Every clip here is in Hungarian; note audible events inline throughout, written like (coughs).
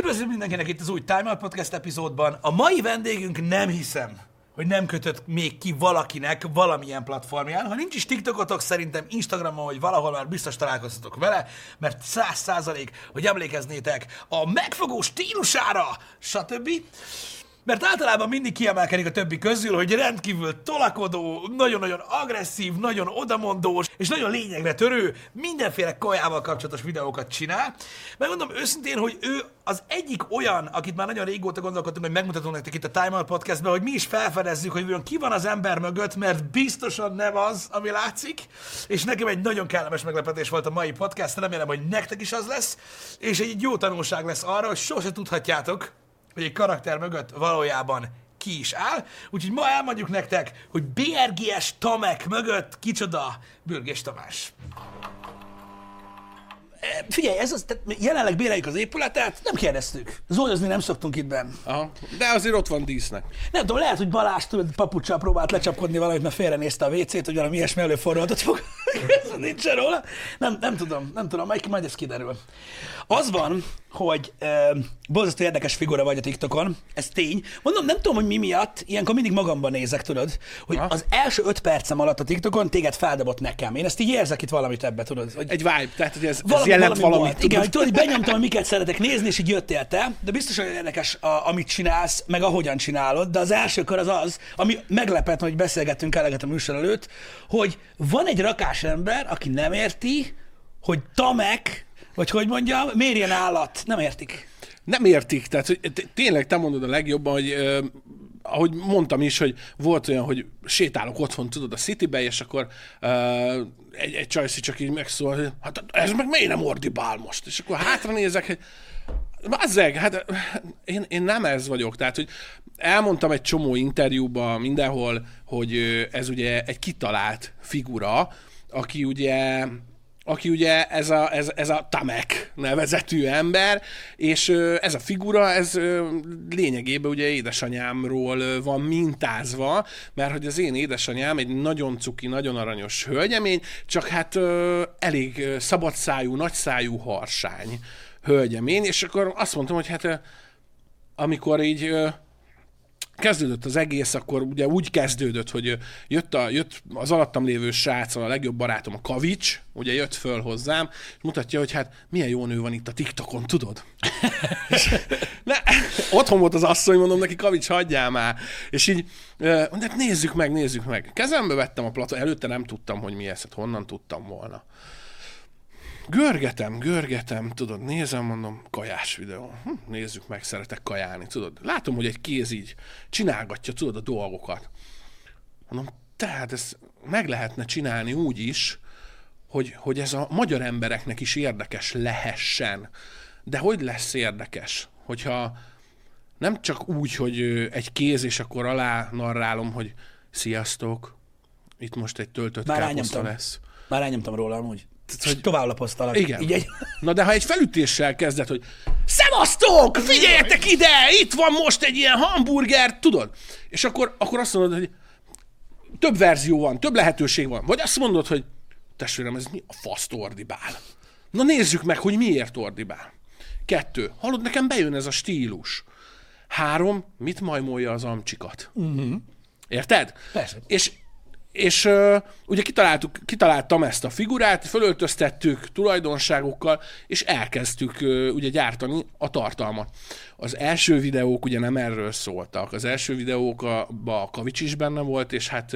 Üdvözlünk mindenkinek itt az új Time Out Podcast epizódban. A mai vendégünk nem hiszem, hogy nem kötött még ki valakinek valamilyen platformján. Ha nincs is TikTokotok, szerintem Instagramon vagy valahol már biztos találkoztatok vele, mert száz százalék, hogy emlékeznétek a megfogó stílusára, stb. Mert általában mindig kiemelkedik a többi közül, hogy rendkívül tolakodó, nagyon-nagyon agresszív, nagyon odamondós, és nagyon lényegre törő, mindenféle kajával kapcsolatos videókat csinál. Megmondom őszintén, hogy ő az egyik olyan, akit már nagyon régóta gondolkodtunk, hogy megmutatunk nektek itt a Time Out Podcastben, hogy mi is felfedezzük, hogy ki van az ember mögött, mert biztosan nem az, ami látszik, és nekem egy nagyon kellemes meglepetés volt a mai podcast, remélem, hogy nektek is az lesz, és egy jó tanulság lesz arra, hogy sose tudhatjátok, hogy egy karakter mögött valójában ki is áll. Úgyhogy ma elmondjuk nektek, hogy BRGS Tamek mögött kicsoda Bürgés Tamás. E, Figyelj, ez az, tehát jelenleg béreljük az épületet, nem kérdeztük. Zolyozni nem szoktunk itt benn. Aha. De azért ott van dísznek. Nem tudom, lehet, hogy Balázs tudod, papucsal próbált lecsapkodni valamit, mert félrenézte a WC-t, hogy valami ilyesmi előfordulhatott fog. (laughs) Ez nincsen róla. Nem, nem tudom, nem tudom, majd, majd ez kiderül. Az van, hogy e, borzasztó érdekes figura vagy a TikTokon, ez tény. Mondom, nem tudom, hogy mi miatt, ilyenkor mindig magamban nézek, tudod, hogy Aha. az első öt percem alatt a TikTokon téged feldobott nekem. Én ezt így érzek itt valamit ebbe, tudod. Hogy Egy vibe, tehát hogy ez, ez valami, jelent valami valamit. volt. Igen, hogy tudod, hogy benyomtam, hogy miket szeretek nézni, és így jöttél te, de biztos, hogy érdekes, a, amit csinálsz, meg ahogyan csinálod, de az első kör az az, ami meglepett, hogy beszélgettünk eleget a műsor előtt, hogy van egy rakás ember, aki nem érti, hogy Tamek, vagy hogy mondjam, miért ilyen állat? Nem értik. Nem értik, tehát hogy tényleg te mondod a legjobban, hogy ö, ahogy mondtam is, hogy volt olyan, hogy sétálok otthon, tudod, a Citybe, és akkor ö, egy, egy csajszi csak így megszól, hogy hát ez meg miért nem ordibál most? És akkor hátra nézek, hogy Bazzeg, hát én, én nem ez vagyok, tehát hogy elmondtam egy csomó interjúban mindenhol, hogy ez ugye egy kitalált figura, aki ugye aki ugye ez a, ez, ez a Tamek nevezetű ember, és ez a figura, ez lényegében ugye édesanyámról van mintázva, mert hogy az én édesanyám egy nagyon cuki, nagyon aranyos hölgyemény, csak hát elég szabadszájú, nagyszájú harsány hölgyemény, és akkor azt mondtam, hogy hát amikor így kezdődött az egész, akkor ugye úgy kezdődött, hogy jött, a, jött az alattam lévő srác, a legjobb barátom, a Kavics, ugye jött föl hozzám, és mutatja, hogy hát milyen jó nő van itt a TikTokon, tudod? (laughs) és, ne, otthon volt az asszony, mondom neki, Kavics, hagyjál már. És így, mondja, hát nézzük meg, nézzük meg. Kezembe vettem a platon, előtte nem tudtam, hogy mi ez, hát honnan tudtam volna. Görgetem, görgetem, tudod, nézem, mondom, kajás videó. Hm, nézzük meg, szeretek kajálni, tudod. Látom, hogy egy kéz így csinálgatja, tudod, a dolgokat. Mondom, tehát ezt meg lehetne csinálni úgy is, hogy, hogy ez a magyar embereknek is érdekes lehessen. De hogy lesz érdekes, hogyha nem csak úgy, hogy egy kéz, és akkor alá narrálom, hogy sziasztok, itt most egy töltött Már káposzta rányomtam. lesz. Már rányomtam róla amúgy. Hogy- hogy tovább lapoztalak. Igen. Így egy... Na de ha egy felütéssel kezded, hogy Szevasztok! Figyeljetek ide! Itt van most egy ilyen hamburger, tudod? És akkor, akkor azt mondod, hogy több verzió van, több lehetőség van. Vagy azt mondod, hogy testvérem, ez mi a faszt ordibál? Na nézzük meg, hogy miért ordibál. Kettő. Hallod, nekem bejön ez a stílus. Három. Mit majmolja az amcsikat? Uh-huh. Érted? Persze. És, és uh, ugye kitaláltuk, kitaláltam ezt a figurát, fölöltöztettük tulajdonságokkal, és elkezdtük uh, ugye gyártani a tartalmat. Az első videók ugye nem erről szóltak. Az első videókban a Kavics is benne volt, és hát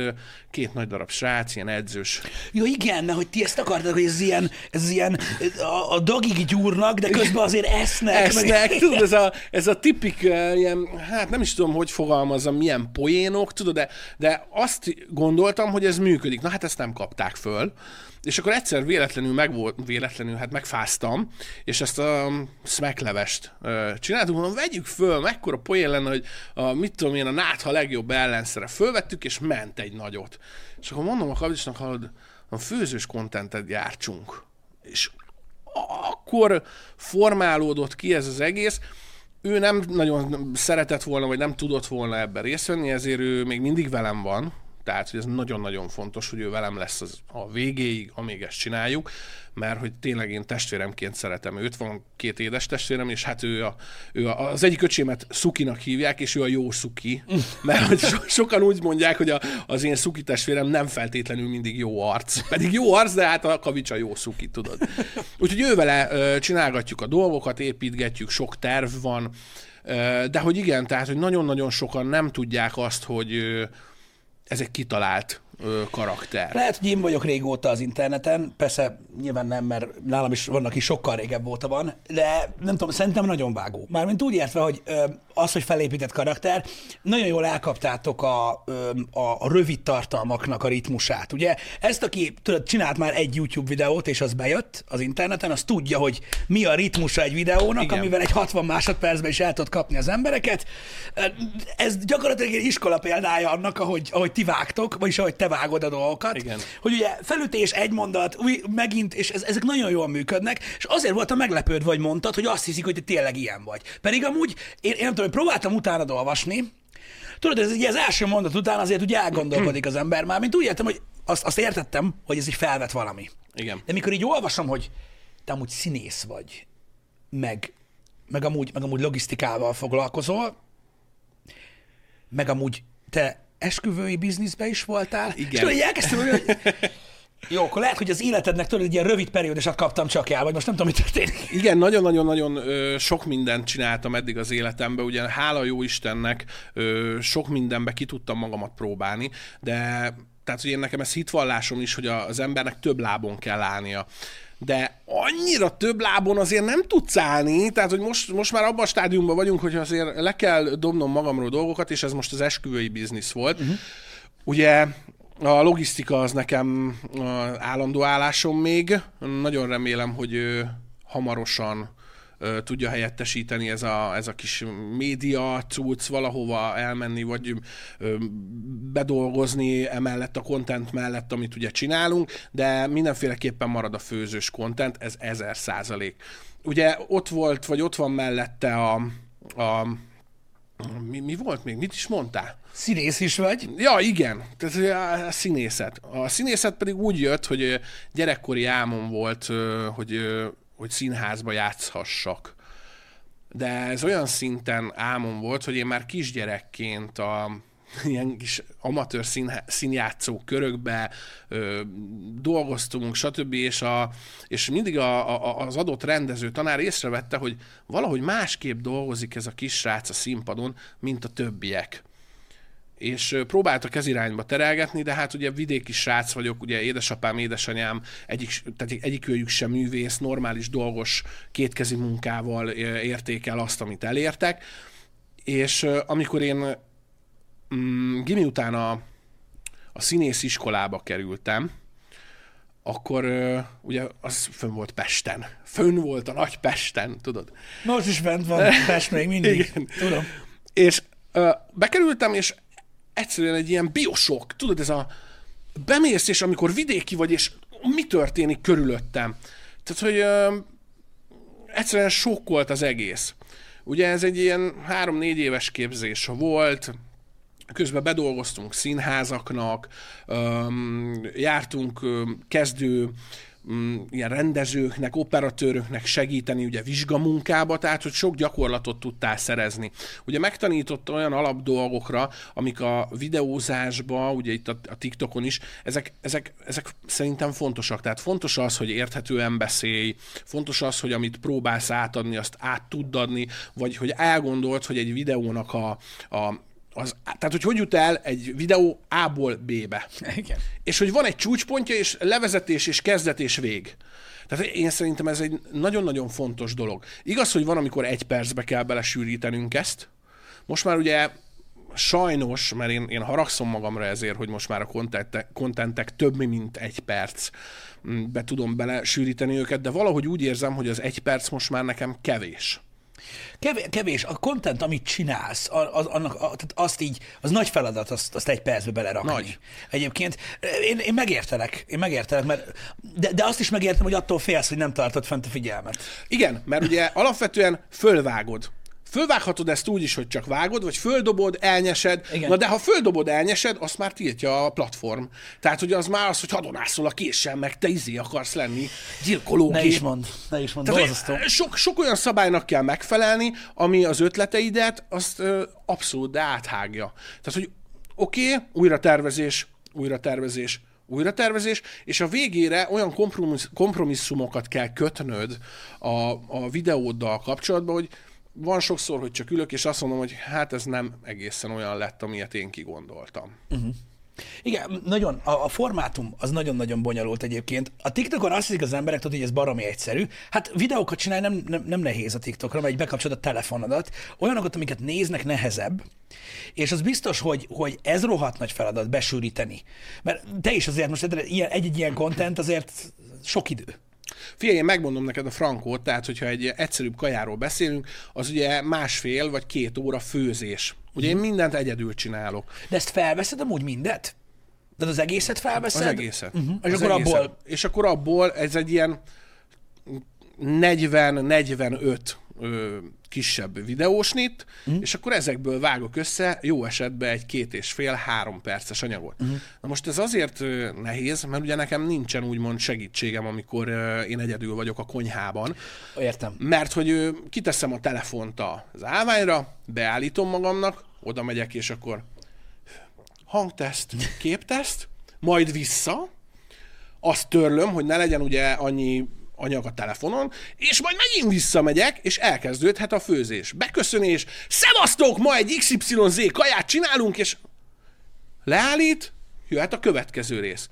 két nagy darab srác, ilyen edzős. Jó, igen, mert hogy ti ezt akartad, hogy ez ilyen, ez ilyen a, a dagig gyúrnak, de közben azért esznek. Esznek, tudod, ez a, ez a tipik ilyen, hát nem is tudom, hogy fogalmazom, milyen poénok, tudod, de, de azt gondoltam, hogy ez működik. Na hát ezt nem kapták föl. És akkor egyszer véletlenül meg volt, véletlenül, hát megfáztam, és ezt a smacklevest csináltuk, mondom, vegyük föl, mekkora poén lenne, hogy a, mit tudom én, a nátha legjobb ellenszere. Fölvettük, és ment egy nagyot. És akkor mondom a kavicsnak, hallod, a főzős kontentet gyártsunk. És akkor formálódott ki ez az egész. Ő nem nagyon szeretett volna, vagy nem tudott volna ebben részt venni, ezért ő még mindig velem van. Tehát, hogy ez nagyon-nagyon fontos, hogy ő velem lesz az a végéig, amíg ezt csináljuk, mert hogy tényleg én testvéremként szeretem őt, van két édes testvérem, és hát ő, a, ő a, az egyik öcsémet Szukinak hívják, és ő a jó Szuki, mert hogy so, sokan úgy mondják, hogy a, az én Szuki testvérem nem feltétlenül mindig jó arc, pedig jó arc, de hát a kavics a jó Szuki, tudod. Úgyhogy ő vele ö, csinálgatjuk a dolgokat, építgetjük, sok terv van, de hogy igen, tehát, hogy nagyon-nagyon sokan nem tudják azt, hogy ö, ez egy kitalált ö, karakter. Lehet, hogy én vagyok régóta az interneten, persze nyilván nem, mert nálam is vannak, aki sokkal régebb óta van, de nem tudom, szerintem nagyon vágó. Mármint úgy értve, hogy ö, az, hogy felépített karakter, nagyon jól elkaptátok a, ö, a, a rövid tartalmaknak a ritmusát. Ugye ezt, aki tudod, csinált már egy YouTube videót, és az bejött az interneten, az tudja, hogy mi a ritmusa egy videónak, Igen. amivel egy 60 másodpercben is el tud kapni az embereket. Ez gyakorlatilag egy iskola példája annak, ahogy, ahogy ti vágtok, vagyis ahogy te vágod a dolgokat. Igen. Hogy ugye felütés, egy mondat, új, megint, és ez, ezek nagyon jól működnek, és azért voltam meglepődve, hogy mondtad, hogy azt hiszik, hogy te tényleg ilyen vagy. Pedig amúgy, én, én nem tudom, hogy próbáltam utána olvasni, Tudod, ez ugye az első mondat után azért ugye elgondolkodik az ember már, mint úgy értem, hogy azt, azt értettem, hogy ez egy felvet valami. Igen. De mikor így olvasom, hogy te amúgy színész vagy, meg, meg, amúgy, meg amúgy logisztikával foglalkozol, meg amúgy te esküvői bizniszbe is voltál. Igen. És tudod, elkezdtem, hogy jó, akkor lehet, hogy az életednek tudod, egy ilyen rövid periódusat kaptam csak el, vagy most nem tudom, mi történik. Igen, nagyon-nagyon-nagyon sok mindent csináltam eddig az életemben, ugye hála jó Istennek ö, sok mindenbe ki tudtam magamat próbálni, de tehát, én nekem ez hitvallásom is, hogy az embernek több lábon kell állnia. De annyira több lábon azért nem tudsz állni, tehát hogy most, most már abban a stádiumban vagyunk, hogy azért le kell dobnom magamról dolgokat, és ez most az esküvői biznisz volt. Uh-huh. Ugye a logisztika az nekem állandó állásom még. Nagyon remélem, hogy hamarosan tudja helyettesíteni ez a, ez a kis média cucc valahova elmenni, vagy bedolgozni emellett a content mellett, amit ugye csinálunk, de mindenféleképpen marad a főzős content, ez ezer százalék. Ugye ott volt, vagy ott van mellette a, a mi, mi volt még? Mit is mondtál? Színész is vagy. Ja, igen. Tehát a színészet. A színészet pedig úgy jött, hogy gyerekkori álmom volt, hogy, hogy színházba játszhassak. De ez olyan szinten álmom volt, hogy én már kisgyerekként a ilyen kis amatőr színhá- színjátszó körökbe ö, dolgoztunk, stb. És, a, és mindig a, a, az adott rendező tanár észrevette, hogy valahogy másképp dolgozik ez a kis srác a színpadon, mint a többiek és próbáltak ez irányba terelgetni, de hát ugye vidéki srác vagyok, ugye édesapám, édesanyám, egyik, tehát egyikőjük sem művész, normális dolgos kétkezi munkával érték el azt, amit elértek, és amikor én mm, gimi után a, a színész iskolába kerültem, akkor ugye az fönn volt Pesten. Fönn volt a nagy Pesten, tudod. Most is bent van, Pest még mindig. (laughs) Igen. Tudom. És bekerültem, és egyszerűen egy ilyen biosok, tudod, ez a bemész, és amikor vidéki vagy, és mi történik körülöttem. Tehát, hogy ö, egyszerűen sokkolt az egész. Ugye ez egy ilyen három-négy éves képzés volt, közben bedolgoztunk színházaknak, öm, jártunk öm, kezdő öm, ilyen rendezőknek, operatőröknek segíteni ugye vizsgamunkába, tehát hogy sok gyakorlatot tudtál szerezni. Ugye megtanított olyan alapdolgokra, amik a videózásba, ugye itt a, a TikTokon is, ezek, ezek, ezek szerintem fontosak. Tehát fontos az, hogy érthetően beszélj, fontos az, hogy amit próbálsz átadni, azt át tudd adni, vagy hogy elgondolt, hogy egy videónak a, a az, tehát, hogy hogy jut el egy videó A-ból B-be. Igen. És hogy van egy csúcspontja, és levezetés, és kezdet, és vég. Tehát én szerintem ez egy nagyon-nagyon fontos dolog. Igaz, hogy van, amikor egy percbe kell belesűrítenünk ezt. Most már ugye sajnos, mert én, én haragszom magamra ezért, hogy most már a kontentek, kontentek több, mint egy perc be tudom belesűríteni őket, de valahogy úgy érzem, hogy az egy perc most már nekem kevés. Kevés. A content, amit csinálsz, az, annak, tehát azt így, az nagy feladat, azt, azt egy percbe belerakni. Nagy. Egyébként én, én megértelek, én megértelek, mert, de, de azt is megértem, hogy attól félsz, hogy nem tartod fent a figyelmet. Igen, mert ugye alapvetően fölvágod. Fölvághatod ezt úgy is, hogy csak vágod, vagy földobod, elnyesed. Igen. Na de ha földobod, elnyesed, azt már tiltja a platform. Tehát, hogy az már az, hogy hadonászol a késsel, meg te izé akarsz lenni, gyilkológép. Ne is mond, ne is mond, Tehát, sok, sok olyan szabálynak kell megfelelni, ami az ötleteidet azt ö, abszolút áthágja. Tehát, hogy oké, okay, újra tervezés, újra tervezés, újra tervezés, és a végére olyan kompromissz, kompromisszumokat kell kötnöd a, a videóddal kapcsolatban, hogy van sokszor, hogy csak ülök, és azt mondom, hogy hát ez nem egészen olyan lett, amilyet én kigondoltam. Igen, nagyon, a, a formátum az nagyon-nagyon bonyolult egyébként. A TikTokon azt hiszik az emberek, tudod, hogy ez baromi egyszerű. Hát videókat csinálni nem, nem, nem nehéz a TikTokra, mert bekapcsolod a telefonodat. Olyanokat, amiket néznek, nehezebb. És az biztos, hogy, hogy ez rohadt nagy feladat besűríteni. Mert te is azért most egy-egy ilyen content azért sok idő. Figyelj, én megmondom neked a frankót, tehát hogyha egy egyszerűbb kajáról beszélünk, az ugye másfél vagy két óra főzés. Ugye én mindent egyedül csinálok. De ezt felveszed amúgy mindet? De az egészet felveszed? Az egészet. Uh-huh. És Az akkor egészet. abból És akkor abból ez egy ilyen 40-45 ö, kisebb videósnit, uh-huh. és akkor ezekből vágok össze jó esetben egy két és fél, három perces anyagot. Uh-huh. Na most ez azért ö, nehéz, mert ugye nekem nincsen úgymond segítségem, amikor ö, én egyedül vagyok a konyhában, Értem. mert hogy ö, kiteszem a telefont az állványra, beállítom magamnak, oda megyek, és akkor hangteszt, képteszt, majd vissza, azt törlöm, hogy ne legyen ugye annyi anyag a telefonon, és majd megint visszamegyek, és elkezdődhet a főzés. Beköszönés, szevasztok, ma egy XYZ kaját csinálunk, és leállít, jöhet a következő rész.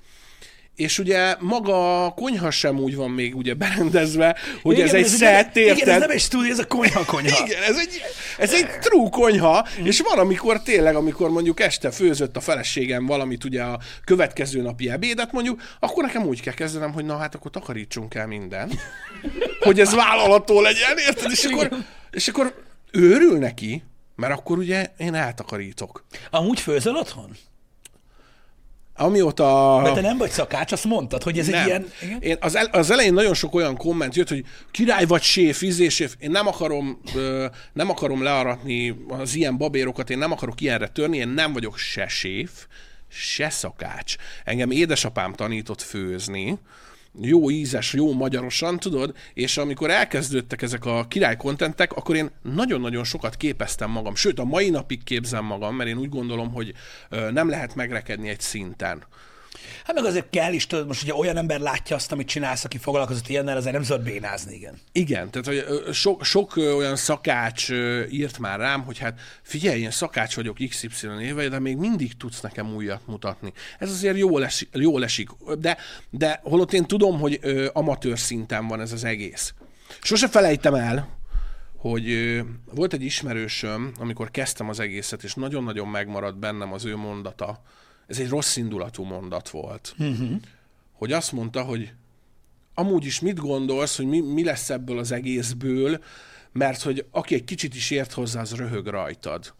És ugye maga a konyha sem úgy van még ugye berendezve, hogy ez egy szett, Igen, ez érted? nem egy stúdió, ez a konyha konyha. (laughs) Igen, ez egy, ez egy true konyha, és van, amikor tényleg, amikor mondjuk este főzött a feleségem valamit, ugye a következő napi ebédet mondjuk, akkor nekem úgy kell kezdenem, hogy na hát akkor takarítsunk el minden, (laughs) hogy ez vállalható legyen, érted? És akkor, és akkor őrül neki, mert akkor ugye én eltakarítok. Amúgy főzöl otthon? Amióta... Mert te nem vagy szakács, azt mondtad, hogy ez Nem. egy ilyen... Igen? Én az, el, az elején nagyon sok olyan komment jött, hogy király vagy séf, izé séf. Én nem akarom, ö, nem akarom learatni az ilyen babérokat, én nem akarok ilyenre törni, én nem vagyok se séf, se szakács. Engem édesapám tanított főzni, jó ízes, jó magyarosan, tudod, és amikor elkezdődtek ezek a király kontentek, akkor én nagyon-nagyon sokat képeztem magam, sőt a mai napig képzem magam, mert én úgy gondolom, hogy nem lehet megrekedni egy szinten. Hát meg azért kell is, tudod, most ugye olyan ember látja azt, amit csinálsz, aki foglalkozott ilyennel, azért nem szabad bénázni, igen. Igen, tehát hogy sok, sok olyan szakács írt már rám, hogy hát figyelj, én szakács vagyok XY éve, de még mindig tudsz nekem újat mutatni. Ez azért jól, esi, jól esik, de, de holott én tudom, hogy ö, amatőr szinten van ez az egész. Sose felejtem el, hogy volt egy ismerősöm, amikor kezdtem az egészet, és nagyon-nagyon megmaradt bennem az ő mondata. Ez egy rossz indulatú mondat volt. Uh-huh. Hogy azt mondta, hogy amúgy is mit gondolsz, hogy mi, mi lesz ebből az egészből, mert hogy aki egy kicsit is ért hozzá, az röhög rajtad.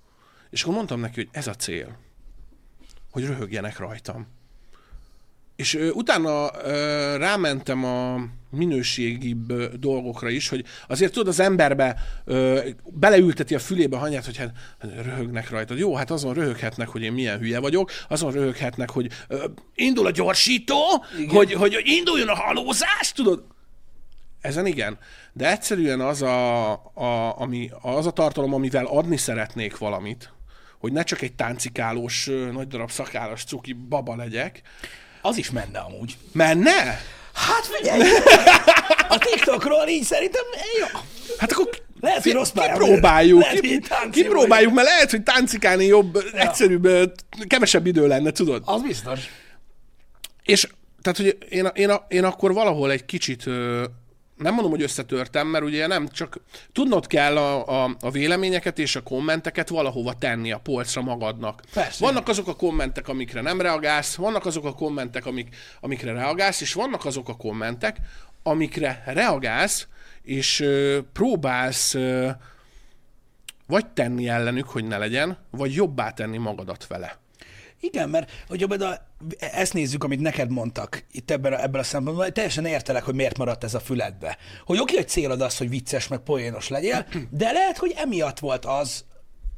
És akkor mondtam neki, hogy ez a cél, hogy röhögjenek rajtam. És ö, utána ö, rámentem a minőségibb ö, dolgokra is, hogy azért tudod, az emberbe ö, beleülteti a fülébe a hanyát, hogy hát röhögnek rajtad. Jó, hát azon röhöghetnek, hogy én milyen hülye vagyok, azon röhöghetnek, hogy ö, indul a gyorsító, hogy, hogy induljon a halózás, tudod? Ezen igen. De egyszerűen az a, a, ami, az a tartalom, amivel adni szeretnék valamit, hogy ne csak egy táncikálós, nagy darab szakállas cuki baba legyek, Az is menne amúgy. menne? Hát figyelj! A TikTokról így szerintem jó. Hát akkor Lehet, hogy rossz pályán kipróbáljuk. Lehet, hogy kip, kipróbáljuk, mert lehet, hogy táncikálni jobb, ja. egyszerűbb, kevesebb idő lenne, tudod? Az biztos. És tehát, hogy én, én, én akkor valahol egy kicsit, nem mondom, hogy összetörtem, mert ugye nem csak tudnod kell a, a, a véleményeket és a kommenteket valahova tenni a polcra magadnak. Persze. Vannak azok a kommentek, amikre nem reagálsz, vannak azok a kommentek, amik, amikre reagálsz, és vannak azok a kommentek, amikre reagálsz, és ö, próbálsz ö, vagy tenni ellenük, hogy ne legyen, vagy jobbá tenni magadat vele. Igen, mert hogyha például ezt nézzük, amit neked mondtak itt ebben a, ebben a szempontból, teljesen értelek, hogy miért maradt ez a füledbe. Hogy oké, hogy célod az, hogy vicces, meg poénos legyél, de lehet, hogy emiatt volt az,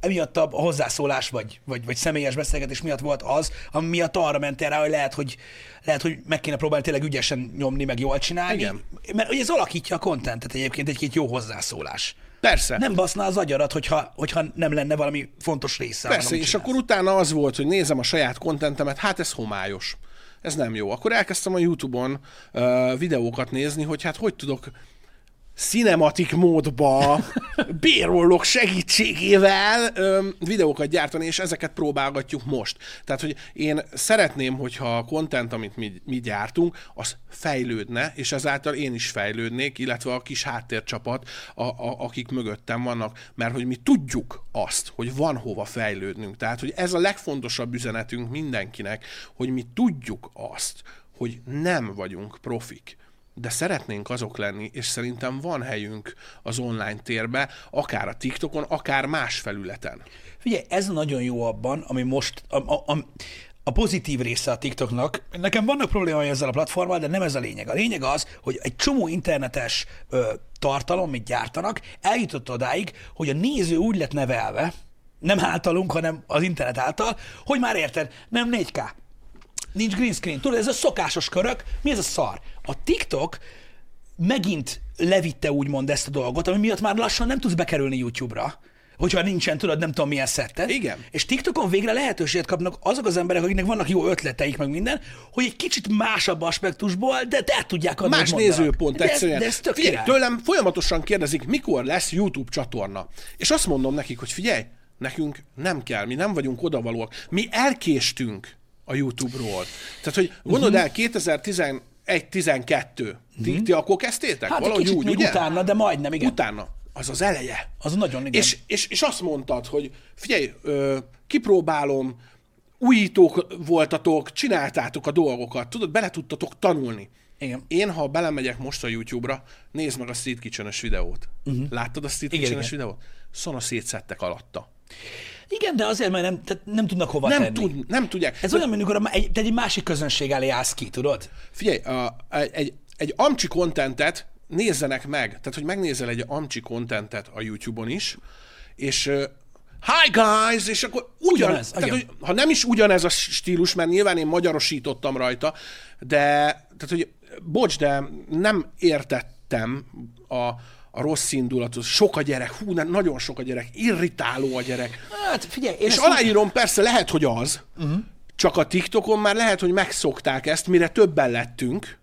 emiatt a hozzászólás vagy, vagy, vagy személyes beszélgetés miatt volt az, ami miatt arra mentél rá, hogy lehet, hogy, lehet, hogy meg kéne próbálni tényleg ügyesen nyomni, meg jól csinálni. Igen. Mert ugye ez alakítja a kontentet egyébként egy-két jó hozzászólás. Persze. Nem baszná az agyarat, hogyha, hogyha nem lenne valami fontos része. Persze, annak, és amit akkor utána az volt, hogy nézem a saját kontentemet, hát ez homályos. Ez nem jó. Akkor elkezdtem a YouTube-on uh, videókat nézni, hogy hát hogy tudok cinematik módba (laughs) bérollok segítségével ö, videókat gyártani, és ezeket próbálgatjuk most. Tehát, hogy én szeretném, hogyha a content, amit mi, mi gyártunk, az fejlődne, és ezáltal én is fejlődnék, illetve a kis háttércsapat, a, a, akik mögöttem vannak, mert hogy mi tudjuk azt, hogy van hova fejlődnünk. Tehát, hogy ez a legfontosabb üzenetünk mindenkinek, hogy mi tudjuk azt, hogy nem vagyunk profik de szeretnénk azok lenni, és szerintem van helyünk az online térbe, akár a TikTokon, akár más felületen. Figyelj, ez nagyon jó abban, ami most a, a, a, pozitív része a TikToknak. Nekem vannak problémái ezzel a platformmal, de nem ez a lényeg. A lényeg az, hogy egy csomó internetes ö, tartalom, amit gyártanak, eljutott odáig, hogy a néző úgy lett nevelve, nem általunk, hanem az internet által, hogy már érted, nem 4K, nincs green screen. Tudod, ez a szokásos körök, mi ez a szar? A TikTok megint levitte úgymond ezt a dolgot, ami miatt már lassan nem tudsz bekerülni YouTube-ra, hogyha nincsen, tudod, nem tudom milyen szetted. Igen. És TikTokon végre lehetőséget kapnak azok az emberek, akiknek vannak jó ötleteik, meg minden, hogy egy kicsit másabb aspektusból, de te tudják adni, Más nézőpont de, egyszerűen. De ez tök figyelj, tőlem folyamatosan kérdezik, mikor lesz YouTube csatorna. És azt mondom nekik, hogy figyelj, nekünk nem kell, mi nem vagyunk odavalóak. Mi elkéstünk a YouTube-ról. Tehát, hogy gondold Mhm. el, 2011-12, ti, ti akkor kezdtétek? Hát Valahogy kicsit úgy, még ugye? utána, de majdnem, igen. Utána. Az az eleje. Az nagyon, igen. És, és, és azt mondtad, hogy figyelj, ö, kipróbálom, újítók voltatok, csináltátok a dolgokat, tudod, bele tudtatok tanulni. Igen. Én, ha belemegyek most a YouTube-ra, nézd meg a Street kitchen videót. Uh-huh. Láttad a Street kitchen videót? Szana szétszettek alatta. Igen, de azért, mert nem, tehát nem tudnak hova Nem, tenni. tud, nem tudják. Ez olyan, mint amikor egy, te egy másik közönség elé állsz ki, tudod? Figyelj, a, egy, egy, amcsi kontentet nézzenek meg, tehát hogy megnézel egy amcsi kontentet a YouTube-on is, és hi guys, és akkor ugyan, Ugyanez, tehát, igen. hogy, ha nem is ugyanez a stílus, mert nyilván én magyarosítottam rajta, de tehát, hogy bocs, de nem értettem a, a rossz indulatot. Sok a gyerek, hú, ne, nagyon sok a gyerek, irritáló a gyerek. Hát figyelj, én És aláírom, persze lehet, hogy az, uh-huh. csak a TikTokon már lehet, hogy megszokták ezt, mire többen lettünk,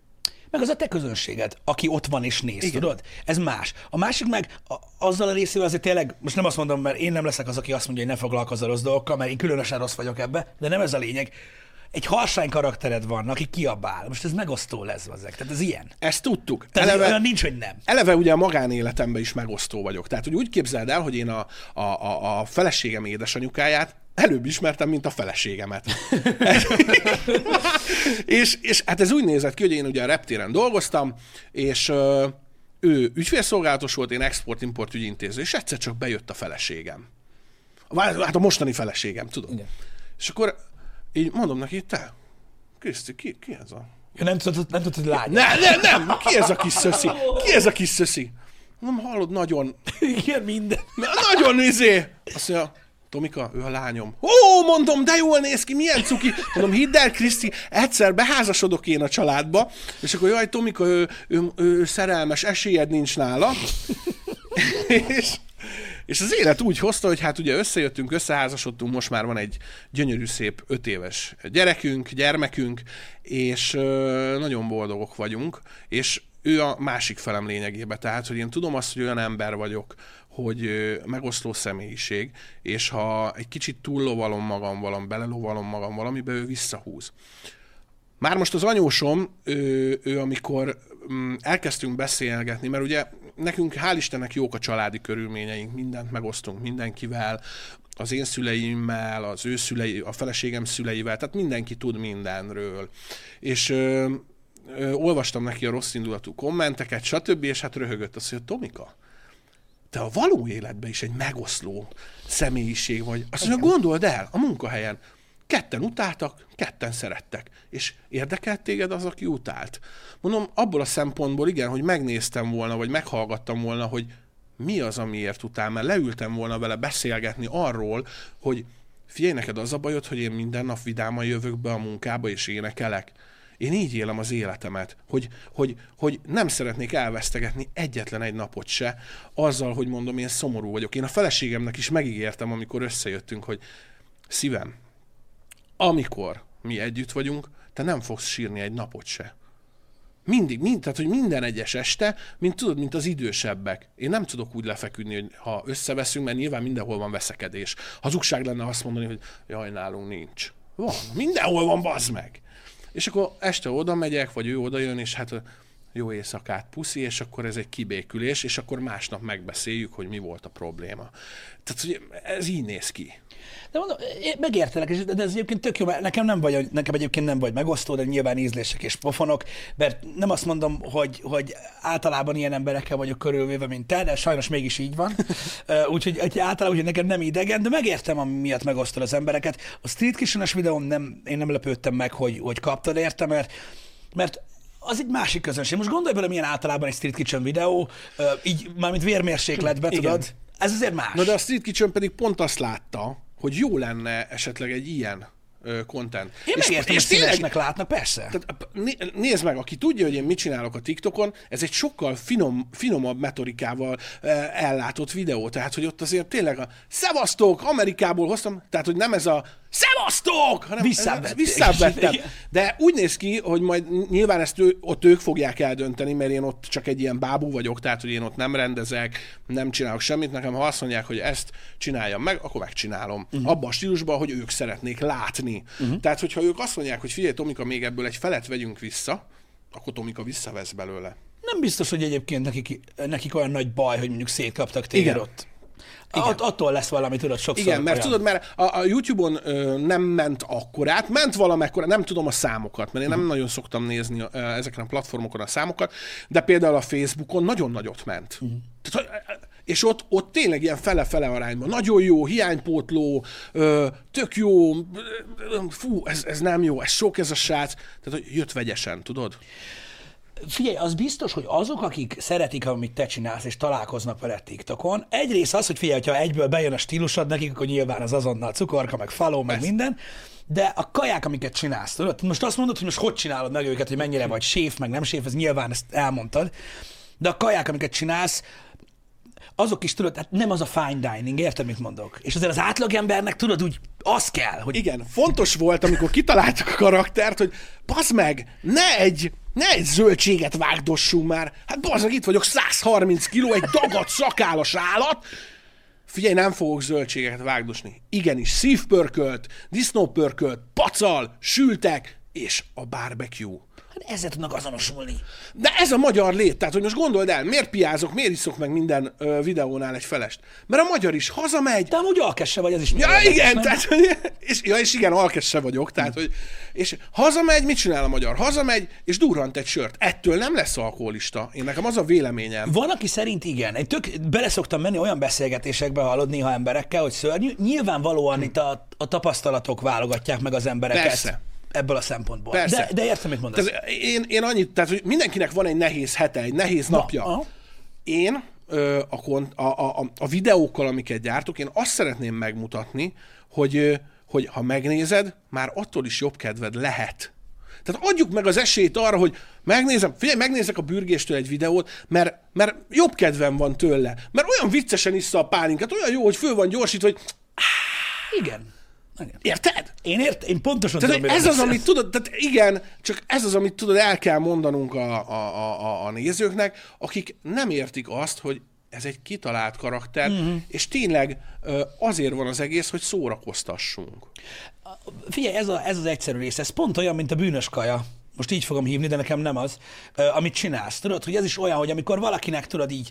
Meg az a te közönséged, aki ott van és néz, Igen. tudod? Ez más. A másik meg a, azzal a részével azért tényleg, most nem azt mondom, mert én nem leszek az, aki azt mondja, hogy ne foglalkozz a rossz dolgokkal, mert én különösen rossz vagyok ebbe, de nem ez a lényeg. Egy harsány karaktered van, aki kiabál. Most ez megosztó lesz, ezek. Tehát ez ilyen. ezt tudtuk. Tehát Eleve, olyan nincs, hogy nem. eleve ugye a magánéletemben is megosztó vagyok. Tehát, hogy úgy képzeld el, hogy én a, a, a, a feleségem édesanyukáját előbb ismertem, mint a feleségemet. (laughs) és, és hát ez úgy nézett ki, hogy én ugye a reptéren dolgoztam, és ö, ő ügyfélszolgálatos volt, én export-import ügyintéző, és egyszer csak bejött a feleségem. Hát a mostani feleségem, tudod. Igen. És akkor így mondom neki, te, Kriszti, ki, ki ez a Ja, nem tudod, nem tudod, hogy lány. nem, nem, nem! Ki ez a kis szöszi? Ki ez a kis szöszi? Nem hallod, nagyon, Igen, minden. na- nagyon izé. Azt mondja, Tomika, ő a lányom. Ó, mondom, de jól néz ki, milyen cuki. Mondom, hidd el, Kriszti, egyszer beházasodok én a családba, és akkor jaj, Tomika, ő, ő, ő, ő szerelmes, esélyed nincs nála. (laughs) és, és az élet úgy hozta, hogy hát ugye összejöttünk, összeházasodtunk, most már van egy gyönyörű szép öt éves gyerekünk, gyermekünk, és nagyon boldogok vagyunk, és ő a másik felem lényegében, tehát, hogy én tudom azt, hogy olyan ember vagyok, hogy megoszló személyiség, és ha egy kicsit túllovalom magam valam, belelovalom magam valamibe, ő visszahúz. Már most az anyósom, ő, ő amikor mm, elkezdtünk beszélgetni, mert ugye nekünk hál' Istennek jók a családi körülményeink, mindent megosztunk mindenkivel, az én szüleimmel, az ő szülei, a feleségem szüleivel, tehát mindenki tud mindenről. És ö, ö, olvastam neki a rossz indulatú kommenteket, stb., és hát röhögött azt, hogy Tomika, te a való életben is egy megoszló személyiség vagy. Azt mondja, gondold el, a munkahelyen Ketten utáltak, ketten szerettek. És érdekelt téged az, aki utált? Mondom, abból a szempontból igen, hogy megnéztem volna, vagy meghallgattam volna, hogy mi az, amiért utál, mert leültem volna vele beszélgetni arról, hogy figyelj, neked az a bajod, hogy én minden nap vidáman jövök be a munkába, és énekelek. Én így élem az életemet, hogy, hogy, hogy nem szeretnék elvesztegetni egyetlen egy napot se, azzal, hogy mondom, én szomorú vagyok. Én a feleségemnek is megígértem, amikor összejöttünk, hogy szívem, amikor mi együtt vagyunk, te nem fogsz sírni egy napot se. Mindig, mind, tehát, hogy minden egyes este, mint tudod, mint az idősebbek. Én nem tudok úgy lefeküdni, hogy ha összeveszünk, mert nyilván mindenhol van veszekedés. Hazugság lenne azt mondani, hogy jaj, nálunk nincs. Van, mindenhol van, bazd meg. És akkor este oda megyek, vagy ő oda jön, és hát jó éjszakát puszi, és akkor ez egy kibékülés, és akkor másnap megbeszéljük, hogy mi volt a probléma. Tehát, hogy ez így néz ki. De mondom, én megértelek, és de ez egyébként tök jó, mert nekem nem vagy, nekem egyébként nem vagy megosztó, de nyilván ízlések és pofonok, mert nem azt mondom, hogy, hogy általában ilyen emberekkel vagyok körülvéve, mint te, de sajnos mégis így van. (laughs) Úgyhogy hogy általában hogy nekem nem idegen, de megértem, ami miatt megosztod az embereket. A Street kitchen videón nem, én nem lepődtem meg, hogy, hogy kaptad érte, mert, mert az egy másik közönség. Most gondolj bele, milyen általában egy Street Kitchen videó, így mármint vérmérsékletbe, tudod? Ez azért más. Na de a Street Kitchen pedig pont azt látta, hogy jó lenne esetleg egy ilyen content. Én és, megértem, és színesnek látnak, persze. Tehát, nézd meg, aki tudja, hogy én mit csinálok a TikTokon, ez egy sokkal finom, finomabb metodikával ellátott videó. Tehát, hogy ott azért tényleg a szevasztok, Amerikából hoztam, tehát, hogy nem ez a szevasztok, hanem visszavettem. De úgy néz ki, hogy majd nyilván ezt ő, ott ők fogják eldönteni, mert én ott csak egy ilyen bábú vagyok, tehát, hogy én ott nem rendezek, nem csinálok semmit. Nekem, ha azt mondják, hogy ezt csináljam meg, akkor megcsinálom. Uh-huh. Abban a stílusban, hogy ők szeretnék látni. Uh-huh. Tehát, hogyha ők azt mondják, hogy figyelj, Tomika, még ebből egy felet vegyünk vissza, akkor Tomika visszavesz belőle. Nem biztos, hogy egyébként nekik, nekik olyan nagy baj, hogy mondjuk szétkaptak téged Igen. ott. Igen. Att, attól lesz valami, tudod, sokszor. Igen, mert olyan. tudod, mert a, a YouTube-on ö, nem ment akkorát, ment valamekkora, nem tudom a számokat, mert én nem uh-huh. nagyon szoktam nézni ö, ezeken a platformokon a számokat, de például a Facebookon nagyon nagyot ment. Uh-huh. Tehát, és ott, ott tényleg ilyen fele-fele arányban. Nagyon jó, hiánypótló, ö, tök jó, fú, ez, ez nem jó, ez sok ez a srác. Tehát, hogy jött vegyesen, tudod? Figyelj, az biztos, hogy azok, akik szeretik, amit te csinálsz, és találkoznak vele TikTokon, egyrészt az, hogy figyelj, ha egyből bejön a stílusod nekik, akkor nyilván az azonnal cukorka, meg faló, meg Ezt. minden, de a kaják, amiket csinálsz, tudod? Most azt mondod, hogy most hogy csinálod meg őket, hogy mennyire vagy séf, meg nem séf, ez nyilván ezt elmondtad, de a kaják, amiket csinálsz, azok is tudod, hát nem az a fine dining, érted, mit mondok? És azért az átlagembernek tudod úgy, az kell, hogy... Igen, fontos volt, amikor kitaláltak a karaktert, hogy bazd meg, ne egy, ne egy zöldséget vágdossunk már. Hát bazd meg, itt vagyok, 130 kiló, egy dagat szakálas állat, Figyelj, nem fogok zöldségeket vágdosni. Igenis, szívpörkölt, disznópörkölt, pacal, sültek, és a barbecue. Ezzel tudnak azonosulni. De ez a magyar lét. Tehát, hogy most gondold el, miért piázok, miért iszok meg minden ö, videónál egy felest? Mert a magyar is hazamegy. De amúgy alkesse vagy, ez is Ja, igen, tehát, és, ja, és igen, alkesse vagyok. Tehát, hogy, és hazamegy, mit csinál a magyar? Hazamegy, és durrant egy sört. Ettől nem lesz alkoholista. Én nekem az a véleményem. Van, aki szerint igen. Egy tök bele szoktam menni olyan beszélgetésekbe hallod néha emberekkel, hogy szörnyű. Nyilvánvalóan hm. itt a, a tapasztalatok válogatják meg az embereket. Persze ebből a szempontból. Persze. De, de értem, mit mondasz. Tehát én, én annyit, tehát hogy mindenkinek van egy nehéz hete, egy nehéz Na, napja. Aha. Én ö, a, a, a, a videókkal, amiket gyártok, én azt szeretném megmutatni, hogy, hogy ha megnézed, már attól is jobb kedved lehet. Tehát adjuk meg az esélyt arra, hogy megnézem, figyelj, megnézek a bürgéstől egy videót, mert, mert jobb kedvem van tőle. Mert olyan viccesen issza a pálinkát, olyan jó, hogy föl van gyorsítva, hogy... Igen. Érted? Én ért, én pontosan tehát, tudom, ez az, amit tudod, tehát igen, csak ez az, amit tudod, el kell mondanunk a, a, a, a nézőknek, akik nem értik azt, hogy ez egy kitalált karakter, mm-hmm. és tényleg azért van az egész, hogy szórakoztassunk. Figyelj, ez, a, ez az egyszerű rész, ez pont olyan, mint a bűnös kaja most így fogom hívni, de nekem nem az, amit csinálsz. Tudod, hogy ez is olyan, hogy amikor valakinek, tudod így,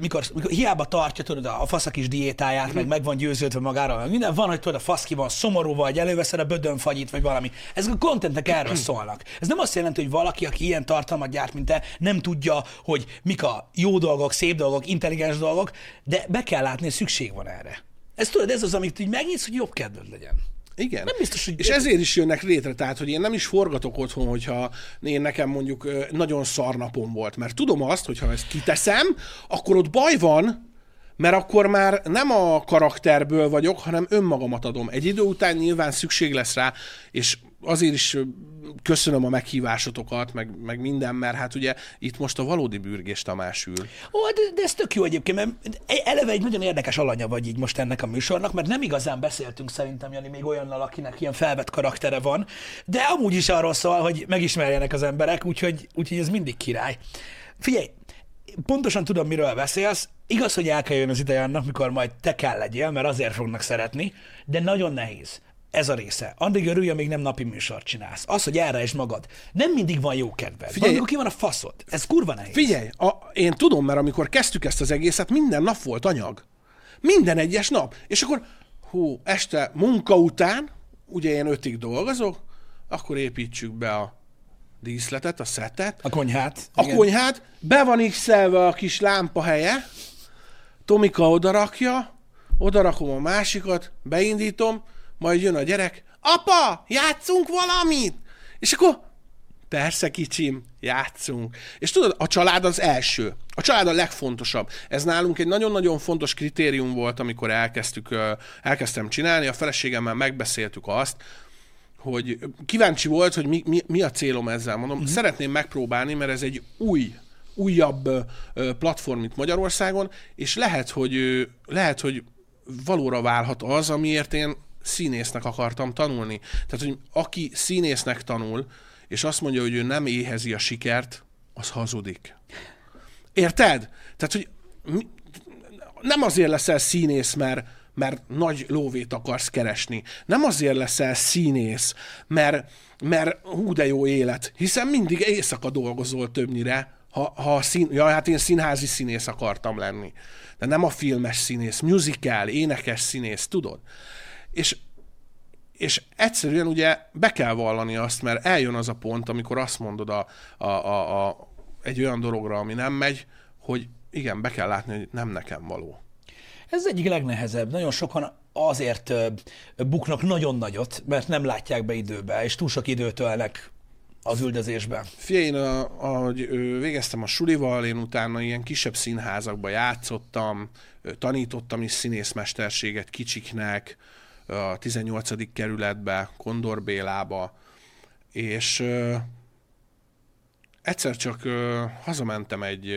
mikor, mikor hiába tartja, tudod, a faszakis diétáját, mm. meg meg van győződve magára, meg minden, van, hogy tudod, a fasz ki van szomorú, vagy előveszed a bödönfagyit, vagy valami. Ezek a kontentek erről (clears throat) szólnak. Ez nem azt jelenti, hogy valaki, aki ilyen tartalmat gyárt, mint te, nem tudja, hogy mik a jó dolgok, szép dolgok, intelligens dolgok, de be kell látni, hogy szükség van erre. Ez tudod, ez az, amit így megnyitsz, hogy jobb kedved legyen. Igen. Nem biztos, hogy... És ezért is jönnek létre, tehát, hogy én nem is forgatok otthon, hogyha én nekem mondjuk nagyon szar napom volt, mert tudom azt, hogy ha ezt kiteszem, akkor ott baj van, mert akkor már nem a karakterből vagyok, hanem önmagamat adom. Egy idő után nyilván szükség lesz rá, és azért is köszönöm a meghívásotokat, meg, meg minden, mert hát ugye itt most a valódi bürgés Tamás ül. Ó, de, de ez tök jó egyébként, mert eleve egy nagyon érdekes alanya vagy így most ennek a műsornak, mert nem igazán beszéltünk szerintem, Jani, még olyannal, akinek ilyen felvett karaktere van, de amúgy is arról szól, hogy megismerjenek az emberek, úgyhogy, úgyhogy ez mindig király. Figyelj, pontosan tudom, miről beszélsz. Igaz, hogy el kell jön az ideje annak, mikor majd te kell legyél, mert azért fognak szeretni, de nagyon nehéz. Ez a része. Addig örülj, amíg nem napi műsort csinálsz. Az, hogy erre is magad. Nem mindig van jó kedved. Figyelj, amikor ki van a faszod. Ez kurva nehéz. Figyelj, a, én tudom, mert amikor kezdtük ezt az egészet, minden nap volt anyag. Minden egyes nap. És akkor, hú, este munka után, ugye én ötig dolgozok, akkor építsük be a díszletet, a szetet, A konyhát. a igen. konyhát, be van x a kis lámpa helye, Tomika odarakja, odarakom a másikat, beindítom, majd jön a gyerek, apa, játszunk valamit! És akkor, persze kicsim, játszunk. És tudod, a család az első. A család a legfontosabb. Ez nálunk egy nagyon-nagyon fontos kritérium volt, amikor elkezdtük, elkezdtem csinálni. A feleségemmel megbeszéltük azt, hogy kíváncsi volt, hogy mi, mi, mi a célom ezzel. Mondom, uh-huh. szeretném megpróbálni, mert ez egy új, újabb platform itt Magyarországon, és lehet, hogy, lehet, hogy valóra válhat az, amiért én színésznek akartam tanulni. Tehát, hogy aki színésznek tanul, és azt mondja, hogy ő nem éhezi a sikert, az hazudik. Érted? Tehát, hogy mi, nem azért leszel színész, mert, mert nagy lóvét akarsz keresni. Nem azért leszel színész, mert, mert hú de jó élet, hiszen mindig éjszaka dolgozol többnyire, ha, ha szín, ja, hát én színházi színész akartam lenni. De nem a filmes színész, musical, énekes színész, tudod? És és egyszerűen ugye be kell vallani azt, mert eljön az a pont, amikor azt mondod a, a, a, a, egy olyan dologra, ami nem megy, hogy igen, be kell látni, hogy nem nekem való. Ez egyik legnehezebb. Nagyon sokan azért buknak nagyon nagyot, mert nem látják be időbe, és túl sok időt ölnek az üldözésben. Figyelj, én a, ahogy végeztem a sulival, én utána ilyen kisebb színházakba játszottam, tanítottam is színészmesterséget kicsiknek, a 18. kerületbe, Kondor Bélába, és egyszer csak hazamentem egy,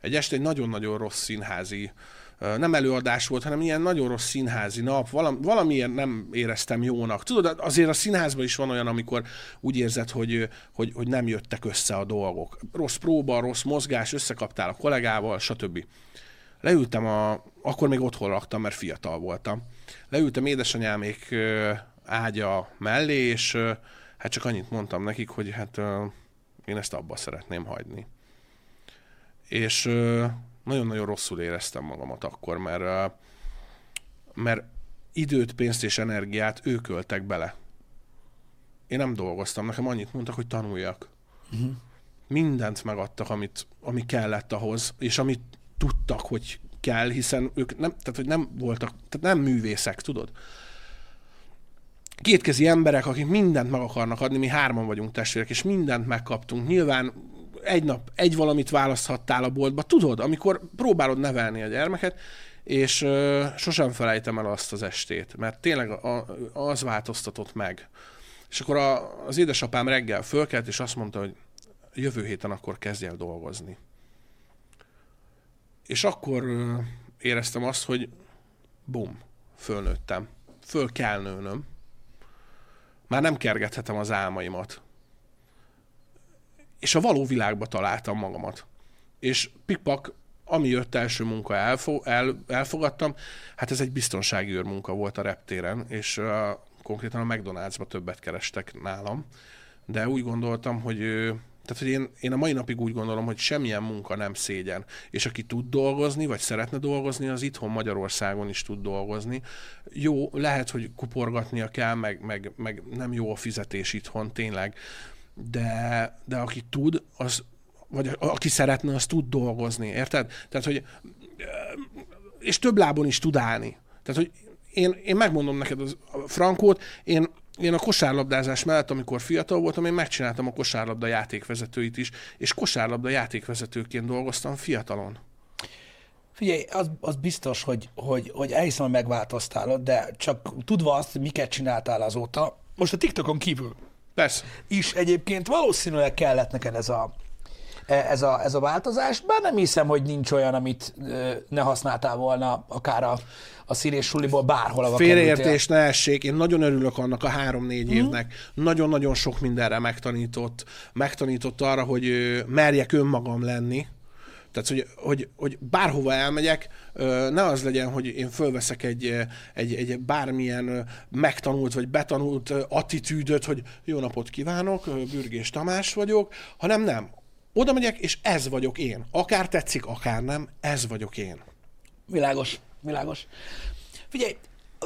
egy este egy nagyon-nagyon rossz színházi, nem előadás volt, hanem ilyen nagyon rossz színházi nap, valam, valamiért nem éreztem jónak. Tudod, azért a színházban is van olyan, amikor úgy érzed, hogy, hogy, hogy nem jöttek össze a dolgok. Rossz próba, rossz mozgás, összekaptál a kollégával, stb. Leültem a, akkor még otthon laktam, mert fiatal voltam. Leültem édesanyámék ágya mellé, és hát csak annyit mondtam nekik, hogy hát én ezt abba szeretném hagyni. És nagyon-nagyon rosszul éreztem magamat akkor, mert, mert időt, pénzt és energiát ők öltek bele. Én nem dolgoztam, nekem annyit mondtak, hogy tanuljak. Uh-huh. Mindent megadtak, amit, ami kellett ahhoz, és amit tudtak, hogy kell, hiszen ők nem, tehát, hogy nem voltak, tehát nem művészek, tudod? Kétkezi emberek, akik mindent meg akarnak adni, mi hárman vagyunk testvérek, és mindent megkaptunk. Nyilván egy nap egy valamit választhattál a boltba, tudod, amikor próbálod nevelni a gyermeket, és ö, sosem felejtem el azt az estét, mert tényleg a, az változtatott meg. És akkor a, az édesapám reggel fölkelt, és azt mondta, hogy jövő héten akkor kezdj el dolgozni. És akkor éreztem azt, hogy bum, fölnőttem. Föl kell nőnöm. Már nem kergethetem az álmaimat. És a való világba találtam magamat. És pikpak, ami jött első munka, elfo- el, elfogadtam, hát ez egy biztonsági őr munka volt a reptéren, és uh, konkrétan a McDonald'sba többet kerestek nálam. De úgy gondoltam, hogy ö, tehát, hogy én, én a mai napig úgy gondolom, hogy semmilyen munka nem szégyen. És aki tud dolgozni, vagy szeretne dolgozni, az itthon Magyarországon is tud dolgozni. Jó, lehet, hogy kuporgatnia kell, meg, meg, meg nem jó a fizetés itthon, tényleg. De, de aki tud, az, vagy aki szeretne, az tud dolgozni, érted? Tehát, hogy és több lábon is tud állni. Tehát, hogy én, én megmondom neked az, a frankót, én én a kosárlabdázás mellett, amikor fiatal voltam, én megcsináltam a kosárlabda játékvezetőit is, és kosárlabda játékvezetőként dolgoztam fiatalon. Figyelj, az, az biztos, hogy, hogy, hogy elhiszem, hogy megváltoztál, de csak tudva azt, hogy miket csináltál azóta, most a TikTokon kívül Persze. is egyébként valószínűleg kellett neked ez a, ez a, ez a változás, bár nem hiszem, hogy nincs olyan, amit ö, ne használtál volna akár a, a színés suliból bárhol, ahol Félreértés ne essék, én nagyon örülök annak a három-négy mm. évnek. Nagyon-nagyon sok mindenre megtanított. Megtanított arra, hogy merjek önmagam lenni. Tehát, hogy, hogy, hogy bárhova elmegyek, ne az legyen, hogy én fölveszek egy, egy, egy bármilyen megtanult vagy betanult attitűdöt, hogy jó napot kívánok, Bürgés Tamás vagyok, hanem nem. Oda megyek, és ez vagyok én. Akár tetszik, akár nem, ez vagyok én. Világos, világos. Figyelj,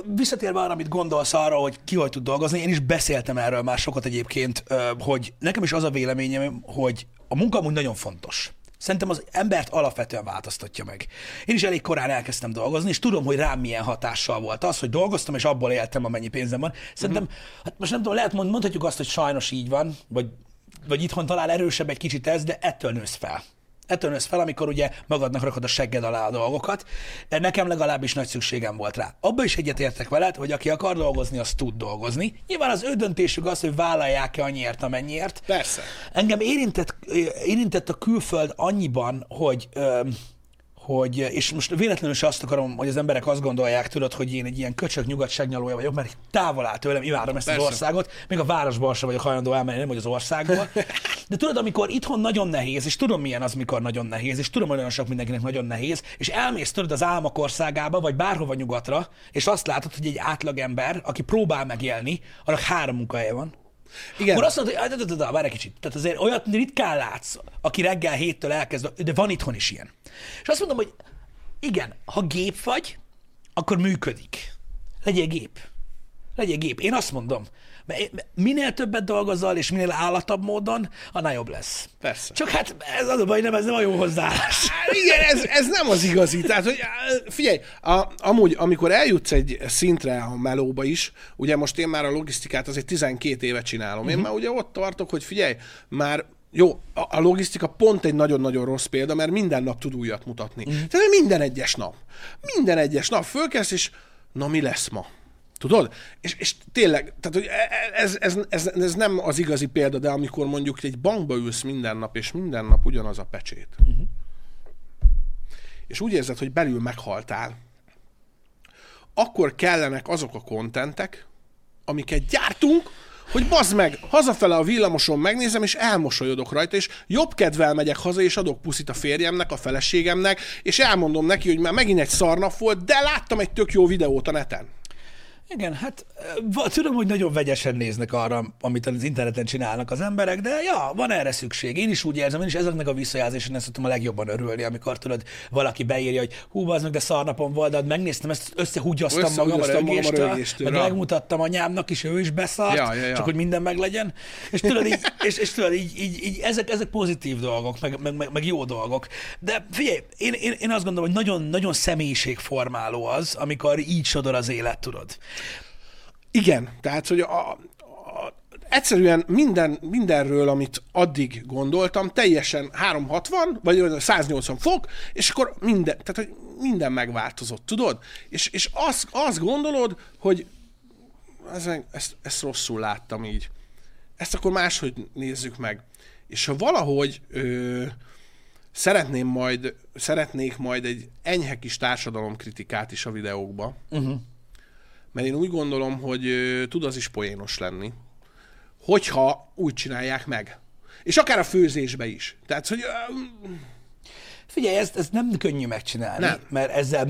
visszatérve arra, amit gondolsz arra, hogy ki hogy tud dolgozni, én is beszéltem erről már sokat egyébként, hogy nekem is az a véleményem, hogy a munka amúgy nagyon fontos. Szerintem az embert alapvetően változtatja meg. Én is elég korán elkezdtem dolgozni, és tudom, hogy rám milyen hatással volt az, hogy dolgoztam, és abból éltem, amennyi pénzem van. Szerintem, hát most nem tudom, lehet mond, mondhatjuk azt, hogy sajnos így van, vagy, vagy itthon talán erősebb egy kicsit ez, de ettől nősz fel. Ettől nősz fel, amikor ugye magadnak rakod a segged alá a dolgokat. Nekem legalábbis nagy szükségem volt rá. Abba is egyetértek veled, hogy aki akar dolgozni, az tud dolgozni. Nyilván az ő döntésük az, hogy vállalják-e annyiért, amennyiért. Persze. Engem érintett, érintett a külföld annyiban, hogy öm, hogy, és most véletlenül se azt akarom, hogy az emberek azt gondolják, tudod, hogy én egy ilyen köcsög nyugatságnyalója vagyok, mert távol áll tőlem, imádom ezt Persze. az országot, még a városban sem vagyok hajlandó elmenni, nem hogy az országból. De tudod, amikor itthon nagyon nehéz, és tudom milyen az, mikor nagyon nehéz, és tudom, hogy nagyon sok mindenkinek nagyon nehéz, és elmész tudod az álmak országába, vagy bárhova nyugatra, és azt látod, hogy egy átlagember, aki próbál megélni, annak három munkahelye van. Igen. Akkor azt mondod, hogy de, de, de, várj egy kicsit. Tehát azért olyat ritkán látsz, aki reggel héttől elkezd, de van itthon is ilyen. És azt mondom, hogy igen, ha gép vagy, akkor működik. Legyél gép. Legyél gép. Én azt mondom, mert minél többet dolgozol, és minél állatabb módon, annál jobb lesz. Persze. Csak hát ez az a baj, nem, ez nem a jó hozzáállás. Igen, ez, ez nem az igazi. Tehát, hogy figyelj, a, amúgy, amikor eljutsz egy szintre a melóba is, ugye most én már a logisztikát azért 12 éve csinálom. Én már ugye ott tartok, hogy figyelj, már jó, a, a logisztika pont egy nagyon-nagyon rossz példa, mert minden nap tud újat mutatni. Mm. Tehát minden egyes nap. Minden egyes nap fölkelsz, és na mi lesz ma? Tudod? És, és tényleg, tehát, hogy ez, ez, ez, ez nem az igazi példa, de amikor mondjuk egy bankba ülsz minden nap, és minden nap ugyanaz a pecsét, uh-huh. és úgy érzed, hogy belül meghaltál, akkor kellenek azok a kontentek, amiket gyártunk, hogy bazd meg, hazafele a villamoson megnézem, és elmosolyodok rajta, és jobb kedvel megyek haza, és adok puszit a férjemnek, a feleségemnek, és elmondom neki, hogy már megint egy szarnap volt, de láttam egy tök jó videót a neten. Igen, hát va- tudom, hogy nagyon vegyesen néznek arra, amit az interneten csinálnak az emberek, de ja, van erre szükség. Én is úgy érzem, én is ezeknek a visszajelzésen ezt tudom a legjobban örülni, amikor tudod, valaki beírja, hogy hú, az meg, de szarnapom volt, de hát megnéztem, ezt összehúgyoztam magam a a rögéstől, meg megmutattam anyámnak is, ő is beszart, Ja, ja, ja. csak hogy minden meglegyen. És tudod, így, és, és tudod, így, így, így ezek, ezek pozitív dolgok, meg, meg, meg, meg jó dolgok. De figyelj, én, én, én azt gondolom, hogy nagyon, nagyon személyiségformáló az, amikor így sodor az élet, tudod. Igen, tehát, hogy a, a, egyszerűen minden, mindenről, amit addig gondoltam, teljesen 360, vagy 180 fok, és akkor minden, tehát, hogy minden megváltozott, tudod? És, és azt, azt gondolod, hogy ez, ezt, ezt rosszul láttam így. Ezt akkor máshogy nézzük meg. És ha valahogy ö, szeretném majd, szeretnék majd egy enyhe kis társadalomkritikát is a videókba, uh-huh. Mert én úgy gondolom, hogy tud az is poénos lenni, hogyha úgy csinálják meg. És akár a főzésbe is. Tehát, hogy Figyelj, ezt, ezt nem könnyű megcsinálni, Nem. mert ezzel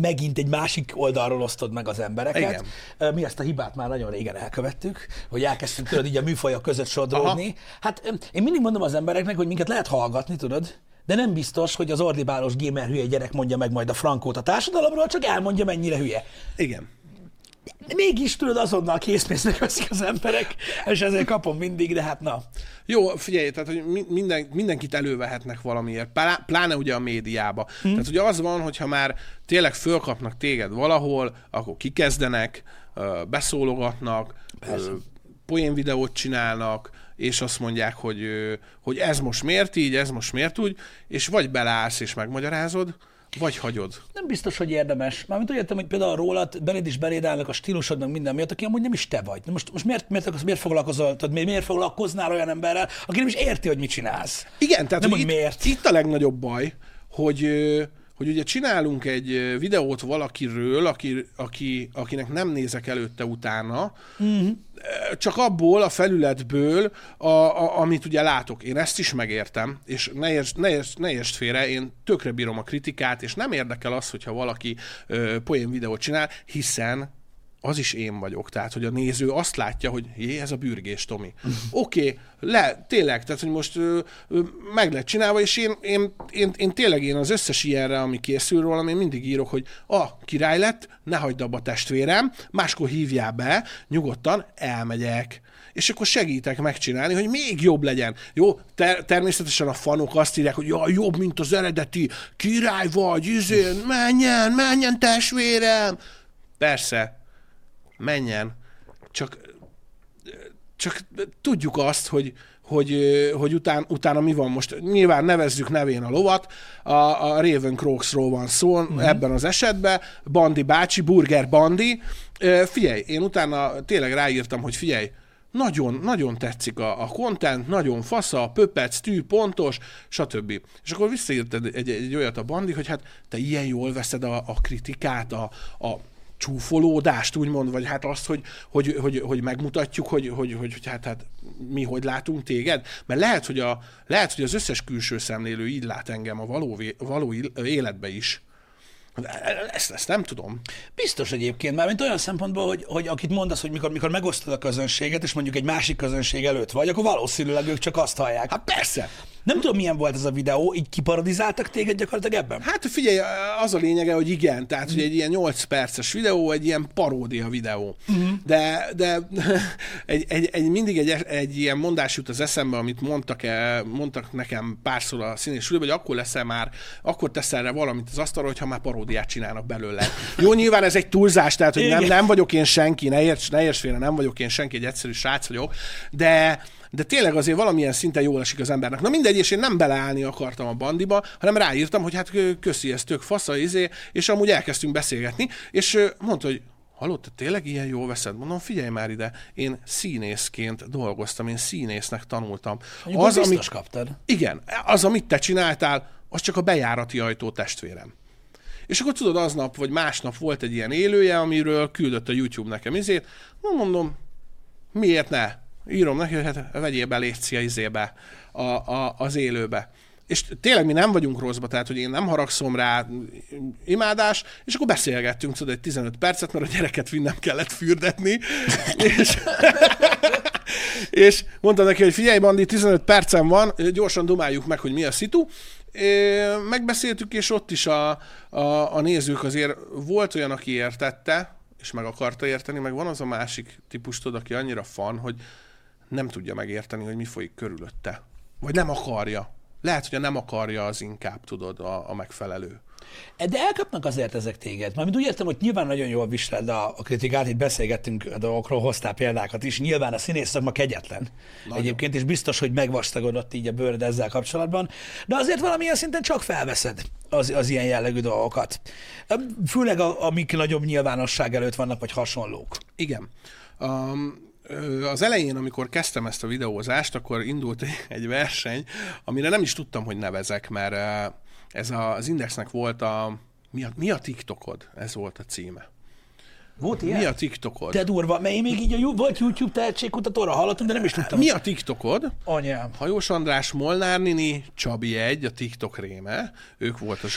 megint egy másik oldalról osztod meg az embereket. Igen. Mi ezt a hibát már nagyon régen elkövettük, hogy elkezdtünk tudod így a műfajok között sodródni. Hát ö, én mindig mondom az embereknek, hogy minket lehet hallgatni, tudod, de nem biztos, hogy az ordibálos gamer hülye gyerek mondja meg majd a frankót a társadalomról, csak elmondja, mennyire hülye. igen. Mégis tudod, azonnal készpénznek veszik az emberek, és ezért kapom mindig, de hát na. Jó, figyelj, tehát hogy mi- minden, mindenkit elővehetnek valamiért, Plá- pláne ugye a médiába. Hmm. Tehát ugye az van, hogyha már tényleg fölkapnak téged valahol, akkor kikezdenek, beszólogatnak, ö, poén videót csinálnak, és azt mondják, hogy, hogy ez most miért így, ez most miért úgy, és vagy beleállsz és megmagyarázod, vagy hagyod. Nem biztos, hogy érdemes. Mármint úgy értem, hogy például rólad beléd is beléd állnak a stílusod, meg minden miatt, aki amúgy nem is te vagy. Na most, most miért, miért, akarsz- miért foglalkozol, tudod, miért, miért foglalkoznál olyan emberrel, aki nem is érti, hogy mit csinálsz? Igen, tehát Nem, hogy hogy itt, miért. itt a legnagyobb baj, hogy, hogy ugye csinálunk egy videót valakiről, aki, aki, akinek nem nézek előtte utána, mm-hmm. csak abból a felületből, a, a, amit ugye látok. Én ezt is megértem, és ne értsd, ne értsd, ne értsd félre, én tökre bírom a kritikát, és nem érdekel az, hogyha valaki ö, poén videót csinál, hiszen az is én vagyok. Tehát, hogy a néző azt látja, hogy jé, ez a bürgés, Tomi. Oké, okay, le, tényleg, tehát, hogy most ö, ö, meg lett csinálva, és én, én, én, én, tényleg én az összes ilyenre, ami készül rólam, én mindig írok, hogy a király lett, ne hagyd abba testvérem, máskor hívjál be, nyugodtan elmegyek és akkor segítek megcsinálni, hogy még jobb legyen. Jó, ter- természetesen a fanok azt írják, hogy ja, jobb, mint az eredeti, király vagy, izé, menjen, menjen testvérem. Persze, menjen, csak, csak tudjuk azt, hogy, hogy, hogy után, utána mi van most. Nyilván nevezzük nevén a lovat, a, a Raven Crocsról van szó mm-hmm. ebben az esetben, Bandi bácsi, Burger Bandi. Figyelj, én utána tényleg ráírtam, hogy figyelj, nagyon, nagyon tetszik a, a content, nagyon fasza, pöpec, tű, pontos, stb. És akkor visszaírt egy, egy, egy olyat a Bandi, hogy hát te ilyen jól veszed a, a kritikát, a, a csúfolódást, úgymond, vagy hát azt, hogy, hogy, hogy, hogy megmutatjuk, hogy, hogy, hogy, hogy hát, hát mi hogy látunk téged. Mert lehet, hogy, a, lehet, hogy az összes külső szemlélő így lát engem a való, való él- életbe is. Ezt, ezt nem tudom. Biztos egyébként, már mint olyan szempontból, hogy, hogy akit mondasz, hogy mikor, mikor megosztod a közönséget, és mondjuk egy másik közönség előtt vagy, akkor valószínűleg ők csak azt hallják. Hát persze. Nem tudom, milyen volt ez a videó, így kiparodizáltak téged gyakorlatilag ebben? Hát figyelj, az a lényege, hogy igen, tehát hogy egy ilyen 8 perces videó, egy ilyen paródia videó. Uh-huh. De, de (laughs) egy, egy, egy, mindig egy, egy ilyen mondás jut az eszembe, amit mondtak, -e, mondtak nekem párszor a színés hogy akkor leszel már, akkor teszel rá valamit az asztalra, hogyha már paródiát csinálnak belőle. Jó, nyilván ez egy túlzás, tehát hogy nem, nem vagyok én senki, ne érts, ne érts félre, nem vagyok én senki, egy egyszerű srác vagyok, de de tényleg azért valamilyen szinten jól esik az embernek. Na mindegy, és én nem beleállni akartam a bandiba, hanem ráírtam, hogy hát köszi, ez tök fasza, izé, és amúgy elkezdtünk beszélgetni, és mondta, hogy hallod, te tényleg ilyen jól veszed? Mondom, figyelj már ide, én színészként dolgoztam, én színésznek tanultam. Mondjuk az, biztos kaptad. igen, az, amit te csináltál, az csak a bejárati ajtó testvérem. És akkor tudod, aznap vagy másnap volt egy ilyen élője, amiről küldött a YouTube nekem izét. Na, mondom, miért ne? Írom neki, hogy hát vegyél be, légy szia, izébe, a, a, az élőbe. És tényleg mi nem vagyunk rosszba, tehát hogy én nem haragszom rá, imádás, és akkor beszélgettünk, tudod, egy 15 percet, mert a gyereket vinnem kellett fürdetni, és, (laughs) és mondtam neki, hogy figyelj, Bandi, 15 percem van, gyorsan dumáljuk meg, hogy mi a szitu. Megbeszéltük, és ott is a, a, a nézők azért volt olyan, aki értette, és meg akarta érteni, meg van az a másik típus, tudod, aki annyira fan, hogy nem tudja megérteni, hogy mi folyik körülötte. Vagy nem akarja. Lehet, hogy a nem akarja az inkább, tudod, a, a megfelelő. De elkapnak azért ezek téged. Mármint úgy értem, hogy nyilván nagyon jól viseled a, a kritikát, itt beszélgettünk a dolgokról, hoztál példákat is. Nyilván a színész szakma kegyetlen. Nagyon. Egyébként, és biztos, hogy megvastagodott így a bőröd ezzel kapcsolatban. De azért valamilyen szinten csak felveszed az, az ilyen jellegű dolgokat. Főleg a, amik nagyobb nyilvánosság előtt vannak, vagy hasonlók. Igen. Um, az elején, amikor kezdtem ezt a videózást, akkor indult (laughs) egy- verseny, amire nem is tudtam, hogy nevezek, mert ez az Indexnek volt a mi, a... mi a TikTokod? Ez volt a címe. Volt ilyen? Mi a TikTokod? De durva, mert én még így a, Yu- volt YouTube tehetségkutatóra hallottam, de nem is tudtam. Mi a TikTokod? Anyám. Hajós András, Molnár Nini, Csabi egy, a TikTok réme, ők volt a,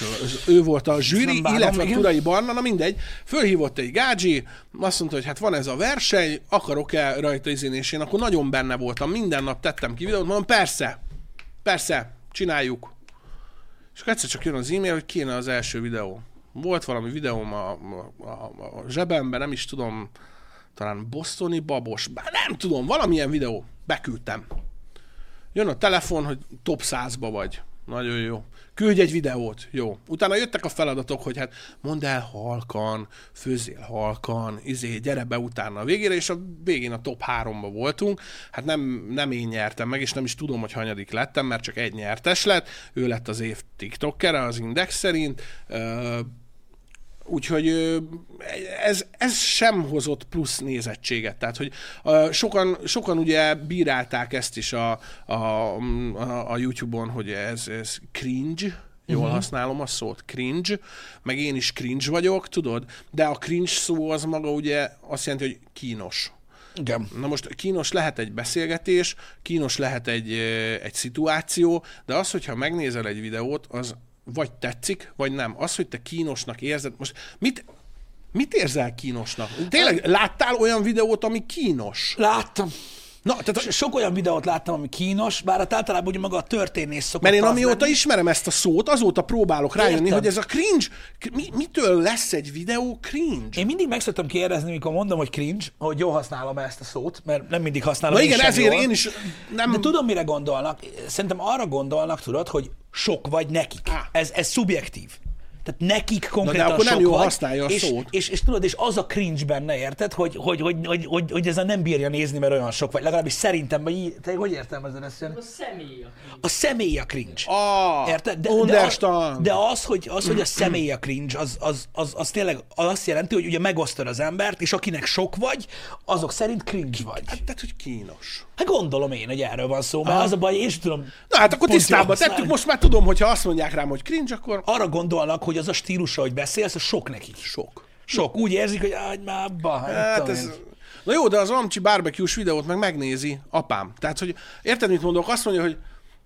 ő volt a zsűri, bánom, illetve a igen. Turai Barna, na mindegy, fölhívott egy gágyi, azt mondta, hogy hát van ez a verseny, akarok-e rajta izén, és én akkor nagyon benne voltam, minden nap tettem ki videót, mondom, persze, persze, csináljuk. És akkor egyszer csak jön az e-mail, hogy kéne az első videó. Volt valami videóm a, a, a, zsebemben, nem is tudom, talán bosztoni babos, bár nem tudom, valamilyen videó, beküldtem. Jön a telefon, hogy top 100-ba vagy. Nagyon jó. Küldj egy videót. Jó. Utána jöttek a feladatok, hogy hát mondd el halkan, főzzél halkan, izé, gyere be utána a végére, és a végén a top 3-ba voltunk. Hát nem, nem én nyertem meg, és nem is tudom, hogy hanyadik lettem, mert csak egy nyertes lett. Ő lett az év TikTokere az Index szerint. Úgyhogy ez, ez sem hozott plusz nézettséget. Tehát, hogy sokan, sokan ugye bírálták ezt is a, a, a, a YouTube-on, hogy ez, ez cringe, jól uh-huh. használom a szót, cringe, meg én is cringe vagyok, tudod, de a cringe szó az maga ugye azt jelenti, hogy kínos. Igen. Na most kínos lehet egy beszélgetés, kínos lehet egy, egy szituáció, de az, hogyha megnézel egy videót, az vagy tetszik, vagy nem. Az, hogy te kínosnak érzed, most mit, mit érzel kínosnak? Tényleg láttál olyan videót, ami kínos? Láttam. Na, tehát sok olyan videót láttam, ami kínos, bár hát általában ugye maga a történés szokott Mert én amióta lenni. ismerem ezt a szót, azóta próbálok rájönni, Értem. hogy ez a cringe, mi, mitől lesz egy videó cringe? Én mindig meg szoktam kérdezni, amikor mondom, hogy cringe, hogy jó használom ezt a szót, mert nem mindig használom. Na igen, ezért jól. én is nem... De tudom, mire gondolnak. Szerintem arra gondolnak, tudod, hogy sok vagy nekik. Ez, ez szubjektív. Tehát nekik konkrétan Na de akkor nem jó használja a és, szót. És, és, és, tudod, és az a cringe benne, érted, hogy, hogy, hogy, hogy, hogy, hogy ez a nem bírja nézni, mert olyan sok vagy. Legalábbis szerintem, vagy te hogy értelmezed ezt? A személy a cringe. A személy a cringe. Ah, érted? De, de, a, de az, hogy, az, hogy a személy a cringe, az, az, az, az tényleg azt jelenti, hogy ugye megosztod az embert, és akinek sok vagy, azok szerint cringe vagy. Hát, tehát, hogy kínos. Hát gondolom én, hogy erről van szó, mert Aha. az a baj, én is tudom. Na hát akkor tisztában tettük, most már tudom, hogy ha azt mondják rám, hogy cringe, akkor... Arra gondolnak, hogy az a stílusa, hogy beszélsz, az sok nekik. Sok. Sok. Úgy érzik, hogy ágy már abba. Hát, ez... Na jó, de az Amcsi barbecue videót meg megnézi apám. Tehát, hogy érted, mit mondok? Azt mondja, hogy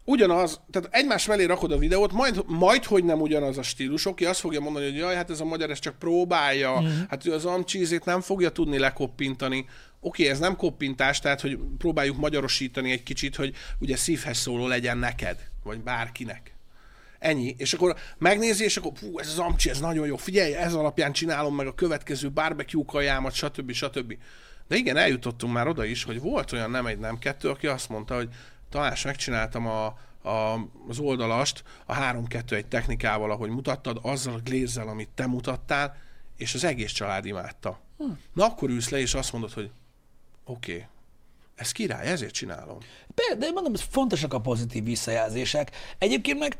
ugyanaz, tehát egymás mellé rakod a videót, majd, majd hogy nem ugyanaz a stílus, oké, azt fogja mondani, hogy jaj, hát ez a magyar, ez csak próbálja, mm. hát az amcsízét nem fogja tudni lekoppintani. Oké, ez nem koppintás, tehát hogy próbáljuk magyarosítani egy kicsit, hogy ugye szívhez szóló legyen neked, vagy bárkinek. Ennyi. És akkor megnézi, és akkor fú, ez az amcsi, ez nagyon jó. Figyelj, ez alapján csinálom meg a következő barbecue kajámat, stb. stb. De igen, eljutottunk már oda is, hogy volt olyan nem egy, nem kettő, aki azt mondta, hogy Tamás, megcsináltam a, a, az oldalast a 3-2-1 technikával, ahogy mutattad, azzal a glézzel, amit te mutattál, és az egész család imádta. Hm. Na akkor ülsz le, és azt mondod, hogy oké, okay, ez király, ezért csinálom. De, mondom, fontosak a pozitív visszajelzések. Egyébként meg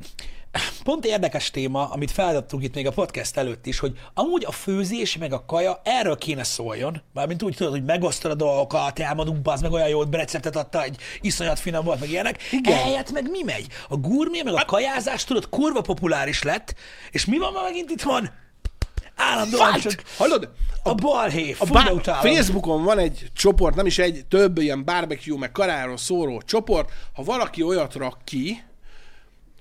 pont érdekes téma, amit feladottunk itt még a podcast előtt is, hogy amúgy a főzés meg a kaja erről kéne szóljon, mármint úgy tudod, hogy megosztod a dolgokat, elmondunk, az meg olyan jó, receptet adta, egy iszonyat finom volt, meg ilyenek. Igen. Eljött meg mi megy? A gurmé meg a kajázás, tudod, kurva populáris lett, és mi van ma megint itthon? Állandóan csak Hallod? A, a balhé, a bá- Facebookon van egy csoport, nem is egy, több ilyen barbecue, meg karáról szóró csoport. Ha valaki olyat rak ki,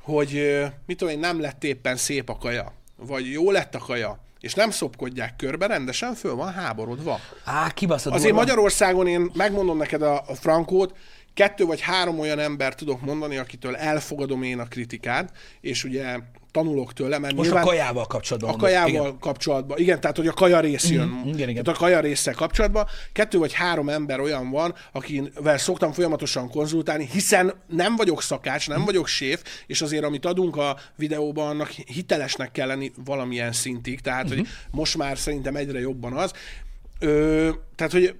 hogy mit tudom én, nem lett éppen szép a kaja, vagy jó lett a kaja, és nem szopkodják körbe, rendesen föl van háborodva. Á, kibaszott Azért Magyarországon én megmondom neked a, a frankót, kettő vagy három olyan ember tudok mondani, akitől elfogadom én a kritikát, és ugye tanulok tőle, mert Most nyilván, a kajával kapcsolatban. A kajával igen. kapcsolatban, igen, tehát hogy a kaja rész jön. Mm, igen, igen. Tehát a kaja résszel kapcsolatban kettő vagy három ember olyan van, akivel szoktam folyamatosan konzultálni, hiszen nem vagyok szakács, nem mm. vagyok séf, és azért amit adunk a videóban, annak hitelesnek kell lenni valamilyen szintig, tehát mm-hmm. hogy mhm. most már szerintem egyre jobban az. Ö, tehát, hogy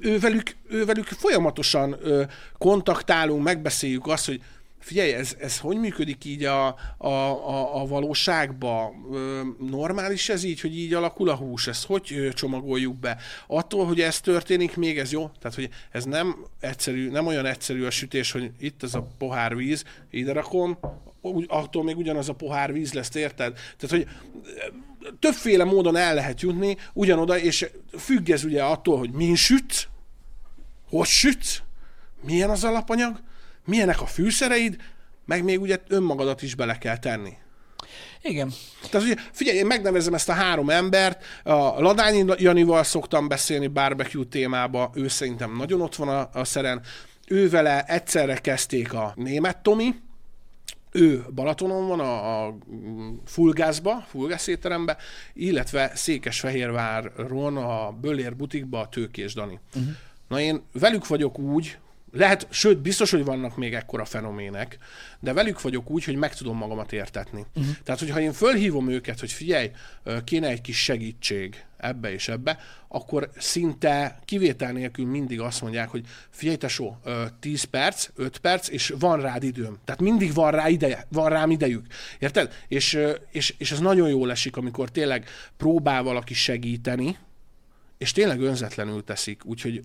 ővelük, ővelük folyamatosan ö, kontaktálunk, megbeszéljük azt, hogy figyelj, ez, ez hogy működik így a, a, a, a valóságba? Normális ez így, hogy így alakul a hús? Ezt hogy csomagoljuk be? Attól, hogy ez történik, még ez jó? Tehát, hogy ez nem egyszerű, nem olyan egyszerű a sütés, hogy itt ez a pohár víz, ide rakom, attól még ugyanaz a pohár víz lesz, érted? Tehát, hogy többféle módon el lehet jutni ugyanoda, és függ ez ugye attól, hogy min sütsz, hogy sütsz, milyen az alapanyag, milyenek a fűszereid, meg még ugye önmagadat is bele kell tenni. Igen. Tehát ugye, figyelj, én megnevezem ezt a három embert, a Ladányi Janival szoktam beszélni barbecue témába, ő szerintem nagyon ott van a, a szeren, ő vele egyszerre kezdték a német Tomi, ő Balatonon van, a, a Fulgászba, Fulgász étterembe, illetve Székesfehérváron a Bölér butikba a Tőkés Dani. Uh-huh. Na én velük vagyok úgy, lehet, sőt, biztos, hogy vannak még ekkora fenomének, de velük vagyok úgy, hogy meg tudom magamat értetni. Uh-huh. Tehát, hogyha én fölhívom őket, hogy figyelj, kéne egy kis segítség ebbe és ebbe, akkor szinte kivétel nélkül mindig azt mondják, hogy figyelj tesó, 10 perc, 5 perc, és van rád időm. Tehát mindig van rá ideje, van rám idejük. Érted? És, és, és ez nagyon jól esik, amikor tényleg próbál valaki segíteni, és tényleg önzetlenül teszik, úgyhogy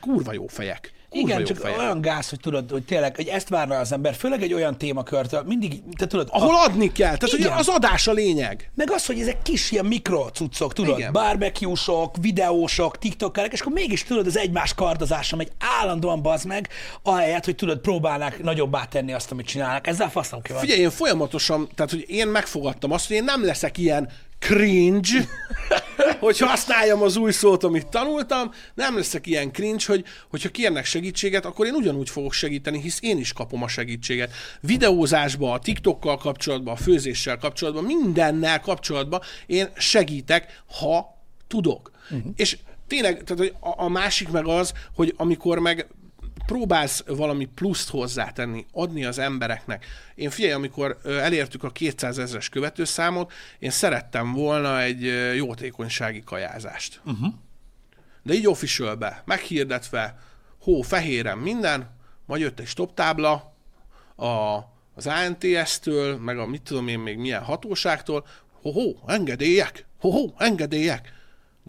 kurva jó fejek. Kurva Igen, jó csak fejek. olyan gáz, hogy tudod, hogy tényleg, hogy ezt várna az ember, főleg egy olyan témakörtől, mindig, te tudod, Ahol adni kell, tehát hogy Igen. az adás a lényeg. Meg az, hogy ezek kis ilyen mikrocuccok, tudod, Igen. barbecue-sok, videósok, tiktokerek, és akkor mégis tudod, az egymás kardozása megy állandóan bazd meg, ahelyett, hogy tudod, próbálnák nagyobbá tenni azt, amit csinálnak. Ezzel faszom ki van. Figyelj, én folyamatosan, tehát hogy én megfogadtam azt, hogy én nem leszek ilyen cringe, (laughs) hogy használjam az új szót, amit tanultam, nem leszek ilyen cringe, hogy hogyha kérnek segítséget, akkor én ugyanúgy fogok segíteni, hisz én is kapom a segítséget. Videózásba, a TikTokkal kapcsolatban, a főzéssel kapcsolatban, mindennel kapcsolatban én segítek, ha tudok. Uh-huh. És tényleg, tehát a, a másik meg az, hogy amikor meg próbálsz valami pluszt hozzátenni, adni az embereknek. Én figyelj, amikor elértük a 200 ezres követőszámot, én szerettem volna egy jótékonysági kajázást. Uh-huh. De így officialbe, meghirdetve, hó, fehéren minden, majd jött egy stop tábla a, az ANTS-től, meg a mit tudom én még milyen hatóságtól, ho-ho, engedélyek, ho-ho, engedélyek.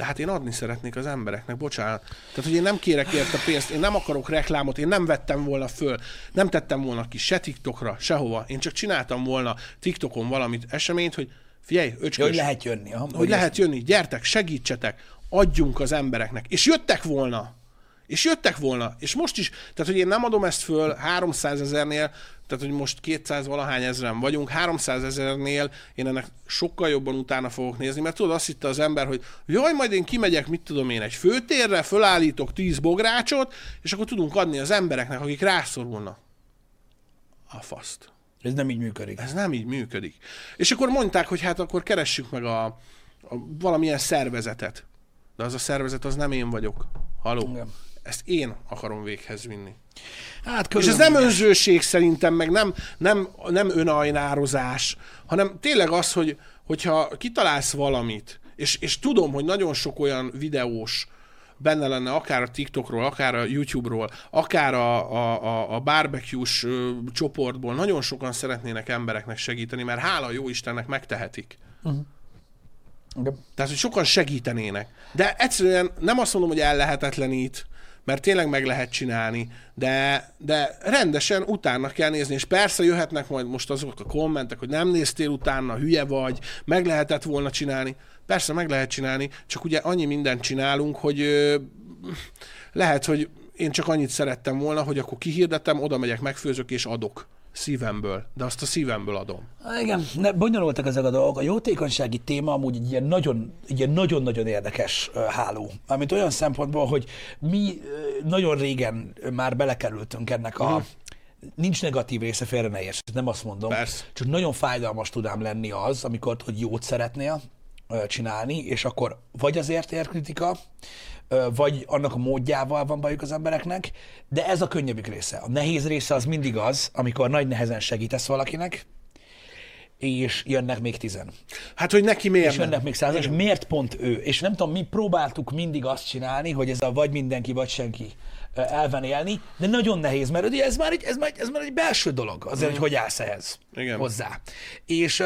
De hát én adni szeretnék az embereknek, bocsánat. Tehát, hogy én nem kérek érte pénzt, én nem akarok reklámot, én nem vettem volna föl, nem tettem volna ki se TikTokra, sehova. Én csak csináltam volna TikTokon valamit, eseményt, hogy figyelj, Ja, öcskös, hogy lehet jönni. Aha, hogy lehet jönni, gyertek, segítsetek, adjunk az embereknek. És jöttek volna. És jöttek volna. És most is, tehát hogy én nem adom ezt föl 300 ezernél, tehát hogy most 200 valahány ezeren vagyunk, 300 ezernél én ennek sokkal jobban utána fogok nézni, mert tudod, azt hitte az ember, hogy jaj, majd én kimegyek, mit tudom én, egy főtérre, fölállítok 10 bográcsot, és akkor tudunk adni az embereknek, akik rászorulnak. A faszt. Ez nem így működik. Ez nem így működik. És akkor mondták, hogy hát akkor keressük meg a, a valamilyen szervezetet. De az a szervezet, az nem én vagyok. Haló? Igen. Ezt én akarom véghez vinni. Hát És ez nem önzőség szerintem, meg nem, nem, nem önajnározás, hanem tényleg az, hogy, hogyha kitalálsz valamit, és, és tudom, hogy nagyon sok olyan videós benne lenne akár a TikTokról, akár a YouTube-ról, akár a, a, a, a barbecue-s csoportból, nagyon sokan szeretnének embereknek segíteni, mert hála jó Istennek megtehetik. Igen. Tehát, hogy sokan segítenének. De egyszerűen nem azt mondom, hogy ellehetetlenít, mert tényleg meg lehet csinálni, de, de rendesen utána kell nézni, és persze jöhetnek majd most azok a kommentek, hogy nem néztél utána, hülye vagy, meg lehetett volna csinálni. Persze meg lehet csinálni, csak ugye annyi mindent csinálunk, hogy ö, lehet, hogy én csak annyit szerettem volna, hogy akkor kihirdetem, oda megyek, megfőzök és adok szívemből, de azt a szívemből adom. Igen, ne, bonyolultak ezek a dolgok. A jótékonysági téma amúgy egy ilyen nagyon, egy ilyen nagyon-nagyon érdekes háló. Mármint olyan szempontból, hogy mi nagyon régen már belekerültünk ennek a... Mhm. Nincs negatív része, félre ne érts, nem azt mondom. Persze. Csak nagyon fájdalmas tudám lenni az, amikor hogy jót szeretnél csinálni, és akkor vagy azért ér kritika, vagy annak a módjával van bajuk az embereknek, de ez a könnyebbik része. A nehéz része az mindig az, amikor nagy nehezen segítesz valakinek, és jönnek még tizen. Hát, hogy neki miért És nem? jönnek még százan, és miért pont ő? És nem tudom, mi próbáltuk mindig azt csinálni, hogy ez a vagy mindenki, vagy senki elven élni, de nagyon nehéz, mert ugye ez már egy, ez már, ez már egy belső dolog, azért, hogy hogy állsz ehhez Igen. hozzá. És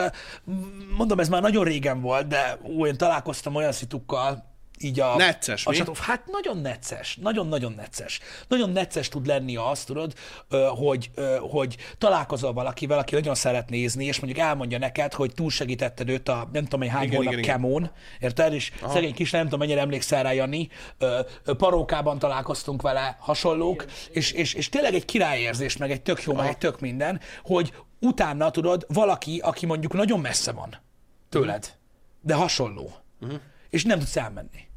mondom, ez már nagyon régen volt, de ú, én találkoztam olyan szitukkal, így a... Necces, a mi? csatorn- Hát nagyon necces, nagyon-nagyon necces. Nagyon necces tud lenni az, tudod, hogy, hogy találkozol valakivel, aki nagyon szeret nézni, és mondjuk elmondja neked, hogy túlsegítetted őt a nem tudom, hogy hány Igen, hónap igen, igen. kemón, érted? És Aha. szegény kis, nem tudom, mennyire emlékszel rá, Jani, parókában találkoztunk vele, hasonlók, és, és, és tényleg egy királyérzés, meg egy tök jó, meg egy tök minden, hogy utána tudod, valaki, aki mondjuk nagyon messze van tőled, de hasonló, uh-huh. És nem tudsz elmenni.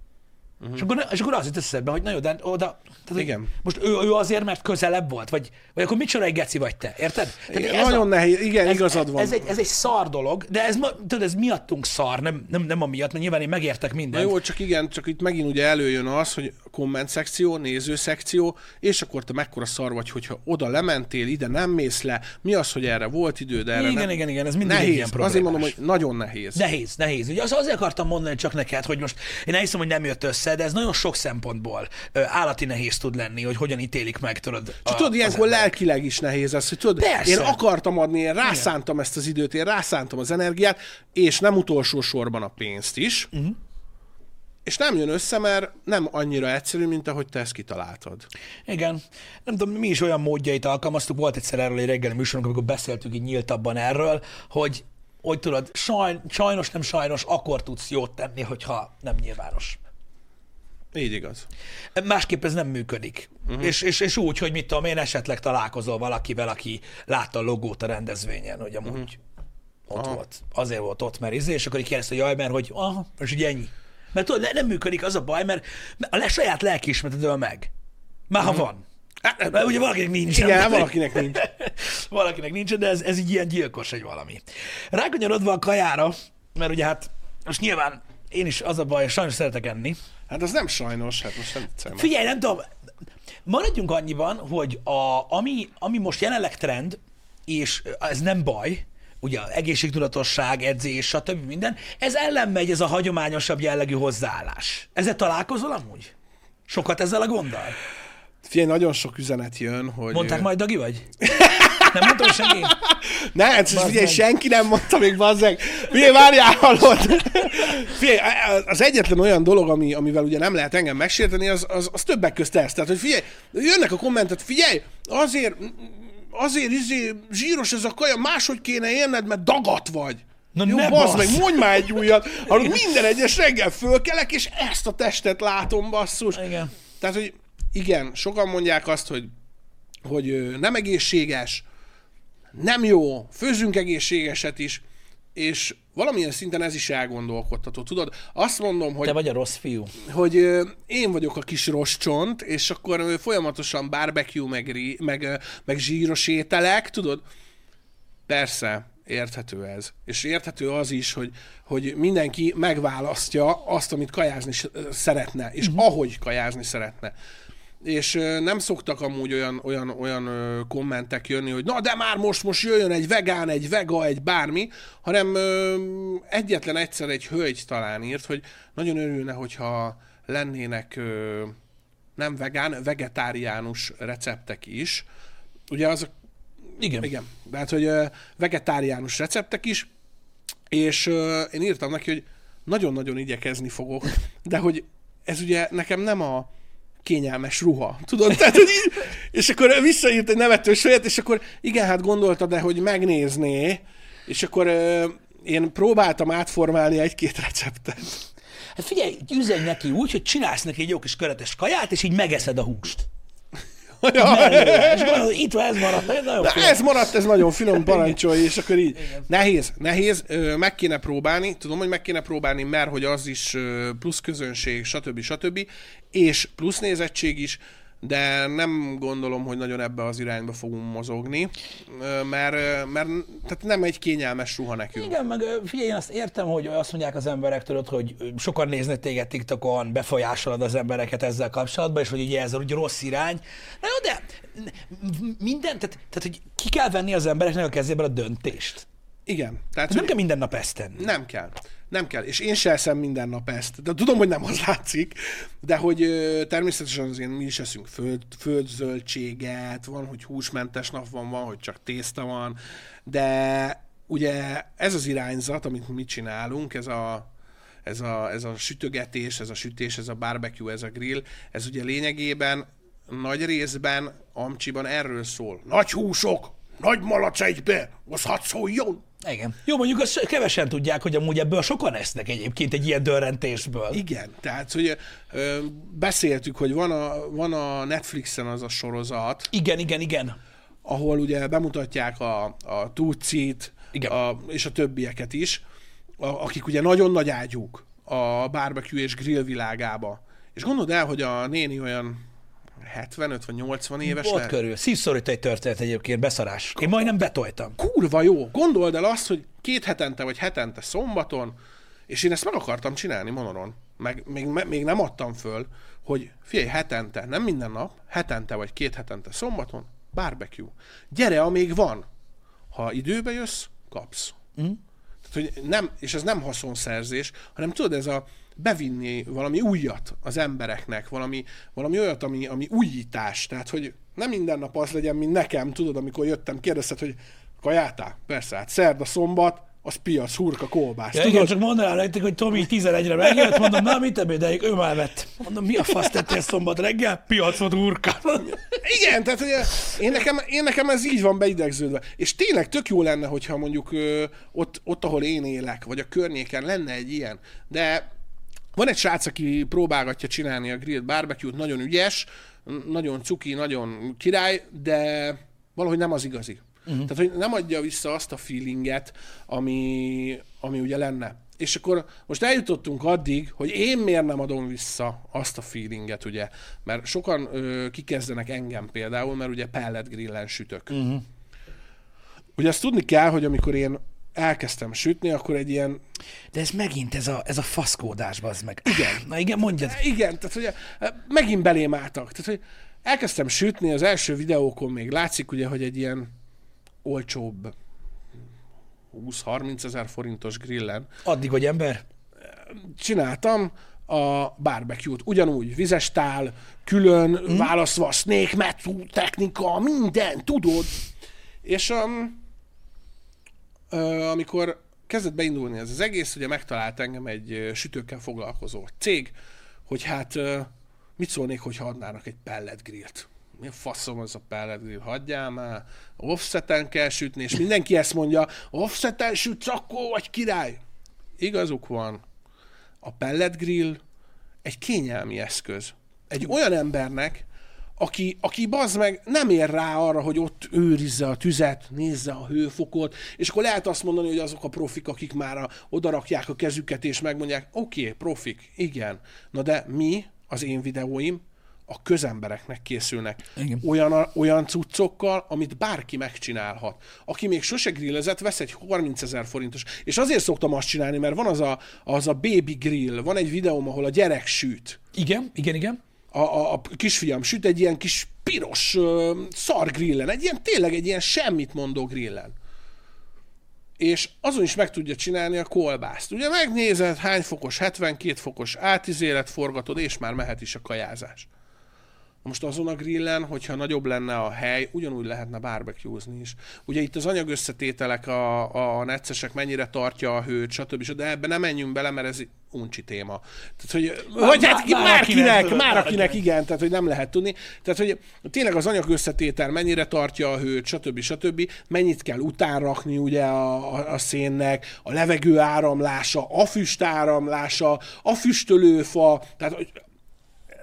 Uh-huh. És, akkor, és akkor az jut eszedbe, hogy na jó, de oda... Tehát, Igen. Most ő, ő azért, mert közelebb volt? Vagy, vagy akkor micsoda egy geci vagy te? Érted? Tehát Igen, nagyon nehéz. Igen, ez, igazad van. Ez egy, ez egy szar dolog, de ez, tudod, ez miattunk szar, nem, nem, nem amiatt, mert nyilván én megértek Na mindent. jó, csak igen, csak itt megint ugye előjön az, hogy a komment szekció, néző szekció, és akkor te mekkora szar vagy, hogyha oda lementél, ide nem mész le, mi az, hogy erre volt időd, erre Igen, nem. igen, igen, ez mindig nehéz. ilyen problémás. Azért mondom, hogy nagyon nehéz. Nehéz, nehéz. Ugye az, azért akartam mondani csak neked, hogy most én elhiszem, hogy nem jött össze, de ez nagyon sok szempontból ö, állati nehéz tud lenni, hogy hogyan ítélik meg, tudod. Csak tudod, ilyenkor emberek. lelkileg is nehéz ez, hogy tudod, Persze. én akartam adni, én rászántam ezt az időt, én rászántam az energiát, és nem utolsó sorban a pénzt is, uh-huh. és nem jön össze, mert nem annyira egyszerű, mint ahogy te ezt kitaláltad. Igen. Nem tudom, mi is olyan módjait alkalmaztuk. Volt egyszer erről egy reggeli műsorunk, amikor beszéltünk így nyíltabban erről, hogy hogy tudod, saj, sajnos, nem sajnos, akkor tudsz jót tenni, hogyha nem nyilvános. Így igaz. Másképp ez nem működik. Uh-huh. És, és, és úgy, hogy mit tudom én, esetleg találkozol valakivel, aki látta a logót a rendezvényen, hogy amúgy uh-huh. ott Aha. volt. Azért volt ott, mert izé, és akkor így kérdezte, jaj, mert hogy, aha, és így ennyi. Mert tudod, ne- nem működik az a baj, mert a saját lelkiismereted öl meg. Már ha van. Mert ugye valakinek nincs. Igen, valakinek nincs. (laughs) valakinek nincs, de ez, ez így ilyen gyilkos egy valami. Rákanyarodva a kajára, mert ugye hát most nyilván én is az a baj, sajnos szeretek enni. Hát az nem sajnos, hát most nem viccelem. Figyelj, nem tudom, maradjunk annyiban, hogy a, ami, ami most jelenleg trend, és ez nem baj, ugye egészségtudatosság, edzés, stb. minden, ez ellen megy ez a hagyományosabb jellegű hozzáállás. Ezzel találkozol amúgy? Sokat ezzel a gonddal? Figyelj, nagyon sok üzenet jön, hogy... Mondták majd, Dagi vagy? (laughs) Nem mondtam senki? Ne, hát Bazd figyelj, senki nem mondta még, bazzeg. Figyelj, várjál, hallod? Figyelj, az egyetlen olyan dolog, ami, amivel ugye nem lehet engem megsérteni, az, az, az többek közt ez. Tehát, hogy figyelj, jönnek a kommentet, figyelj, azért, azért izé, zsíros ez a kaja, máshogy kéne élned, mert dagat vagy. Na Jó, ne bassz! meg, mondj már egy újat. Hallod, minden egyes reggel fölkelek, és ezt a testet látom, basszus. Igen. Tehát, hogy igen, sokan mondják azt, hogy, hogy nem egészséges, nem jó, főzzünk egészségeset is, és valamilyen szinten ez is elgondolkodható. Tudod, azt mondom, hogy Te vagy a rossz fiú. hogy ö, én vagyok a kis roscsont, és akkor ö, folyamatosan barbecue, meg, ri- meg, ö, meg zsíros ételek, tudod? Persze, érthető ez. És érthető az is, hogy, hogy mindenki megválasztja azt, amit kajázni szeretne, és uh-huh. ahogy kajázni szeretne. És nem szoktak amúgy olyan, olyan, olyan kommentek jönni, hogy na de már most, most jöjjön egy vegán, egy vega, egy bármi, hanem egyetlen egyszer egy hölgy talán írt, hogy nagyon örülne, hogyha lennének nem vegán, vegetáriánus receptek is. Ugye azok Igen. igen, tehát, hogy vegetáriánus receptek is, és én írtam neki, hogy nagyon-nagyon igyekezni fogok, de hogy ez ugye nekem nem a kényelmes ruha, tudod? Tehát, hogy így, és akkor visszaírt egy nevetős olyat, és akkor igen, hát gondolta, de hogy megnézné, és akkor ö, én próbáltam átformálni egy-két receptet. Hát figyelj, üzenj neki úgy, hogy csinálsz neki egy jó kis köretes kaját, és így megeszed a húst. (laughs) Mellőle. És gondolod, itt van, ez maradt, ez nagyon Na, finom. ez maradt, ez nagyon finom, parancsolj, és akkor így. Nehéz, nehéz, ö, meg kéne próbálni, tudom, hogy meg kéne próbálni, mert hogy az is plusz közönség, stb. stb. És plusz nézettség is, de nem gondolom, hogy nagyon ebbe az irányba fogunk mozogni, mert, mert tehát nem egy kényelmes ruha nekünk. Igen, meg figyelj, én azt értem, hogy azt mondják az emberek, tudod, hogy sokan néznek téged TikTokon, befolyásolod az embereket ezzel kapcsolatban, és hogy ugye ez úgy rossz irány. Na jó, de minden, tehát, tehát hogy ki kell venni az embereknek a kezéből a döntést. Igen, tehát Nem hogy kell minden nap ezt tenni. nem kell. Nem kell, és én se eszem minden nap ezt. De tudom, hogy nem az látszik, de hogy ö, természetesen azért mi is eszünk föld, földzöldséget, van, hogy húsmentes nap van, van, hogy csak tészta van, de ugye ez az irányzat, amit mi csinálunk, ez a, ez a, ez a sütögetés, ez a sütés, ez a barbecue, ez a grill, ez ugye lényegében nagy részben Amcsiban erről szól. Nagy húsok, nagy malac egybe, az hadd szóljon! Igen. Jó, mondjuk azt kevesen tudják, hogy amúgy ebből sokan esznek egyébként egy ilyen dörrentésből. Igen, tehát hogy ö, beszéltük, hogy van a, van a Netflixen az a sorozat, Igen, igen, igen. ahol ugye bemutatják a, a Tucit, Igen. a, és a többieket is, a, akik ugye nagyon nagy ágyúk a barbecue és grill világába. És gondold el, hogy a néni olyan 75 vagy 80 éves Ott lehet. körül. Szívszorító egy történet egyébként, beszarás. Én majdnem betoltam. Kurva jó. Gondold el azt, hogy két hetente vagy hetente szombaton, és én ezt meg akartam csinálni monoron. Meg még, még nem adtam föl, hogy figyelj, hetente, nem minden nap, hetente vagy két hetente szombaton, barbecue. Gyere, amíg van. Ha időbe jössz, kapsz. Mm. Tehát, hogy nem, és ez nem haszonszerzés, hanem tudod, ez a bevinni valami újat az embereknek, valami, valami olyat, ami, ami újítás. Tehát, hogy nem minden nap az legyen, mint nekem, tudod, amikor jöttem, kérdezted, hogy kajátál? Persze, hát szerda, szombat, az piac, hurka, kolbász. Ja, tudod? igen, csak mondanám nektek, hogy Tomi 11-re megjött, mondom, na mit ebédeljük, ő már vett. Mondom, mi a fasz tettél szombat reggel? Piacot urka. Igen, tehát hogy én nekem, én nekem ez így van beidegződve. És tényleg tök jó lenne, hogyha mondjuk ö, ott, ott, ahol én élek, vagy a környéken lenne egy ilyen. De van egy srác, aki próbálgatja csinálni a grilled barbecue-t, nagyon ügyes, nagyon cuki, nagyon király, de valahogy nem az igazi. Uh-huh. Tehát, hogy nem adja vissza azt a feelinget, ami, ami ugye lenne. És akkor most eljutottunk addig, hogy én miért nem adom vissza azt a feelinget, ugye, mert sokan ö, kikezdenek engem például, mert ugye pellet grillen sütök. Uh-huh. Ugye azt tudni kell, hogy amikor én elkezdtem sütni, akkor egy ilyen De ez megint ez a, ez a faszkódás, bazd meg. Igen. Na igen, mondjad. Igen, tehát ugye megint belém álltak. Tehát, hogy elkezdtem sütni, az első videókon még látszik, ugye, hogy egy ilyen olcsóbb 20-30 ezer forintos grillen Addig, hogy ember? csináltam a barbecue-t. Ugyanúgy, vizes tál, külön, mm. választva a snake method, technika, minden, tudod. És um, amikor kezdett beindulni ez az egész, ugye megtalált engem egy sütőkkel foglalkozó cég, hogy hát mit szólnék, hogyha adnának egy pellet grillt. Mi faszom az a pellet grill? Hagyjál már, offseten kell sütni, és mindenki ezt mondja, offseten sütsz, akkor vagy király. Igazuk van, a pellet grill egy kényelmi eszköz. Egy olyan embernek, aki, aki bazd meg nem ér rá arra, hogy ott őrizze a tüzet, nézze a hőfokot, és akkor lehet azt mondani, hogy azok a profik, akik már a, odarakják a kezüket, és megmondják, oké, okay, profik, igen. Na de mi, az én videóim, a közembereknek készülnek. Igen. Olyan, olyan cuccokkal, amit bárki megcsinálhat. Aki még sose grillezett, vesz egy 30 ezer forintos. És azért szoktam azt csinálni, mert van az a, az a baby grill, van egy videóm, ahol a gyerek süt. Igen, igen, igen. A, a, a kisfiam süt egy ilyen kis piros uh, szar grillen, egy ilyen tényleg egy ilyen semmit mondó grillen. És azon is meg tudja csinálni a kolbászt. Ugye megnézed, hány fokos, 72 fokos átizélet forgatod, és már mehet is a kajázás. Most azon a grillen, hogyha nagyobb lenne a hely, ugyanúgy lehetne barbecue-zni is. Ugye itt az anyag összetételek, a, a neccesek mennyire tartja a hőt, stb. De ebbe nem menjünk bele, mert ez uncsi téma. Tehát, hogy, vagy hát már már akinek, már már akinek. igen, tehát hogy nem lehet tudni. Tehát, hogy tényleg az anyag összetétel mennyire tartja a hőt, stb. stb. Mennyit kell utánrakni ugye a, a, a szénnek, a levegő áramlása, a füst áramlása, a füstölőfa, tehát hogy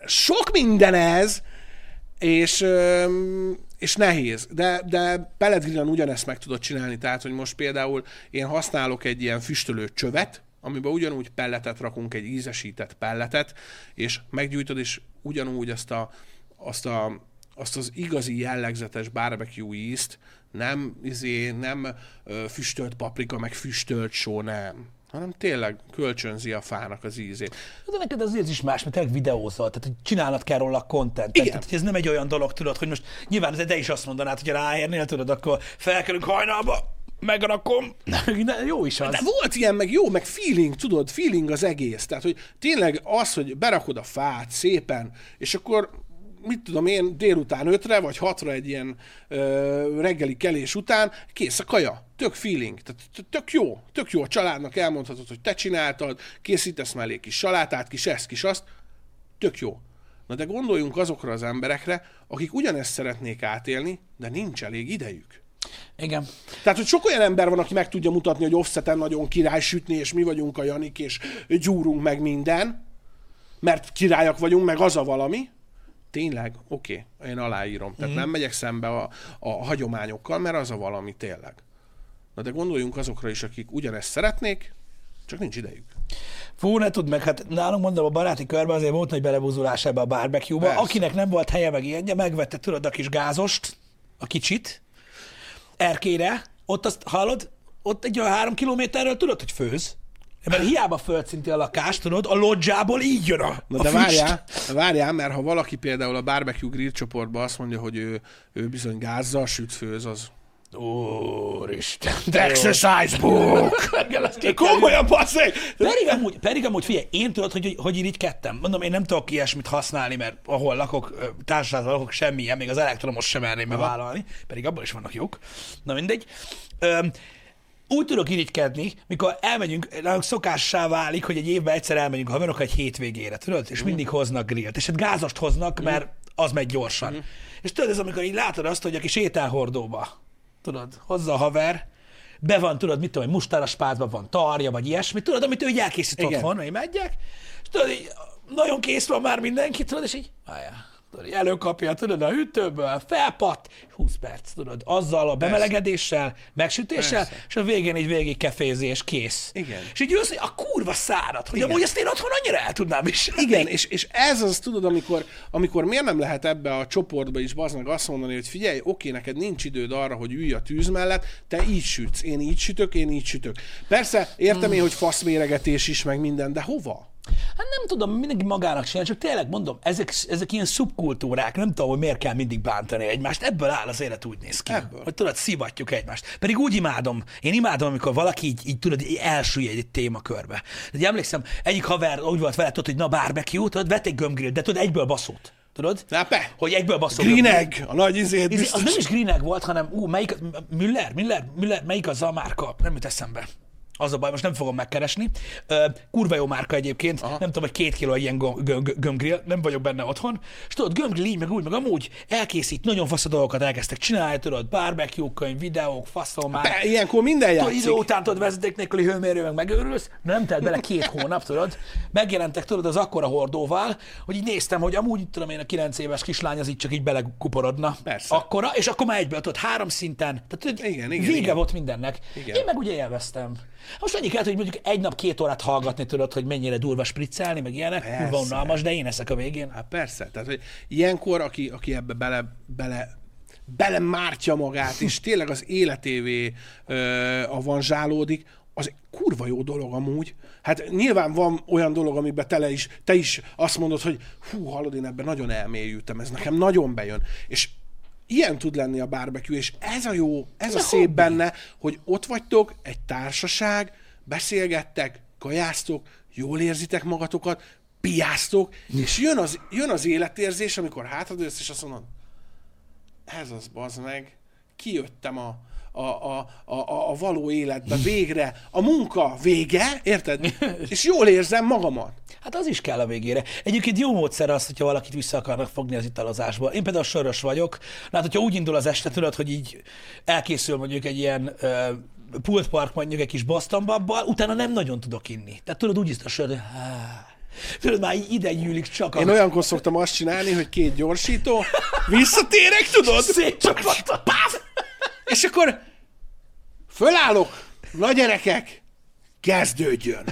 sok minden ez, és, és nehéz. De, de pelletgrillen ugyanezt meg tudod csinálni. Tehát, hogy most például én használok egy ilyen füstölő csövet, amiben ugyanúgy pelletet rakunk, egy ízesített pelletet, és meggyújtod, és ugyanúgy azt, a, azt, a, azt az igazi jellegzetes barbecue ízt, nem, izé, nem füstölt paprika, meg füstölt só, nem hanem tényleg kölcsönzi a fának az ízét. De neked azért is más, mert tényleg videózol, tehát hogy csinálnod kell róla content. Igen. Tehát, hogy ez nem egy olyan dolog, tudod, hogy most nyilván te is azt mondanád, hogy ráérnél, tudod, akkor felkelünk hajnalba, megrakom. De jó is az. De volt ilyen, meg jó, meg feeling, tudod, feeling az egész. Tehát, hogy tényleg az, hogy berakod a fát szépen, és akkor mit tudom én, délután ötre vagy hatra egy ilyen ö, reggeli kelés után, kész a kaja. Tök feeling. Tehát tök jó. Tök jó a családnak elmondhatod, hogy te csináltad, készítesz mellé kis salátát, kis ezt, kis azt. Tök jó. Na de gondoljunk azokra az emberekre, akik ugyanezt szeretnék átélni, de nincs elég idejük. Igen. Tehát, hogy sok olyan ember van, aki meg tudja mutatni, hogy offseten nagyon király sütni, és mi vagyunk a Janik, és gyúrunk meg minden, mert királyak vagyunk, meg az a valami. Tényleg? Oké, okay, én aláírom. Tehát mm. nem megyek szembe a, a hagyományokkal, mert az a valami tényleg. Na de gondoljunk azokra is, akik ugyanezt szeretnék, Csak nincs idejük. Fú, ne tudd meg, hát nálunk mondom, a baráti körben azért volt nagy belebúzulás ebbe a barbecue-ba. Persze. Akinek nem volt helye meg ilyenje, megvette, tudod, a kis gázost, a kicsit, erkére, ott azt hallod, ott egy olyan három kilométerről tudod, hogy főz. Mert hiába földszinti a lakást, tudod, a lodzsából így jön a, Na a de füst. várjál, várjál, mert ha valaki például a barbecue grill csoportban azt mondja, hogy ő, ő bizony gázzal süt főz, az... Úristen, the exercise book! (laughs) Komolyan, basszeg! Pedig amúgy, pedig amúgy figyelj, én tudod, hogy, hogy irigykedtem. Mondom, én nem tudok ilyesmit használni, mert ahol lakok, társaságban lakok, semmilyen, még az elektromos sem merném bevállalni, pedig abban is vannak jók. Na mindegy. Öm, úgy tudok irigykedni, mikor elmegyünk, nálunk szokássá válik, hogy egy évben egyszer elmegyünk haverok egy hétvégére, tudod? És mindig hoznak grillt. És hát gázost hoznak, mert az megy gyorsan. És tudod, ez amikor így látod azt, hogy aki sétálhordóba, tudod, hozza a haver, be van, tudod, mit tudom, mustáras pálcban van tarja, vagy ilyesmi, tudod, amit ő így elkészít Igen. otthon, megyek, és tudod, így nagyon kész van már mindenki, tudod, és így, így előkapja, tudod, a hűtőből, felpat, 20 perc, tudod, azzal a bemelegedéssel, megsütéssel, Persze. és a végén egy végig kefézés, kész. Igen. És így jössz, a kurva szárad, hogy Igen. amúgy ezt én otthon annyira el tudnám viselni. Igen, és, és ez az, tudod, amikor, amikor miért nem lehet ebbe a csoportba is meg azt mondani, hogy figyelj, oké, neked nincs időd arra, hogy ülj a tűz mellett, te így sütsz, én így sütök, én így sütök. Persze, értem én, hogy faszméregetés is, meg minden, de hova? Hát nem tudom, mindenki magának csinál, csak tényleg mondom, ezek, ezek ilyen szubkultúrák, nem tudom, hogy miért kell mindig bántani egymást, ebből áll az élet úgy néz ki. Ebből. Hogy tudod, szivatjuk egymást. Pedig úgy imádom, én imádom, amikor valaki így, így tudod, így elsülly egy témakörbe. De emlékszem, egyik haver úgy volt vele, tudod, hogy na barbecue, tudod, vett egy gömbgrill, de tudod, egyből baszott. Tudod? Be. Hogy egyből baszol. Greenegg, a nagy izét biztos. az nem is Greenegg volt, hanem ú, melyik, Müller, Müller, Müller, melyik az a márka? Nem jut eszembe. Az a baj, most nem fogom megkeresni. Kurva jó márka egyébként, Aha. nem tudom, hogy két kiló ilyen gom- gö- gö- gömbgrill, nem vagyok benne otthon. És tudod, gömbgrill így, meg úgy, meg amúgy elkészít, nagyon fasz a dolgokat elkezdtek csinálni, tudod, barbecue könyv, videók, faszom már. Be, ilyenkor minden Tudod, játszik. idő után tudod, vezeték nélküli hőmérő, meg megőrülsz, nem telt bele két hónap, tudod. Megjelentek, tudod, az akkora hordóval, hogy így néztem, hogy amúgy, itt tudom én, a kilenc éves kislány az így csak így belekuporodna. Persze. Akkora, és akkor már egyből, tudod, három szinten. Tehát tudod, Igen, igen, vége igen. volt mindennek. Igen. Én meg ugye élveztem. Most annyi kellett, hogy mondjuk egy nap két órát hallgatni, tudod, hogy mennyire durva spriccelni, meg ilyenek. Kurva unalmas, de én eszek a végén. Hát persze, tehát hogy ilyenkor, aki, aki ebbe bele, bele, belemártja magát, és tényleg az életévé ö, avanzsálódik, az kurva jó dolog amúgy. Hát nyilván van olyan dolog, amiben tele is, te is azt mondod, hogy hú, hallod, én ebben nagyon elmélyültem, ez nekem nagyon bejön. És ilyen tud lenni a barbecue, és ez a jó, ez a szép hobbi. benne, hogy ott vagytok, egy társaság, beszélgettek, kajáztok, jól érzitek magatokat, piáztok, és jön az, jön az életérzés, amikor hátradőlsz, és azt mondod, ez az, bazd meg, kijöttem a, a, a, a, a, való életbe, végre, a munka vége, érted? (laughs) És jól érzem magamat. Hát az is kell a végére. Egyébként jó módszer az, hogyha valakit vissza akarnak fogni az italozásból. Én például soros vagyok. Hát, hogyha úgy indul az este, tudod, hogy így elkészül mondjuk egy ilyen ö, pultpark mondjuk egy kis Boston babbal, utána nem nagyon tudok inni. Tehát tudod, úgy a sör, hogy. Tudod, már ide gyűlik csak. Én olyankor szoktam azt csinálni, hogy két gyorsító, visszatérek, tudod? (laughs) Szétcsapattam. És akkor fölállok, na gyerekek, kezdődjön.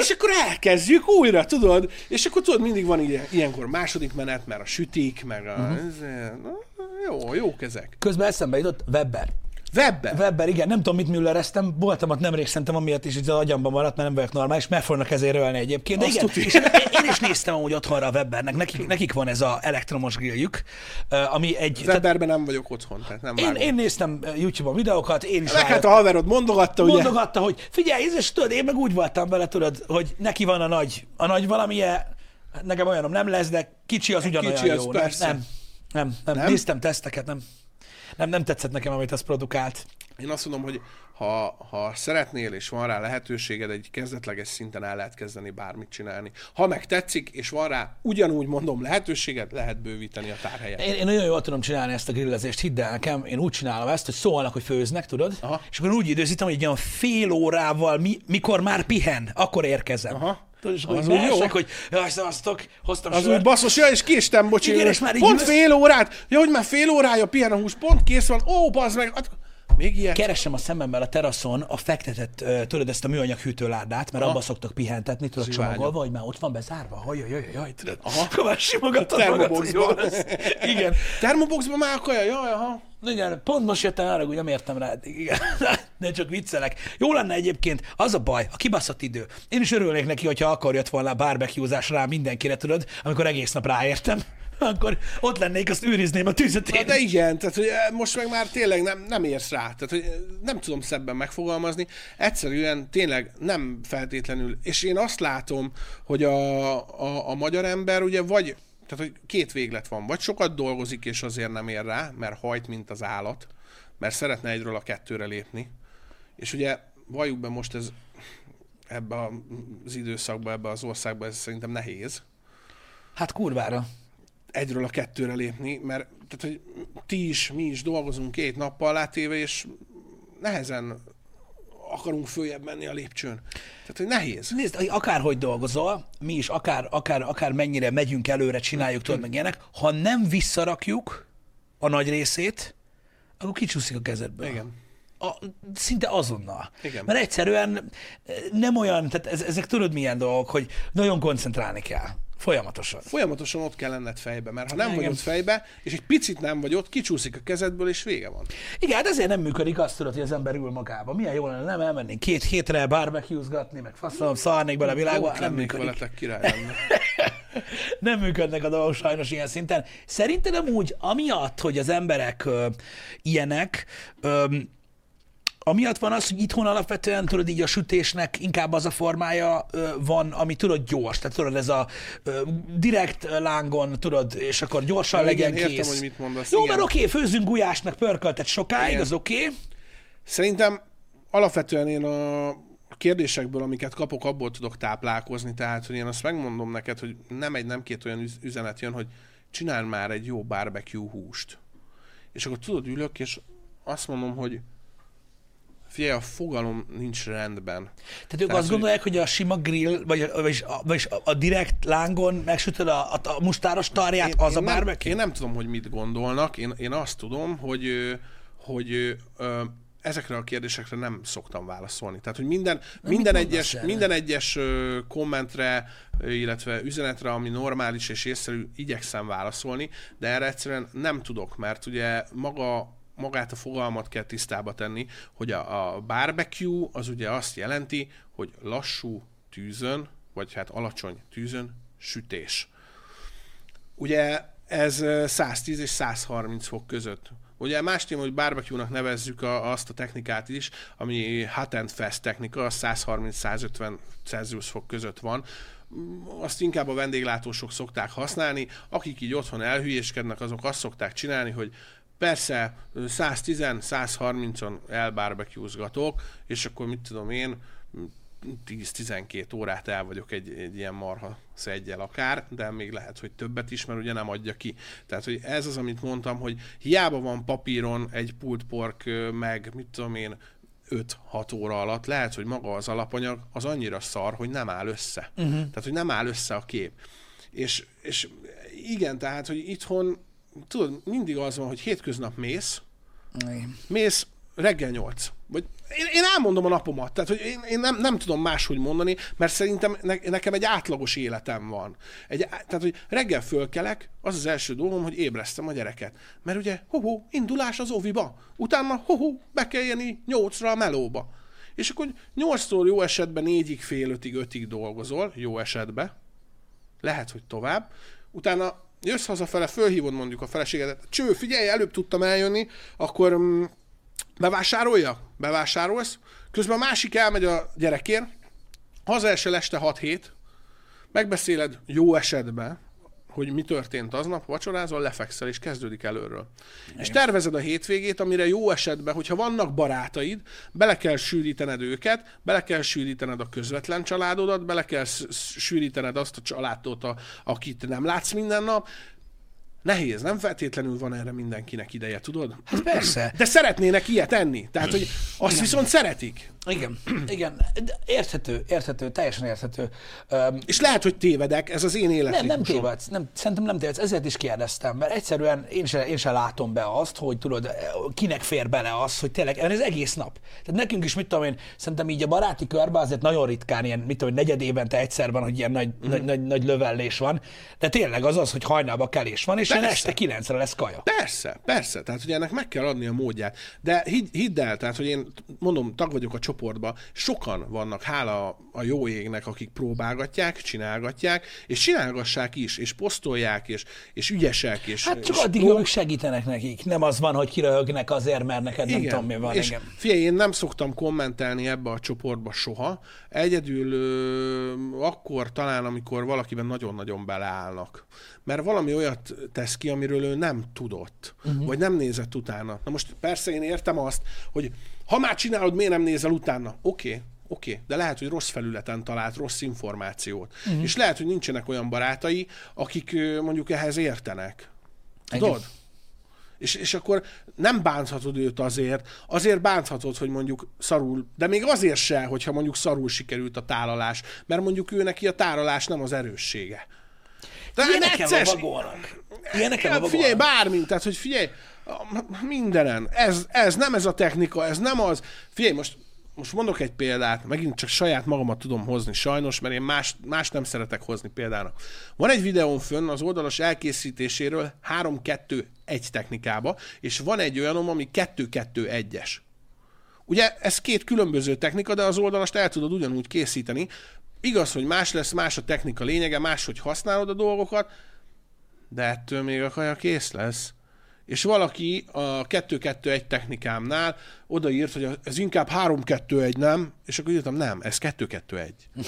És akkor elkezdjük újra, tudod? És akkor tudod, mindig van ilyen, ilyenkor második menet, mert a sütik, meg a... Uh-huh. Jó, jók ezek. Közben eszembe jutott Webber. Webben. Webber, igen, nem tudom, mit müllereztem, voltam ott nemrég, szerintem amiatt is az agyamban maradt, mert nem vagyok normális, meg fognak ezért ölni egyébként. De Azt igen, és én, én is néztem amúgy otthonra a Webbernek, nekik, nekik van ez a elektromos grilljük, ami egy... Webberben nem vagyok otthon, tehát nem én, vágom. én néztem YouTube-on videókat, én is Meg hát a haverod mondogatta, ugye? mondogatta, hogy figyelj, és tudod, én meg úgy voltam vele, tudod, hogy neki van a nagy, a nagy valamilyen, nekem olyanom nem lesz, de kicsi az ugyanolyan kicsi az jó. persze. Nem, nem, nem, nem, Nem? néztem teszteket, nem. Nem, nem tetszett nekem, amit az produkált. Én azt mondom, hogy ha, ha szeretnél, és van rá lehetőséged, egy kezdetleges szinten el lehet kezdeni bármit csinálni. Ha meg tetszik, és van rá ugyanúgy mondom lehetőséged, lehet bővíteni a tárhelyet. Én, én nagyon jól tudom csinálni ezt a grillezést, hidd el nekem, én úgy csinálom ezt, hogy szólnak, hogy főznek, tudod? Aha. És akkor úgy időzítem, hogy egy olyan fél órával, mi, mikor már pihen, akkor érkezem. Aha. Tudod, és akkor Az úgy jó. hogy jaj, szavaztok, hoztam Az sört. úgy basszus, ja, és késtem, bocsi. Igen, és már így pont fél órát, ja, hogy már fél órája pihen a hús, pont kész van, ó, bazd meg, hát Még ilyet? Keresem a szememmel a teraszon a fektetett, tudod, ezt a műanyag hűtőládát, mert Aha. abba szoktak pihentetni, tudod, Zsivány. csomagolva, hogy már ott van bezárva. Jaj, jaj, jaj, jaj, tudod. Aha. Akkor már simogatod magad, jó lesz. Igen. Termoboxban már a kaja, jaj, aha. Igen, pont most jöttem arra, hogy nem értem rá. Igen. (laughs) De csak viccelek. Jó lenne egyébként, az a baj, a kibaszott idő. Én is örülnék neki, hogyha akkor jött volna a barbecue rá mindenkire, tudod, amikor egész nap ráértem. (laughs) Akkor ott lennék, azt őrizném a tűzet Na, de igen, tehát hogy eh, most meg már tényleg nem, nem érsz rá. Tehát, hogy eh, nem tudom szebben megfogalmazni. Egyszerűen tényleg nem feltétlenül. És én azt látom, hogy a, a, a magyar ember ugye vagy, tehát hogy két véglet van. Vagy sokat dolgozik, és azért nem ér rá, mert hajt, mint az állat, mert szeretne egyről a kettőre lépni. És ugye valljuk be most ez ebbe az időszakban, ebbe az országban ez szerintem nehéz Hát kurvára. egyről a kettőre lépni, mert tehát, hogy ti is, mi is dolgozunk két nappal látéve, és nehezen akarunk följebb menni a lépcsőn. Tehát, hogy nehéz. Nézd, hogy akárhogy dolgozol, mi is akár, akár, akár mennyire megyünk előre, csináljuk, tudod, meg ilyenek, ha nem visszarakjuk a nagy részét, akkor kicsúszik a kezedből. Igen. A, szinte azonnal. Igen. Mert egyszerűen eh, nem olyan, tehát ez, ezek tudod milyen dolgok, hogy nagyon koncentrálni kell. Folyamatosan. Folyamatosan ott kell lenned fejbe, mert ha nem Igen. vagy ott fejbe, és egy picit nem vagy ott, kicsúszik a kezedből, és vége van. Igen, hát ezért nem működik azt tudod, hogy az ember ül magába. Milyen jó lenne, nem elmennénk két hétre barbecue-zgatni, meg faszom, szarnék bele a világba, nem működik. veletek király (laughs) nem működnek a dolgok sajnos ilyen szinten. Szerinted amúgy amiatt, hogy az emberek ö, ilyenek, ö, amiatt van az, hogy itthon alapvetően tudod így a sütésnek inkább az a formája ö, van, ami tudod gyors. Tehát tudod ez a ö, direkt lángon, tudod, és akkor gyorsan Ja, legyen igen, kész. értem, hogy mit mondasz, Jó, igen. mert oké, főzzünk gulyásnak pörköltet sokáig, Igen. az oké. Szerintem alapvetően én a kérdésekből, amiket kapok, abból tudok táplálkozni, tehát hogy én azt megmondom neked, hogy nem egy, nem két olyan üz- üzenet jön, hogy csinál már egy jó barbecue húst. És akkor tudod, ülök, és azt mondom, hogy figyelj, a fogalom nincs rendben. Tehát ők Tehát, azt gondolják, hogy a sima grill, vagy, a- vagyis, a, vagyis a, a direkt lángon megsütöd a, a, a mustáros tarját, az a nem, barbecue? én nem tudom, hogy mit gondolnak, én, én azt tudom, hogy, hogy ö, ezekre a kérdésekre nem szoktam válaszolni. Tehát, hogy minden, minden, egyes, erre? minden egyes kommentre, illetve üzenetre, ami normális és észszerű, igyekszem válaszolni, de erre egyszerűen nem tudok, mert ugye maga magát a fogalmat kell tisztába tenni, hogy a, a barbecue az ugye azt jelenti, hogy lassú tűzön, vagy hát alacsony tűzön sütés. Ugye ez ö, 110 és 130 fok között. Ugye más téma, hogy barbecue-nak nevezzük a, azt a technikát is, ami hot and fast technika, az 130-150 Celsius fok között van. Mm, Azt inkább a vendéglátósok szokták használni, akik így otthon elhülyéskednek, azok azt szokták csinálni, hogy persze 110-130-on elbarbecuezgatok, és akkor mit tudom én, 10-12 órát el vagyok egy, egy ilyen marha szeggyel akár, de még lehet, hogy többet is, mert ugye nem adja ki. Tehát, hogy ez az, amit mondtam, hogy hiába van papíron egy pulled pork meg, mit tudom én, 5-6 óra alatt, lehet, hogy maga az alapanyag az annyira szar, hogy nem áll össze. Uh-huh. Tehát, hogy nem áll össze a kép. És, és igen, tehát, hogy itthon, tudod, mindig az van, hogy hétköznap mész, Igen. mész reggel 8. Vagy én, én elmondom a napomat, tehát hogy én, én nem, nem tudom máshogy mondani, mert szerintem ne, nekem egy átlagos életem van. Egy, tehát, hogy reggel fölkelek, az az első dolgom, hogy ébresztem a gyereket. Mert ugye, ho indulás az oviba, utána, ho be kell jönni 8-ra a melóba. És akkor 8-tól jó esetben 4-ig, fél 5-ig, 5-ig dolgozol, jó esetben, lehet, hogy tovább. Utána jössz hazafele, fölhívod mondjuk a feleségedet, cső, figyelj, előbb tudtam eljönni, akkor mm, bevásárolja? Bevásárolsz. Közben a másik elmegy a gyerekért, hazaesel este 6-7, megbeszéled jó esetben, hogy mi történt aznap, vacsorázol, lefekszel, és kezdődik előről. És tervezed a hétvégét, amire jó esetben, hogyha vannak barátaid, bele kell sűrítened őket, bele kell sűrítened a közvetlen családodat, bele kell sűrítened azt a családot, a, akit nem látsz minden nap. Nehéz, nem feltétlenül van erre mindenkinek ideje, tudod? Hát persze. De szeretnének ilyet enni. Tehát, hogy Azt Igen. viszont szeretik. Igen, igen, de érthető, érthető, teljesen érthető. Öm, És lehet, hogy tévedek, ez az én nem, nem életritmusom. tévedsz, nem, szerintem nem tévedsz, ezért is kérdeztem, mert egyszerűen én sem, én sem látom be azt, hogy tudod, kinek fér bele az, hogy tényleg ez egész nap. Tehát nekünk is, mit tudom én, szerintem így a baráti körben azért nagyon ritkán ilyen, mit tudom, negyed évente egyszer van, hogy ilyen nagy, Mhm. nagy, nagy, nagy lövellés van, de tényleg az az, hogy hajnalba kelés van, és ilyen Persze. este kilencre lesz kaja. Persze, persze, tehát hogy ennek meg kell adni a módját. De hidd, hidd el, tehát hogy én mondom, tag vagyok a csoportban, sokan vannak, hála a jó égnek, akik próbálgatják, csinálgatják, és csinálgassák is, és posztolják, és, és ügyesek, és Hát csak és addig, hogy segítenek nekik. Nem az van, hogy kiröhögnek azért, mert neked nem tudom, mi van. és Igen. figyelj, én nem szoktam kommentelni ebbe a csoportba soha. Egyedül ö, akkor talán, amikor valakiben nagyon-nagyon beleállnak. Mert valami olyat tesz ki, amiről ő nem tudott, uh-huh. vagy nem nézett utána. Na most persze én értem azt, hogy ha már csinálod, miért nem nézel utána? Oké, okay, Oké, okay, de lehet, hogy rossz felületen talált rossz információt. Uh-huh. És lehet, hogy nincsenek olyan barátai, akik mondjuk ehhez értenek. Tudod? És, és akkor nem bánthatod őt azért, azért bánthatod, hogy mondjuk szarul, de még azért se, hogyha mondjuk szarul sikerült a tálalás, mert mondjuk ő neki a tálalás nem az erőssége. De Ilyeneken lovagolnak. Ilyeneken Ja, figyelj, bármint, tehát hogy figyelj, a- mindenen. Ez, ez nem ez a technika, ez nem az. Figyelj, most, most mondok egy példát, megint csak saját magamat tudom hozni sajnos, mert én más, más nem szeretek hozni példának. Van egy videón fönn az oldalas elkészítéséről 3-2-1 technikába, és van egy olyanom, ami 2-2-1-es. Ugye ez két különböző technika, de az oldalast el tudod ugyanúgy készíteni. Igaz, hogy más lesz, más a technika lényege, máshogy használod a dolgokat, de ettől még a kaja kész lesz. És valaki a 2-2-1 technikámnál odaírt, hogy ez inkább 3-2-1, nem? És akkor írtam, nem, ez 2-2-1. (laughs)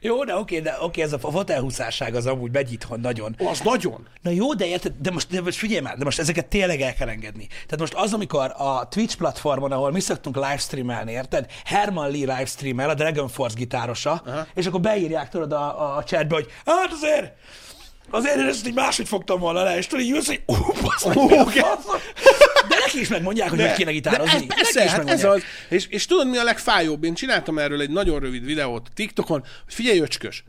Jó, de oké, de oké, ez a fotelhúszásság az amúgy megy itthon nagyon. Az nagyon. Na jó, de érted, de most, de most figyelj már, de most ezeket tényleg el kell engedni. Tehát most az, amikor a Twitch platformon, ahol mi szoktunk livestreamelni, érted? Herman Lee livestreamel, a Dragon Force gitárosa, Aha. és akkor beírják tudod a, a chatbe, hogy hát azért, azért én ezt így máshogy fogtam volna le, és tudod, így jössz, hogy ú, basz meg, faszom? De neki is megmondják, hogy hogy kéne de gitározni. ez, persze, Neki hát ez az. És, és tudod, mi a legfájóbb? Én csináltam erről egy nagyon rövid videót TikTokon, hogy figyelj, öcskös,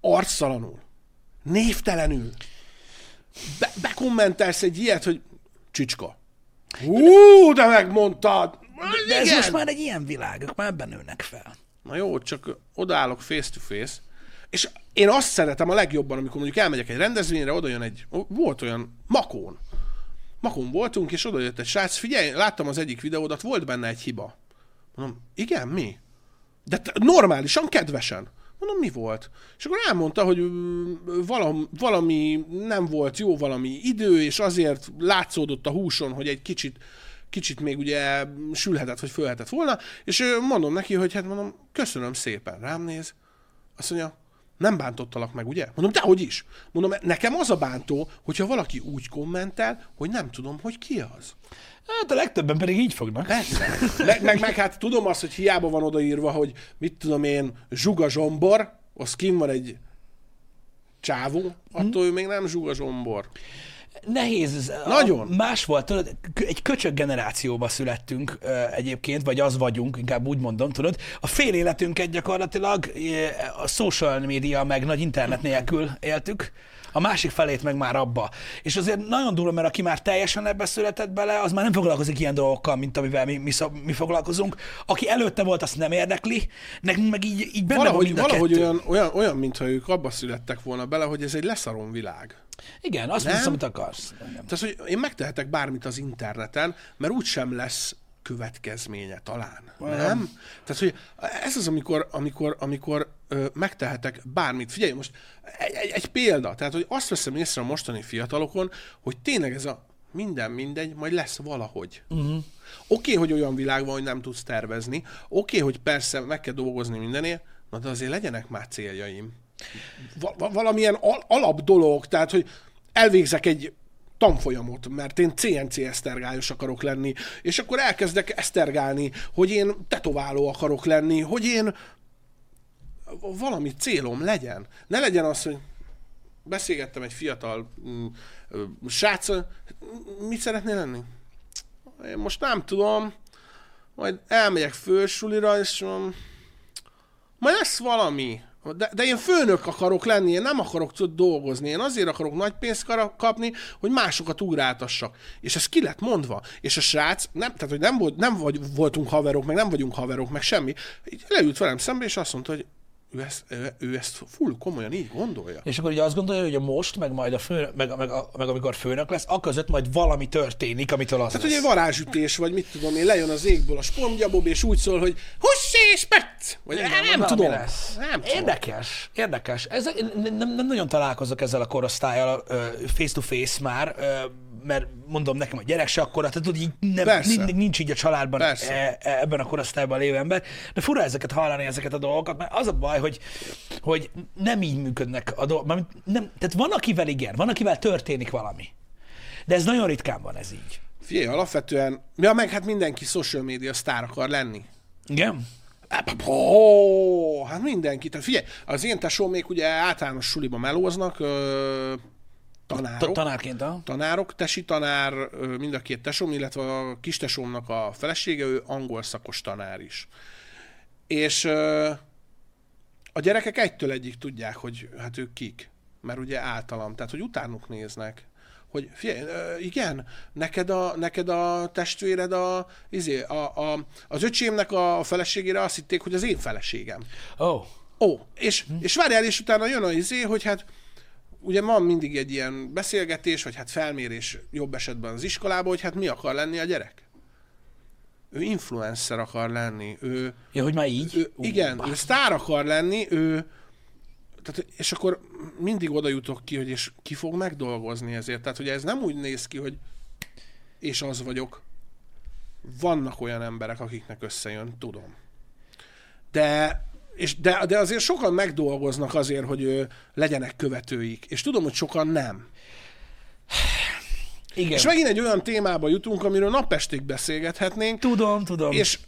arcszalanul, névtelenül, be, bekommentelsz egy ilyet, hogy csicska. Hú, de megmondtad! De ez Igen. most már egy ilyen világ, ők már ebben nőnek fel. Na jó, csak odaállok face to face, és én azt szeretem a legjobban, amikor mondjuk elmegyek egy rendezvényre, oda jön egy, volt olyan makón. Makón voltunk, és oda jött egy srác, figyelj, láttam az egyik videódat, volt benne egy hiba. Mondom, igen, mi? De te- normálisan, kedvesen. Mondom, mi volt? És akkor elmondta, hogy ö, valami, nem volt jó, valami idő, és azért látszódott a húson, hogy egy kicsit, kicsit még ugye sülhetett, vagy fölhetett volna, és mondom neki, hogy hát mondom, köszönöm szépen, rám néz, azt mondja, nem bántottalak meg, ugye? Mondom, dehogy is. Mondom, nekem az a bántó, hogyha valaki úgy kommentel, hogy nem tudom, hogy ki az. Hát a legtöbben pedig így fognak. Persze. Meg, meg, meg hát tudom azt, hogy hiába van odaírva, hogy mit tudom én, Zsuga Zsombor, az kim van egy csávó, attól ő még nem Zsuga Zsombor. Nehéz. Nagyon. A, más volt, tudod, egy köcsög generációba születtünk egyébként, vagy az vagyunk, inkább úgy mondom, tudod. A fél életünket gyakorlatilag a social media meg nagy internet nélkül éltük, a másik felét meg már abba. És azért nagyon durva, mert aki már teljesen ebbe született bele, az már nem foglalkozik ilyen dolgokkal, mint amivel mi, mi, szab- mi foglalkozunk. Aki előtte volt, azt nem érdekli, nekünk meg így, így benne van Valahogy, a valahogy kettő. olyan, olyan, olyan, mintha ők abba születtek volna bele, hogy ez egy leszarom világ. Igen, azt mondsz, amit akarsz. Tehát, hogy én megtehetek bármit az interneten, mert úgysem lesz következménye talán. Nem? Tehát, hogy ez az, amikor, amikor, amikor ö, megtehetek bármit. Figyelj, most egy, egy, egy példa. Tehát, hogy azt veszem észre a mostani fiatalokon, hogy tényleg ez a minden mindegy, majd lesz valahogy. Uh-huh. Oké, okay, hogy olyan világ van, hogy nem tudsz tervezni. Oké, okay, hogy persze meg kell dolgozni mindenért, na de azért legyenek már céljaim. Va- valamilyen al- alap dolog, tehát, hogy elvégzek egy tanfolyamot, mert én CNC esztergályos akarok lenni, és akkor elkezdek esztergálni, hogy én tetováló akarok lenni, hogy én valami célom legyen. Ne legyen az, hogy beszélgettem egy fiatal mm, srác, mit szeretnél lenni? Én most nem tudom, majd elmegyek fősulira, és mondom, majd lesz valami. De, de én főnök akarok lenni, én nem akarok tudod dolgozni, én azért akarok nagy pénzt kapni, hogy másokat ugráltassak. És ez ki lett mondva. És a srác, nem, tehát hogy nem, volt, nem vagy, voltunk haverok, meg nem vagyunk haverok, meg semmi. Így leült velem szembe, és azt mondta, hogy ő ezt, ő, ezt full komolyan így gondolja. És akkor ugye azt gondolja, hogy a most, meg majd a fő, meg, meg, meg amikor főnök lesz, aközött majd valami történik, amitől az Tehát lesz. ugye varázsütés, vagy mit tudom én, lejön az égből a spontjabob, és úgy szól, hogy huss és petsz! Vagy Igen, nem, nem tudom. Lesz. Nem tudom. Érdekes, érdekes. Ez, nem, nem nagyon találkozok ezzel a korosztályjal ö, face to face már, mert mondom nekem, a gyerek se akkora, tehát tudod, így nem, Persze. nincs, nincs így a családban e, e, ebben a korosztályban lévő ember, de fura ezeket hallani, ezeket a dolgokat, mert az a baj, hogy, hogy nem így működnek a dolgok. Nem, tehát van, akivel igen, van, akivel történik valami. De ez nagyon ritkán van ez így. Figyelj, alapvetően, ja, meg hát mindenki social media sztár akar lenni. Igen? Ó, hát mindenki. Tehát figyelj, az én tesóm még ugye általános suliba melóznak, ö, tanárok. Tanárként, ha? tanárok, tesi tanár, mind a két tesóm, illetve a kis tesómnak a felesége, ő angol szakos tanár is. És a gyerekek egytől egyik tudják, hogy hát ők kik. Mert ugye általam, tehát hogy utánuk néznek. Hogy figyelj, igen, neked a, neked a testvéred, a, izé, a, a, az öcsémnek a feleségére azt hitték, hogy az én feleségem. Ó, oh. Ó, és, és várjál, és utána jön a izé, hogy hát ugye van mindig egy ilyen beszélgetés, vagy hát felmérés jobb esetben az iskolában, hogy hát mi akar lenni a gyerek. Ő influencer akar lenni, ő, ja, hogy már így? ő igen, ő sztár akar lenni, ő, tehát, és akkor mindig oda jutok ki, hogy és ki fog megdolgozni ezért. Tehát, hogy ez nem úgy néz ki, hogy és az vagyok. Vannak olyan emberek, akiknek összejön, tudom. De, és de, de azért sokan megdolgoznak azért, hogy ő, legyenek követőik. És tudom, hogy sokan nem. Igen. És megint egy olyan témába jutunk, amiről napestig beszélgethetnénk, Tudom, tudom. és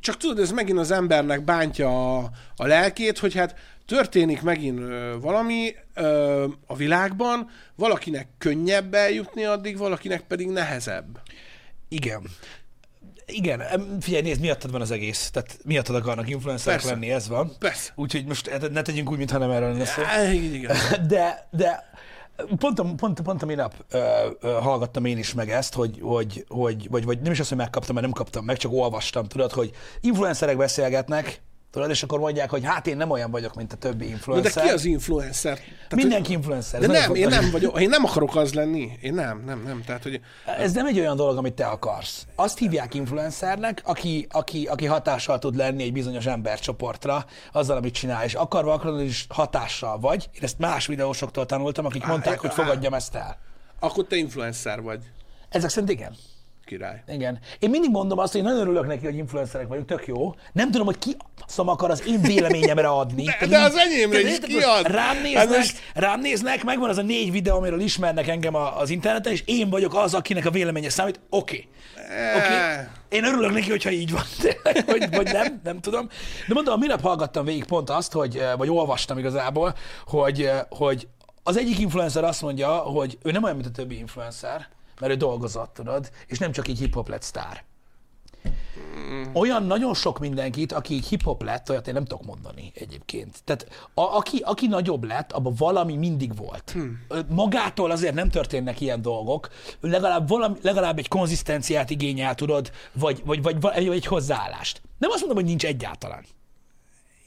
csak tudod, ez megint az embernek bántja a, a lelkét, hogy hát történik megint ö, valami ö, a világban, valakinek könnyebb eljutni addig, valakinek pedig nehezebb. Igen. Igen, figyelj, nézd, miattad van az egész. Tehát miattad akarnak influencerek Persze. lenni, ez van. Persze. Úgyhogy most e- ne tegyünk úgy, mintha nem erről lenne szó. Igen. (laughs) De, de pont a, pont, pont a minap ö, ö, hallgattam én is meg ezt, hogy, hogy, hogy vagy, vagy nem is azt, hogy megkaptam, mert nem kaptam meg, csak olvastam, tudod, hogy influencerek beszélgetnek, tudod, és akkor mondják, hogy hát én nem olyan vagyok, mint a többi Na, de influencer. ki az influencer? Tehát, Mindenki influencer. De nem, nagyon én nem vagyok, én nem akarok az lenni. Én nem, nem, nem. Tehát, hogy Ez nem egy olyan dolog, amit te akarsz. Azt hívják influencernek, aki, aki, aki hatással tud lenni egy bizonyos embercsoportra, azzal, amit csinál, és akarva akarod is hatással vagy. Én ezt más videósoktól tanultam, akik mondták, hogy fogadjam ezt el. akkor te influencer vagy. Ezek szerint igen. Király. Igen. Én mindig mondom azt, hogy nagyon örülök neki, hogy influencerek vagyunk, tök jó. Nem tudom, hogy ki szom akar az én véleményemre adni. De- de az enyémre is érted, ki hogy ad? Rám néznek, most- rám néznek, megvan az a négy videó, amiről ismernek engem az interneten, és én vagyok az, akinek a véleménye számít. Oké. Eh. Oké. Én örülök neki, hogyha így van, tényleg, vagy, vagy nem, nem tudom. De mondom, minap hallgattam végig pont azt, hogy, eh, vagy olvastam igazából, hogy, eh, hogy az egyik influencer azt mondja, hogy ő nem olyan, mint a többi influencer, mert ő dolgozott, tudod, és nem csak így hip-hop lett sztár. Olyan nagyon sok mindenkit, aki így hip-hop lett, olyat én nem tudok mondani egyébként. Tehát a, aki, aki nagyobb lett, abban valami mindig volt. Hmm. Magától azért nem történnek ilyen dolgok, legalább, valami, legalább egy konzisztenciát igényel, tudod, vagy, vagy, vagy, vagy egy hozzáállást. Nem azt mondom, hogy nincs egyáltalán.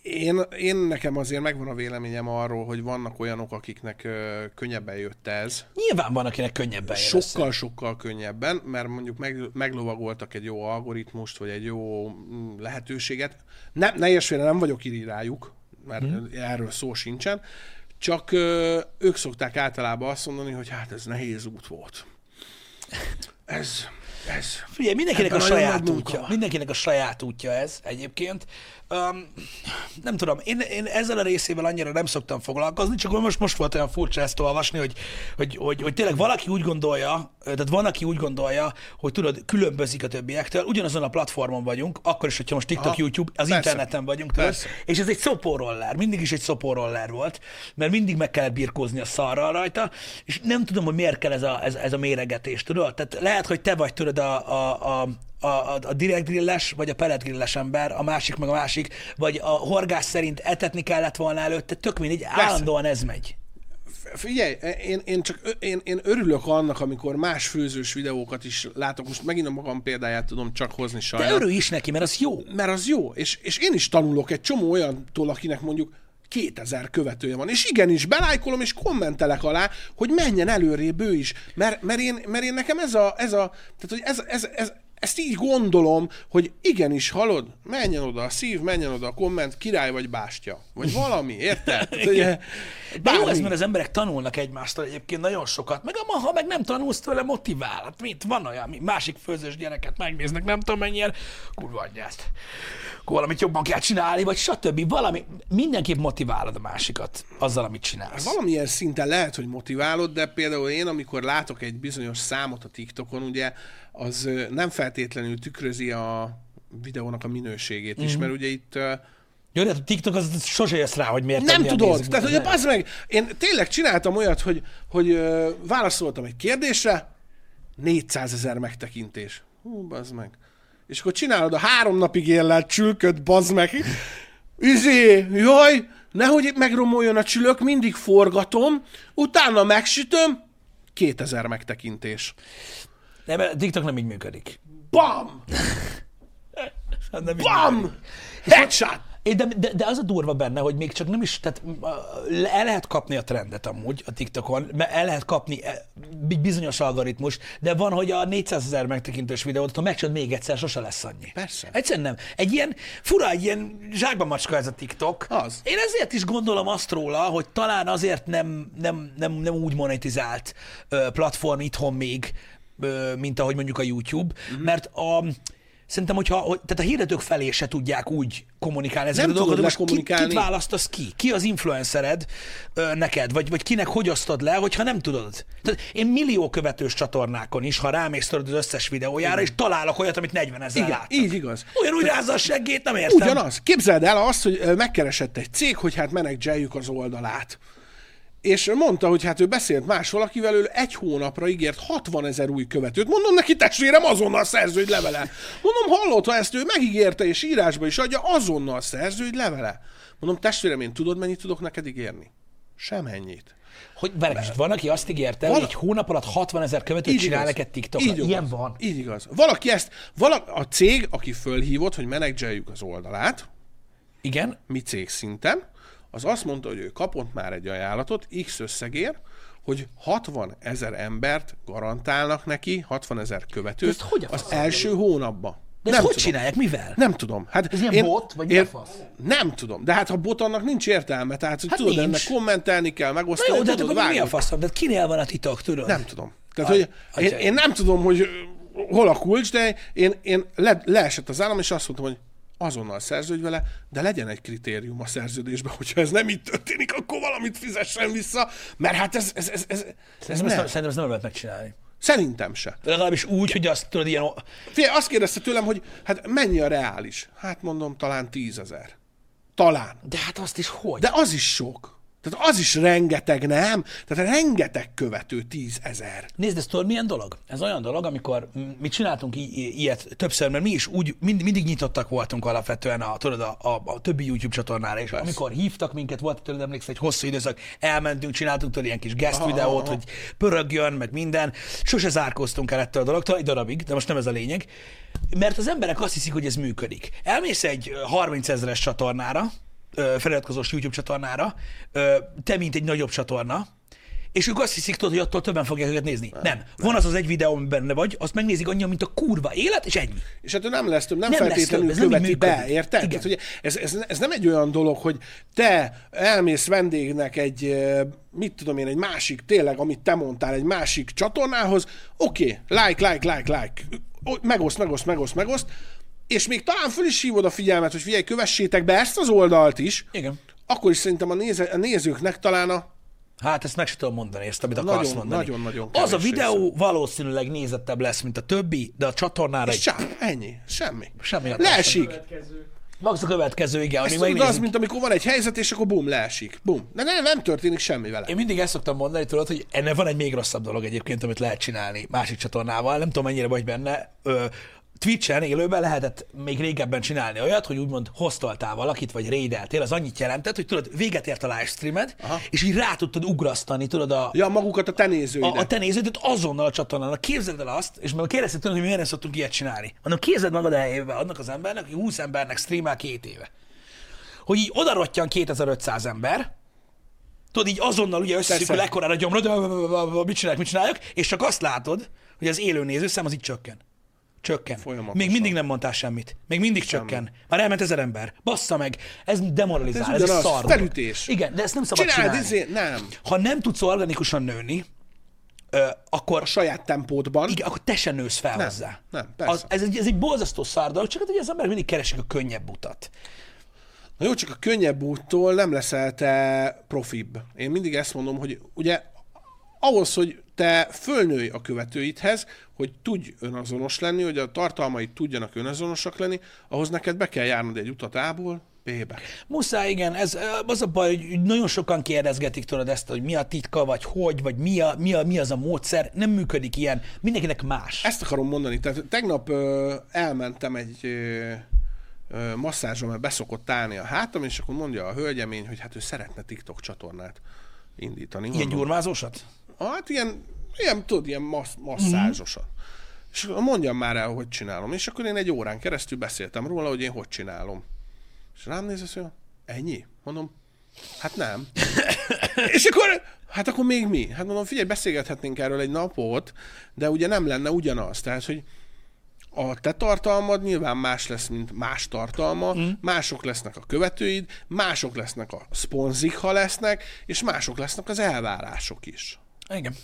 Én, én nekem azért megvan a véleményem arról, hogy vannak olyanok, akiknek ö, könnyebben jött ez. Nyilván van, akinek könnyebben jön össze. Sokkal-sokkal könnyebben, mert mondjuk meg, meglovagoltak egy jó algoritmust, vagy egy jó mm, lehetőséget. Ne, ne érts félre, nem vagyok iri rájuk, mert hmm. erről szó sincsen. Csak ö, ők szokták általában azt mondani, hogy hát ez nehéz út volt. Ez, ez. Figyelj, mindenkinek a Ebben nagyon saját munka útja. van. Mindenkinek a saját útja ez egyébként. Um, nem tudom, én, én ezzel a részével annyira nem szoktam foglalkozni, csak most, most volt olyan furcsa ezt olvasni, hogy, hogy, hogy, hogy tényleg valaki úgy gondolja, tehát van, aki úgy gondolja, hogy tudod, különbözik a többiektől, ugyanazon a platformon vagyunk, akkor is, hogyha most TikTok, Aha, YouTube, az persze. interneten vagyunk, tudod, Persze. és ez egy szopóroller, mindig is egy szopóroller volt, mert mindig meg kellett birkózni a szarral rajta, és nem tudom, hogy miért kell ez a, ez, ez a méregetés, tudod? Tehát lehet, hogy te vagy, tudod, a, a, a, a, a, a direkt grilles, vagy a pellet grilles ember, a másik meg a másik, vagy a horgász szerint etetni kellett volna előtte, tök mindegy, állandóan ez megy. Figyelj, én, én csak én, én örülök annak, amikor más főzős videókat is látok. Most megint a magam példáját tudom csak hozni De sajnál. örülj is neki, mert az jó. Mert az jó, és, és én is tanulok egy csomó olyantól, akinek mondjuk 2000 követője van. És igenis, belájkolom és kommentelek alá, hogy menjen előrébb ő is. Mert, mert, én, mert én nekem ez a, ez a tehát hogy ez, ez, ez, ezt így gondolom, hogy igenis, halod, menjen oda a szív, menjen oda a komment, király vagy bástya. Vagy valami, érted? (laughs) Hogy, De jó ez, bármi. mert az emberek tanulnak egymástól egyébként nagyon sokat. Meg ha meg nem tanulsz tőle, motivál. Hát mit? Van olyan, mi másik főzős gyereket megnéznek, nem tudom mennyire, kurva anyját. Akkor valamit jobban kell csinálni, vagy stb. Valami, mindenképp motiválod a másikat azzal, amit csinálsz. Valamilyen szinten lehet, hogy motiválod, de például én, amikor látok egy bizonyos számot a TikTokon, ugye, az nem feltétlenül tükrözi a videónak a minőségét is, mert ugye itt Jó, de a TikTok az sose jössz rá, hogy miért nem tudod. nézők Tehát, hogy az meg, én tényleg csináltam olyat, hogy, hogy ö, válaszoltam egy kérdésre, 400 ezer megtekintés. Hú, bazd meg. És akkor csinálod a három napig éllelt csülköt, bazd meg. Izé, jaj, nehogy megromoljon a csülök, mindig forgatom, utána megsütöm, 2000 megtekintés. Nem, a TikTok nem így működik. Bam! Nem így működik. Bam! Headshot! De, de, de az a durva benne, hogy még csak nem is, tehát el lehet kapni a trendet amúgy a TikTokon, mert el lehet kapni egy bizonyos algoritmus, de van, hogy a 400 ezer megtekintős videót, ha megcsinálod még egyszer, sose lesz annyi. Persze. Egyszerűen nem. Egy ilyen fura, egy ilyen zsákba macska ez a TikTok. Az. Én ezért is gondolom azt róla, hogy talán azért nem, nem, nem, nem úgy monetizált platform itthon még, mint ahogy mondjuk a YouTube, Mhm. mm. mert a, szerintem, hogyha, hogy, tehát a hirdetők felé se tudják úgy kommunikálni ezeket Nem a dolgokat, most ki, lekommunikálni. kit választasz ki? Ki az influencered ö, neked? Vagy, vagy kinek hogy osztod le, hogyha nem tudod? Tehát én millió követős csatornákon is, ha rámész az összes videójára, és találok olyat, amit 40 ezer Igen, láttak. így igaz. Olyan úgy rázza a seggét, nem értem. Ugyanaz. Képzeld el azt, hogy megkeresett egy cég, hogy hát menedzseljük az oldalát. És mondta, hogy hát ő beszélt más valakivel, ő egy hónapra ígért 60 ezer új követőt. Mondom neki, testvérem, azonnal szerződj levele. Mondom, hallott, ha ezt ő megígérte, és írásba is adja, azonnal szerződj levele. Mondom, testvérem, én tudod, mennyit tudok neked ígérni? Semennyit. Hogy várj, van, aki azt ígérte, Van- hogy egy hónap alatt 60 ezer követőt csinál igaz. neked TikTokra. Így igaz. Ilyen van. Így igaz. Valaki ezt, vala, a cég, aki fölhívott, hogy menedzseljük az oldalát, Igen. mi cég szinten, az azt mondta, hogy ő kapott már egy ajánlatot X összegért, hogy 60 ezer embert garantálnak neki, 60 ezer követőt hogy a az első hónapban. De ezt nem hogy tudom. csinálják? Mivel? Nem tudom. Hát Ez ilyen bot, vagy mi a fasz? Nem tudom. De hát ha bot, annak nincs értelme. Tehát, hogy Hát tudod, nincs. ennek kommentelni kell, Na megosztani, jó, de hát tudod, akkor mi a faszom? De kinél van a titok, tudod? Nem tudom. Tehát, Aj, hogy én, én, nem tudom, hogy hol a kulcs, de én, én le, leesett az állam, és azt mondtam, hogy azonnal szerződj vele, de legyen egy kritérium a szerződésben, hogyha ez nem így történik, akkor valamit fizessen vissza, mert hát ez, ez, ez, ez, Szerintem ezt, nem. nem, szerintem ezt nem lehet megcsinálni. Szerintem se. De legalábbis úgy, hogy azt tudod, ilyen... Figyelj, azt kérdezte tőlem, hogy hát mennyi a reális? Hát mondom, talán tízezer. Talán. De hát azt is hogy? De az is sok. Tehát az is rengeteg, nem? Tehát rengeteg követő tízezer. Nézd, ez tudod milyen dolog? Ez olyan dolog, amikor mi csináltunk i- i- ilyet többször, mert mi is úgy mind, mindig nyitottak voltunk alapvetően a, tudod, a, a, a többi YouTube csatornára, és Persze. amikor hívtak minket, volt tőled emlékszel, egy hosszú időszak, elmentünk, csináltunk tőle ilyen kis guest videót, hogy pörögjön, meg minden. Sose zárkóztunk el ettől a dologtól, egy darabig, de most nem ez a lényeg. Mert az emberek azt hiszik, hogy ez működik. Elmész egy ö, 30 ezeres csatornára, feliratkozós YouTube csatornára, te, mint egy nagyobb csatorna, és ők azt hiszik, tudod, hogy attól többen fogják őket nézni. Nem. nem. Van az az egy videó, amiben benne vagy, azt megnézik annyian, mint a kurva élet, és ennyi. És hát ő nem lesz több, nem, Nem nem lesz feltétlenül több, ez nem követi be, érted? Igen. Tehát, ugye ez, ez, ez, nem egy olyan dolog, hogy te elmész vendégnek egy, mit tudom én, egy másik, tényleg, amit te mondtál, egy másik csatornához, oké, okay, like, like, like, like, megoszt, megoszt, megoszt, megoszt, és még talán föl is hívod a figyelmet, hogy figyelj, kövessétek be ezt az oldalt is, Igen. akkor is szerintem a, néze, a nézőknek talán a Hát ezt meg sem tudom mondani, ezt, amit Nagyon, akarsz mondani. nagyon-nagyon Az a videó valószínűleg nézettebb lesz, mint a többi, de a csatornára és egy csá, ennyi, semmi. semmi. Leesik. Max a következő, igen, Ez tudod, az, mint amikor van egy helyzet, és akkor bum, leesik. Bum. De nem, nem történik semmi vele. Én mindig ezt szoktam mondani, tudod, hogy ennek van egy még rosszabb dolog egyébként, amit lehet csinálni másik csatornával. Nem tudom, mennyire vagy benne. Ö, Twitch-en élőben lehetett még régebben csinálni olyat, hogy úgymond hoztoltál valakit, vagy raideltél, az annyit jelentett, hogy tudod, véget ért a livestreamed, és így rá tudtad ugrasztani, tudod, a, Ja, magukat a te nézőidet. a, a te néződet azonnal a csatornán. Képzeld el azt, és meg kérdezted tőlem, hogy miért nem szoktunk ilyet csinálni. Mondom, képzeld magad helyébe annak az embernek, aki 20 embernek streamel két éve. Hogy így odarottyan 2500 ember, tudod, így azonnal ugye összeszűkül ekkorára gyomrod, mit csinálják, mit csinálják, és csak azt látod, hogy az élő nézőszám az így csökken. Csökken. Folyamatosan. Még mindig nem mondtál semmit. Még mindig csökken. Már elment ezer ember. Bassza meg. Ez demoralizál. Ez Ez, ez ugyanaz. szar. Felütés. Igen, de ezt nem szabad Csináld, csinálni. izé, nem. Ha nem tudsz organikusan nőni, ö, akkor, A saját tempódban. igen, akkor te sem nősz fel Nem, hozzá. nem, persze. Az, ez, egy, ez egy borzasztó szár dolog, csak hát, hogy az emberek mindig keresik a könnyebb utat. Na jó, csak a könnyebb úttól nem leszel te profibb. Én mindig ezt mondom, hogy ugye ahhoz, hogy te fölnőj a követőidhez, hogy tudj önazonos lenni, hogy a tartalmaid tudjanak önazonosak lenni, ahhoz neked be kell járnod egy utat A-ból B-be. Muszáj, igen, ez, az a baj, hogy nagyon sokan kérdezgetik tőled ezt, hogy mi a titka, vagy hogy, vagy mi, a, mi, a, mi az a módszer. Nem működik ilyen. Mindenkinek más. Ezt akarom mondani. Tehát tegnap ö, elmentem egy ö, ö, masszázsra, mert beszokott állni a hátam, és akkor mondja a hölgyemény, hogy hát ő szeretne TikTok csatornát indítani. Ilyen Mondom, gyurmázósat? Hát ilyen, ilyen tudod, ilyen massz, masszázsosan. És akkor mondjam már el, hogy csinálom. És akkor én egy órán keresztül beszéltem róla, hogy én hogy csinálom. És rám néz, azt mondja, ennyi? Mondom, hát nem. (coughs) és akkor, hát akkor még mi? Hát mondom, figyelj, beszélgethetnénk erről egy napot, de ugye nem lenne ugyanaz. Tehát, hogy a te tartalmad nyilván más lesz, mint más tartalma, mm. mások lesznek a követőid, mások lesznek a szponzik, ha lesznek, és mások lesznek az elvárások is. Igen.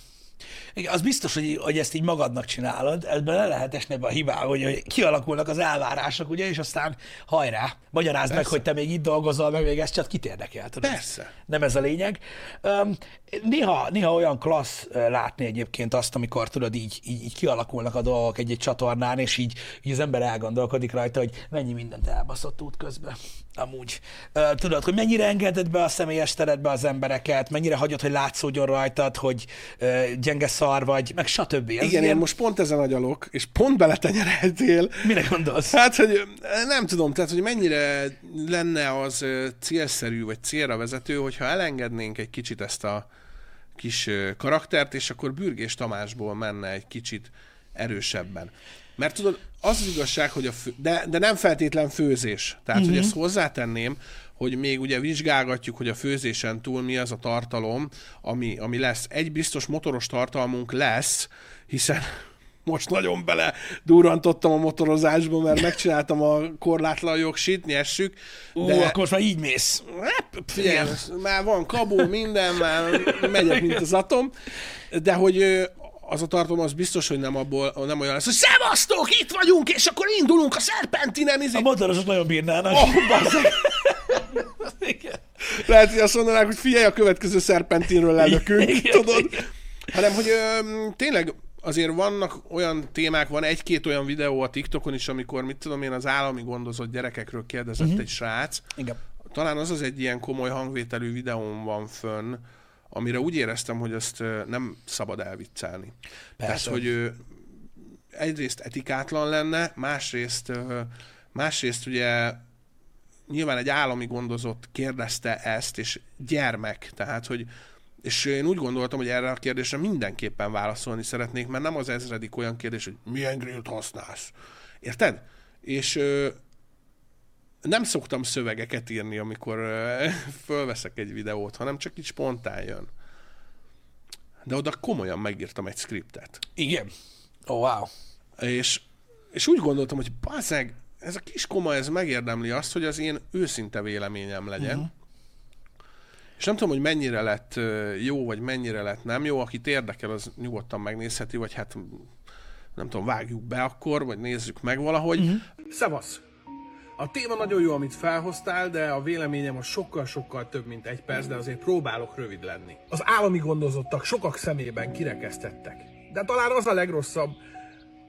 Igen, az biztos, hogy, hogy ezt így magadnak csinálod, ebben le lehet esni ebbe a hibába, hogy, hogy kialakulnak az elvárások, ugye, és aztán hajrá, magyarázd meg, Persze. hogy te még itt dolgozol, meg még ez csak kit érdekel, tudod? Persze. Nem ez a lényeg. Um, néha, néha olyan klassz látni egyébként azt, amikor tudod, így, így, így kialakulnak a dolgok egy-egy csatornán, és így, így az ember elgondolkodik rajta, hogy mennyi mindent elbaszott út közben. Amúgy. Tudod, hogy mennyire engeded be a személyes teredbe az embereket, mennyire hagyod, hogy látszódjon rajtad, hogy gyenge szar vagy, meg stb. Ez Igen, ilyen- én most pont ezen agyalok, és pont beletenyereltél. Mire gondolsz? Hát, hogy nem tudom, tehát, hogy mennyire lenne az célszerű, vagy célra vezető, hogyha elengednénk egy kicsit ezt a kis karaktert, és akkor Bürgés Tamásból menne egy kicsit erősebben. Mert tudod, az az igazság, hogy a fő, de, de nem feltétlen főzés. Tehát, uh-huh. hogy ezt hozzátenném, hogy még ugye vizsgálgatjuk, hogy a főzésen túl mi az a tartalom, ami, ami lesz. Egy biztos motoros tartalmunk lesz, hiszen most nagyon bele durrantottam a motorozásba, mert megcsináltam a korlátlan jogsit, nyessük. Ú, de... akkor most már így mész. Hát, figyelj, már van kabó, minden, már megyek, mint az atom, de hogy az a tartalom az biztos, hogy nem, abból, nem olyan lesz, hogy szevasztok, itt vagyunk, és akkor indulunk a szerpentinen, izé. A motorosok nagyon bírnának. Oh. (laughs) Lehet, hogy azt mondanák, hogy figyelj, a következő szerpentinről lelökünk, tudod? Hanem, hogy ö, tényleg azért vannak olyan témák, van egy-két olyan videó a TikTokon is, amikor, mit tudom én, az állami gondozott gyerekekről kérdezett uh-huh. egy srác, Igen. talán az az egy ilyen komoly hangvételű videón van fönn, amire úgy éreztem, hogy ezt ö, nem szabad elviccelni. Tehát, Persze. hogy ö, egyrészt etikátlan lenne, másrészt, másrészt ugye nyilván egy állami gondozott kérdezte ezt, és gyermek, tehát, hogy és én úgy gondoltam, hogy erre a kérdésre mindenképpen válaszolni szeretnék, mert nem az ezredik olyan kérdés, hogy milyen grillt használsz. Érted? És ö, nem szoktam szövegeket írni, amikor ö, (laughs) fölveszek egy videót, hanem csak így spontán jön. De oda komolyan megírtam egy skriptet. Igen. Oh, wow. És, és úgy gondoltam, hogy bazzeg, ez a kis koma, ez megérdemli azt, hogy az én őszinte véleményem legyen. Uh-huh. És nem tudom, hogy mennyire lett jó, vagy mennyire lett nem jó. Akit érdekel, az nyugodtan megnézheti, vagy hát nem tudom, vágjuk be akkor, vagy nézzük meg valahogy. Uh-huh. Szevasz! A téma nagyon jó, amit felhoztál, de a véleményem az sokkal-sokkal több, mint egy perc, de azért próbálok rövid lenni. Az állami gondozottak sokak szemében kirekesztettek. De talán az a legrosszabb,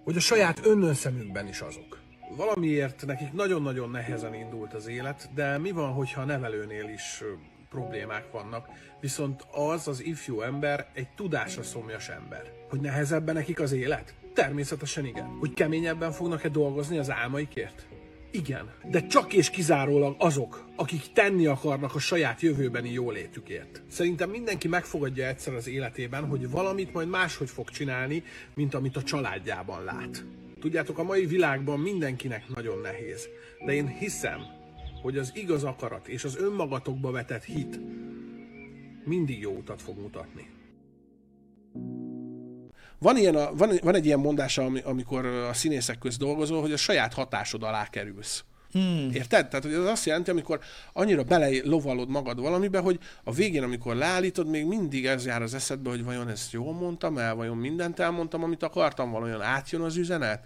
hogy a saját önnönszemükben is azok. Valamiért nekik nagyon-nagyon nehezen indult az élet, de mi van, hogyha a nevelőnél is problémák vannak, viszont az az ifjú ember egy tudásra szomjas ember. Hogy nehezebben nekik az élet? Természetesen igen. Hogy keményebben fognak-e dolgozni az álmaikért? Igen, de csak és kizárólag azok, akik tenni akarnak a saját jövőbeni jólétükért. Szerintem mindenki megfogadja egyszer az életében, hogy valamit majd máshogy fog csinálni, mint amit a családjában lát. Tudjátok, a mai világban mindenkinek nagyon nehéz, de én hiszem, hogy az igaz akarat és az önmagatokba vetett hit mindig jó utat fog mutatni. Van, ilyen a, van, van egy ilyen mondása, amikor a színészek közt dolgozol, hogy a saját hatásod alá kerülsz. Hmm. Érted? Tehát hogy ez azt jelenti, amikor annyira bele lovalod magad valamibe, hogy a végén, amikor leállítod, még mindig ez jár az eszedbe, hogy vajon ezt jól mondtam el, vajon mindent elmondtam, amit akartam, valójában átjön az üzenet.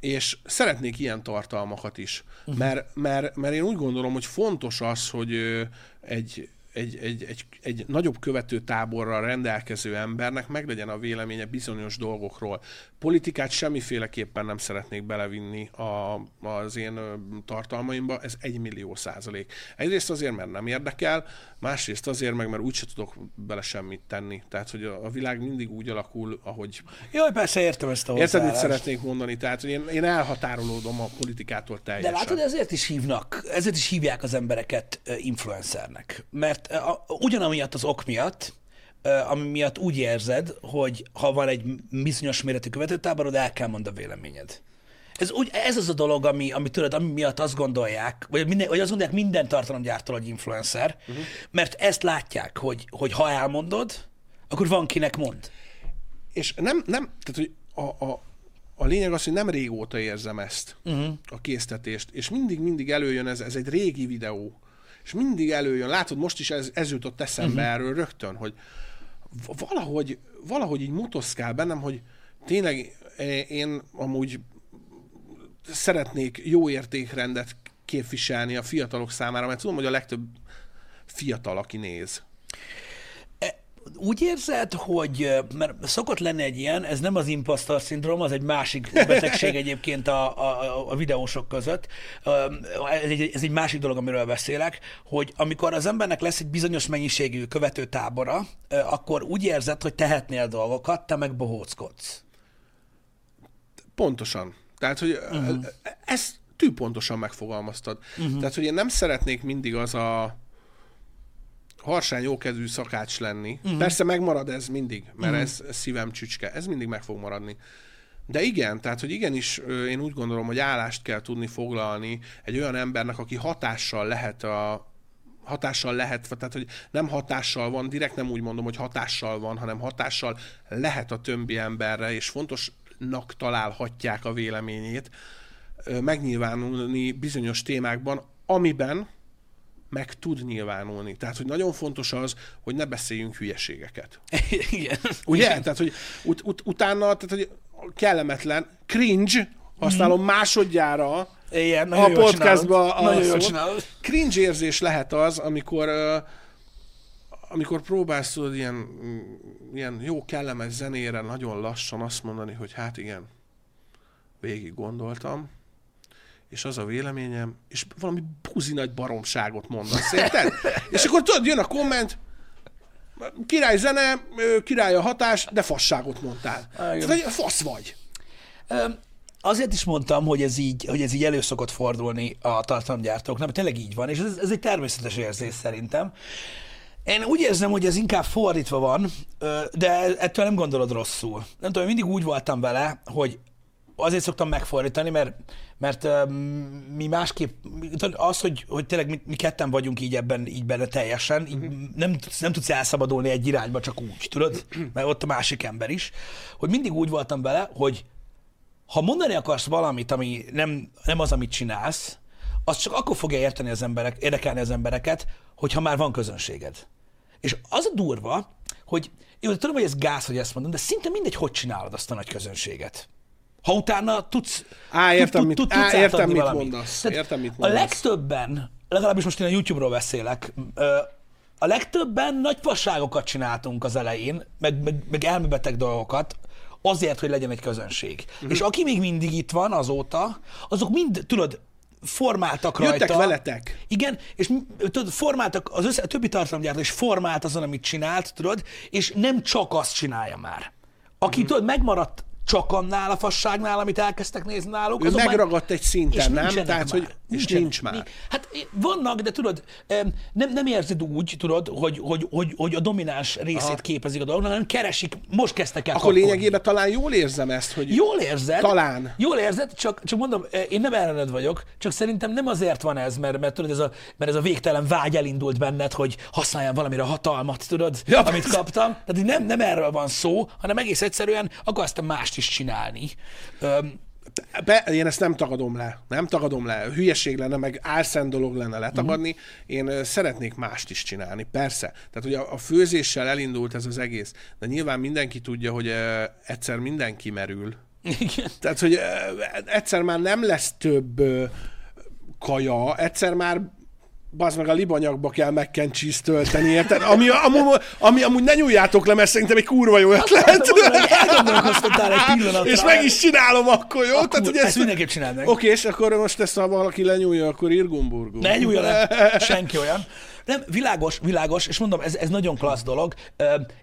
És szeretnék ilyen tartalmakat is, uh-huh. mert, mert, mert én úgy gondolom, hogy fontos az, hogy egy, egy, egy, egy, egy nagyobb követő táborral rendelkező embernek meglegyen a véleménye bizonyos dolgokról. Politikát semmiféleképpen nem szeretnék belevinni a, az én tartalmaimba, ez egy millió százalék. Egyrészt azért, mert nem érdekel, másrészt azért meg, mert úgyse tudok bele semmit tenni. Tehát, hogy a, a világ mindig úgy alakul, ahogy... Jó, persze értem ezt a Érted, mit szeretnék mondani? Tehát, hogy én, én elhatárolódom a politikától teljesen. De látod, ezért is hívnak, ezért is hívják az embereket influencernek. Mert a, ugyanamiatt az ok miatt, ami miatt úgy érzed, hogy ha van egy bizonyos méretű követőtáborod, el kell mondani a véleményed. Ez, úgy, ez az a dolog, ami, ami tudod, ami miatt azt gondolják, vagy, minden, vagy azt gondolják minden tartalomgyártó, hogy influencer, uh-huh. mert ezt látják, hogy, hogy ha elmondod, akkor van kinek mond. És nem, nem tehát hogy a, a, a lényeg az, hogy nem régóta érzem ezt, uh-huh. a késztetést, és mindig-mindig előjön ez, ez egy régi videó, és mindig előjön, látod, most is ez, ez jutott eszembe uh-huh. erről rögtön, hogy valahogy, valahogy így motoszkál bennem, hogy tényleg én amúgy szeretnék jó értékrendet képviselni a fiatalok számára, mert tudom, hogy a legtöbb fiatal, aki néz. Úgy érzed, hogy, mert szokott lenni egy ilyen, ez nem az impostor szindróma, az egy másik (laughs) betegség egyébként a, a, a videósok között, ez egy, ez egy másik dolog, amiről beszélek, hogy amikor az embernek lesz egy bizonyos mennyiségű követő tábora, akkor úgy érzed, hogy tehetnél dolgokat, te meg bohóckodsz. Pontosan. Tehát, hogy uh-huh. ezt tűpontosan megfogalmaztad. Uh-huh. Tehát, hogy én nem szeretnék mindig az a harsány, jókedvű szakács lenni. Uh-huh. Persze megmarad ez mindig, mert uh-huh. ez, ez szívem csücske. Ez mindig meg fog maradni. De igen, tehát, hogy igenis én úgy gondolom, hogy állást kell tudni foglalni egy olyan embernek, aki hatással lehet a, hatással lehet, tehát hogy nem hatással van, direkt nem úgy mondom, hogy hatással van, hanem hatással lehet a többi emberre, és fontosnak találhatják a véleményét, megnyilvánulni bizonyos témákban, amiben meg tud nyilvánulni. Tehát, hogy nagyon fontos az, hogy ne beszéljünk hülyeségeket. (laughs) Igen. Ugye? Igen. Tehát, hogy ut- ut- utána, tehát, hogy kellemetlen, cringe, használom mm. másodjára Igen, a podcastba a szót. Cringe érzés lehet az, amikor amikor próbálsz tudod ilyen, ilyen jó kellemes zenére nagyon lassan azt mondani, hogy hát igen, végig gondoltam, és az a véleményem, és valami buzi nagy baromságot mondasz, érted? (laughs) és akkor tudod, jön a komment, király zene, király a hatás, de fasságot mondtál. Tehát, fasz vagy. Azért is mondtam, hogy ez így, hogy ez így elő szokott fordulni a tartalomgyártóknak, mert tényleg így van, és ez, ez egy természetes érzés szerintem. Én úgy érzem, hogy ez inkább fordítva van, de ettől nem gondolod rosszul. Nem tudom, mindig úgy voltam vele, hogy azért szoktam megfordítani, mert, mert uh, mi másképp, az, hogy, hogy tényleg mi, mi ketten vagyunk így ebben, így benne teljesen, így uh-huh. nem, nem tudsz elszabadulni egy irányba csak úgy, tudod? Mert ott a másik ember is. Hogy mindig úgy voltam vele, hogy ha mondani akarsz valamit, ami nem, nem az, amit csinálsz, az csak akkor fogja érteni az emberek, érdekelni az embereket, hogyha már van közönséged. És az a durva, hogy én tudom, hogy ez gáz, hogy ezt mondom, de szinte mindegy, hogy csinálod azt a nagy közönséget. Ha utána tudsz, á, értem, tud, mit, á, értem, mit mondasz. értem, mit mondasz. A legtöbben, legalábbis most én a YouTube-ról beszélek, a legtöbben nagy fasságokat csináltunk az elején, meg, meg, meg elmebeteg dolgokat, azért, hogy legyen egy közönség. Uh-huh. És aki még mindig itt van azóta, azok mind, tudod, formáltak rajta. Jöttek veletek. Igen, és tudod, formáltak, az össze, a többi tartalomgyártó is formált azon, amit csinált, tudod, és nem csak azt csinálja már. Aki, Mhm. tudod, megmaradt csak annál a fasságnál, amit elkezdtek nézni náluk. Ő megragadt egy szinten, nem? nincsenek Tehát, már. hogy és Nincsenek. nincs már. Hát vannak, de tudod, em, nem, nem érzed úgy, tudod, hogy, hogy, hogy, hogy a domináns részét Aha. képezik a dolognak, hanem keresik, most kezdtek el Akkor kapkodni. lényegében talán jól érzem ezt, hogy Jól érzed. Talán. Jól érzed, csak, csak mondom, eh, én nem ellened vagyok, csak szerintem nem azért van ez, mert, mert tudod, ez a, mert ez a végtelen vágy elindult benned, hogy használjam valamire hatalmat, tudod, Ja, amit persze. kaptam. Tehát nem, nem erről van szó, hanem egész egyszerűen akarsz mást is csinálni. Öm, Be, én ezt nem tagadom le. Nem tagadom le. Hülyeség lenne, meg álszent dolog lenne letagadni. Én ö, szeretnék mást is csinálni, persze. Tehát, hogy a, a főzéssel elindult ez az egész, de nyilván mindenki tudja, hogy ö, egyszer mindenki merül. igen. Tehát, hogy ö, egyszer már nem lesz több ö, kaja, egyszer már bazd meg a libanyagba kell cheese tölteni, érted? Ami, ami, ami, amúgy ne nyúljátok le, mert szerintem egy kurva jó ötlet. Elgondolkoztattál egy pillanatra. És meg is csinálom akkor, jó? Akkor, Tehát, hogy ezt ezt, mindenképp csináld meg. Oké, és akkor most ezt, ha valaki lenyúlja, akkor irgumburgum. Ne nyúlja le, (laughs) senki olyan. Nem, világos, világos, és mondom, ez, ez nagyon klassz dolog,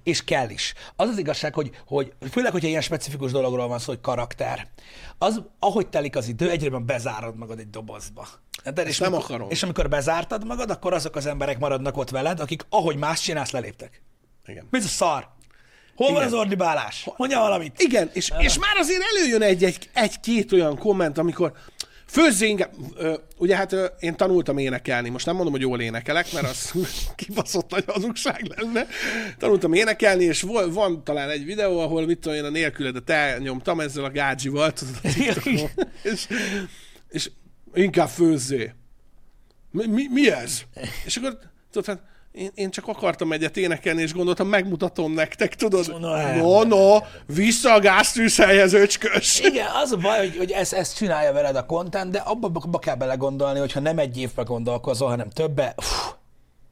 és kell is. Az az igazság, hogy, hogy főleg, hogyha ilyen specifikus dologról van szó, hogy karakter, az, ahogy telik az idő, egyre bezárod magad egy dobozba. De, és nem amikor, akarom. És amikor bezártad magad, akkor azok az emberek maradnak ott veled, akik ahogy más csinálsz, leléptek. Igen. Mi a szar? Hol van Igen. az ordibálás? Mondja valamit. Igen, és, és már azért előjön egy-két olyan komment, amikor főzzé inkább, ö, ugye hát én tanultam énekelni, most nem mondom, hogy jól énekelek, mert az (laughs) kibaszott nagy hazugság lenne. Tanultam énekelni, és vol, van talán egy videó, ahol mit tudom én, a nélküledet elnyomtam ezzel a gádzsival, tudod, és, és inkább főzzé. Mi, mi, mi ez? És akkor, tudod, hát én, én csak akartam egyet énekelni, és gondoltam, megmutatom nektek, tudod? No, nem. No, no, vissza a gáztűzhelyhez, öcskös. Igen, az a baj, hogy, hogy ezt, ezt csinálja veled a content, de abba, abba kell belegondolni, hogyha nem egy évbe gondolkozol, hanem többe, uff,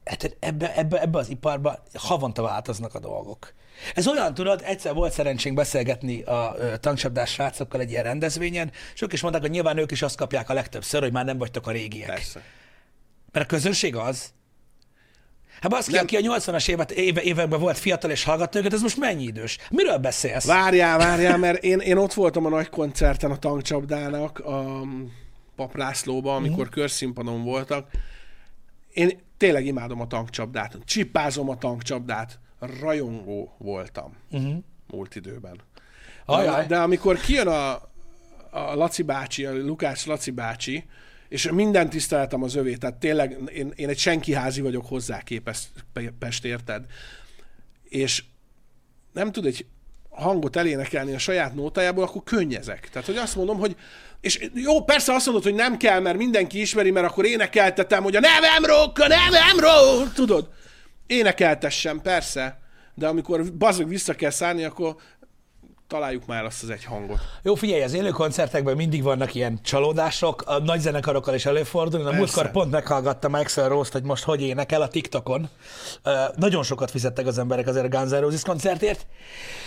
hát ebbe, ebbe, ebbe az iparba havonta változnak a dolgok. Ez olyan, tudod, egyszer volt szerencsénk beszélgetni a tankcsapdás srácokkal egy ilyen rendezvényen, és ők is mondták, hogy nyilván ők is azt kapják a legtöbbször, hogy már nem vagytok a régiek. Persze. Mert a közönség az. Hát baszki, aki a 80-as évet, éve, években volt fiatal és hallgatta őket, ez most mennyi idős? Miről beszélsz? Várjál, várjál, mert én, én ott voltam a nagy koncerten a tankcsapdának, a Paplászlóba, amikor körszínpadon voltak. Én tényleg imádom a tankcsapdát, csipázom a tankcsapdát, rajongó voltam uh-huh. múlt időben. Ajaj. De, de amikor kijön a, a Laci bácsi, a Lukács Laci bácsi, és minden tiszteletem az övé, tehát tényleg én, én egy senkiházi vagyok hozzá képest, érted? És nem tud egy hangot elénekelni a saját nótájából, akkor könnyezek. Tehát, hogy azt mondom, hogy és jó, persze azt mondod, hogy nem kell, mert mindenki ismeri, mert akkor énekeltetem, hogy a nevem rock, a nevem rock, tudod? Énekeltessem, persze, de amikor bazog vissza kell szállni, akkor találjuk már azt az egy hangot. Jó, figyelj, az élő koncertekben mindig vannak ilyen csalódások, a nagy zenekarokkal is előfordul. A múltkor pont meghallgattam Axel Rose-t, hogy most hogy énekel a TikTokon. Uh, nagyon sokat fizettek az emberek azért a Guns N' Roses koncertért.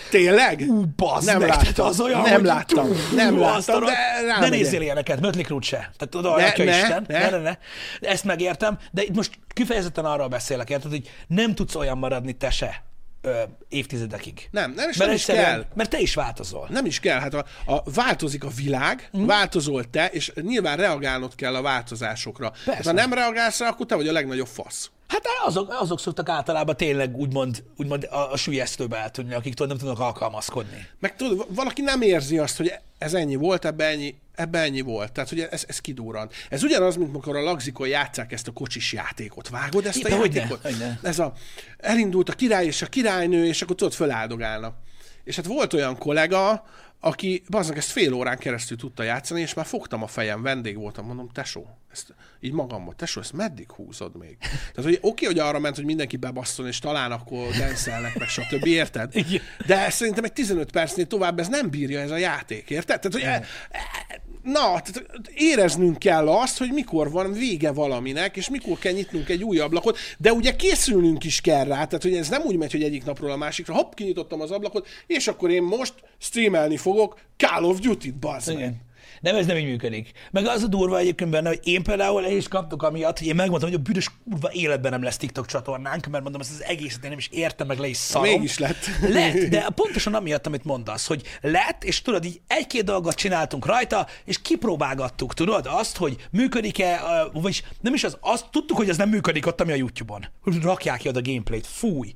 Tényleg? Ú, bazd nem meg, láttam. tehát az olyan, nem hogy- láttam. Nem láttam, de Ne nézzél ilyeneket, Mötley Crue se. Tehát oda Ne, ne, Isten. ne. Ne, ne, ne. Ezt megértem, de itt most kifejezetten arról beszélek, érted, hogy nem tudsz olyan maradni te se ö, évtizedekig. Nem, nem, és mert nem is kell. Mert te is változol. Nem is kell, hát a, a, változik a világ, mm. változol te, és nyilván reagálnod kell a változásokra. Hát, ha nem reagálsz rá, akkor te vagy a legnagyobb fasz. Hát azok, azok szoktak általában tényleg úgymond, úgymond a, a sülyeztőbe eltűnni, akik tudod, nem tudnak alkalmazkodni. Meg tudod, valaki nem érzi azt, hogy ez ennyi volt, ebbe ennyi, ebbe ennyi volt. Tehát, hogy ez, ez kidurrant. Ez ugyanaz, mint amikor a lagzikon játszák ezt a kocsis játékot. Vágod ezt a hogyne, játékot? hogyne. Ez a, elindult a király és a királynő, és akkor tudod, föláldogálnak. És hát volt olyan kollega, aki bazdmeg ezt fél órán keresztül tudta játszani, és már fogtam a fejem, vendég voltam, mondom, tesó, ezt így magamban, tesó, ezt meddig húzod még? Tehát, hogy oké, hogy arra ment, hogy mindenki bebasszon, és talán akkor denszelnek, meg stb. Érted? (laughs) De szerintem egy 15 percnél tovább ez nem bírja ez a játék, érted? Tehát, hogy e, e, na, tehát éreznünk kell azt, hogy mikor van vége valaminek, és mikor kell nyitnunk egy új ablakot, de ugye készülnünk is kell rá, tehát hogy ez nem úgy megy, hogy egyik napról a másikra, hopp, kinyitottam az ablakot, és akkor én most streamelni fogok Call of Duty-t, bazd meg. Nem, ez nem így működik. Meg az a durva egyébként benne, hogy én például el is kaptok amiatt, hogy én megmondtam, hogy a büdös kurva életben nem lesz TikTok csatornánk, mert mondom, ezt az egészet én nem is értem, meg le is szarom. Mégis lett. (laughs) Lett, de pontosan amiatt, amit mondasz, hogy lett, és tudod, így egy-két dolgot csináltunk rajta, és kipróbálgattuk, tudod, azt, hogy működik-e, vagyis nem is az, azt tudtuk, hogy ez nem működik ott, ami a YouTube-on. Rakják ki oda a gameplayt, fúj.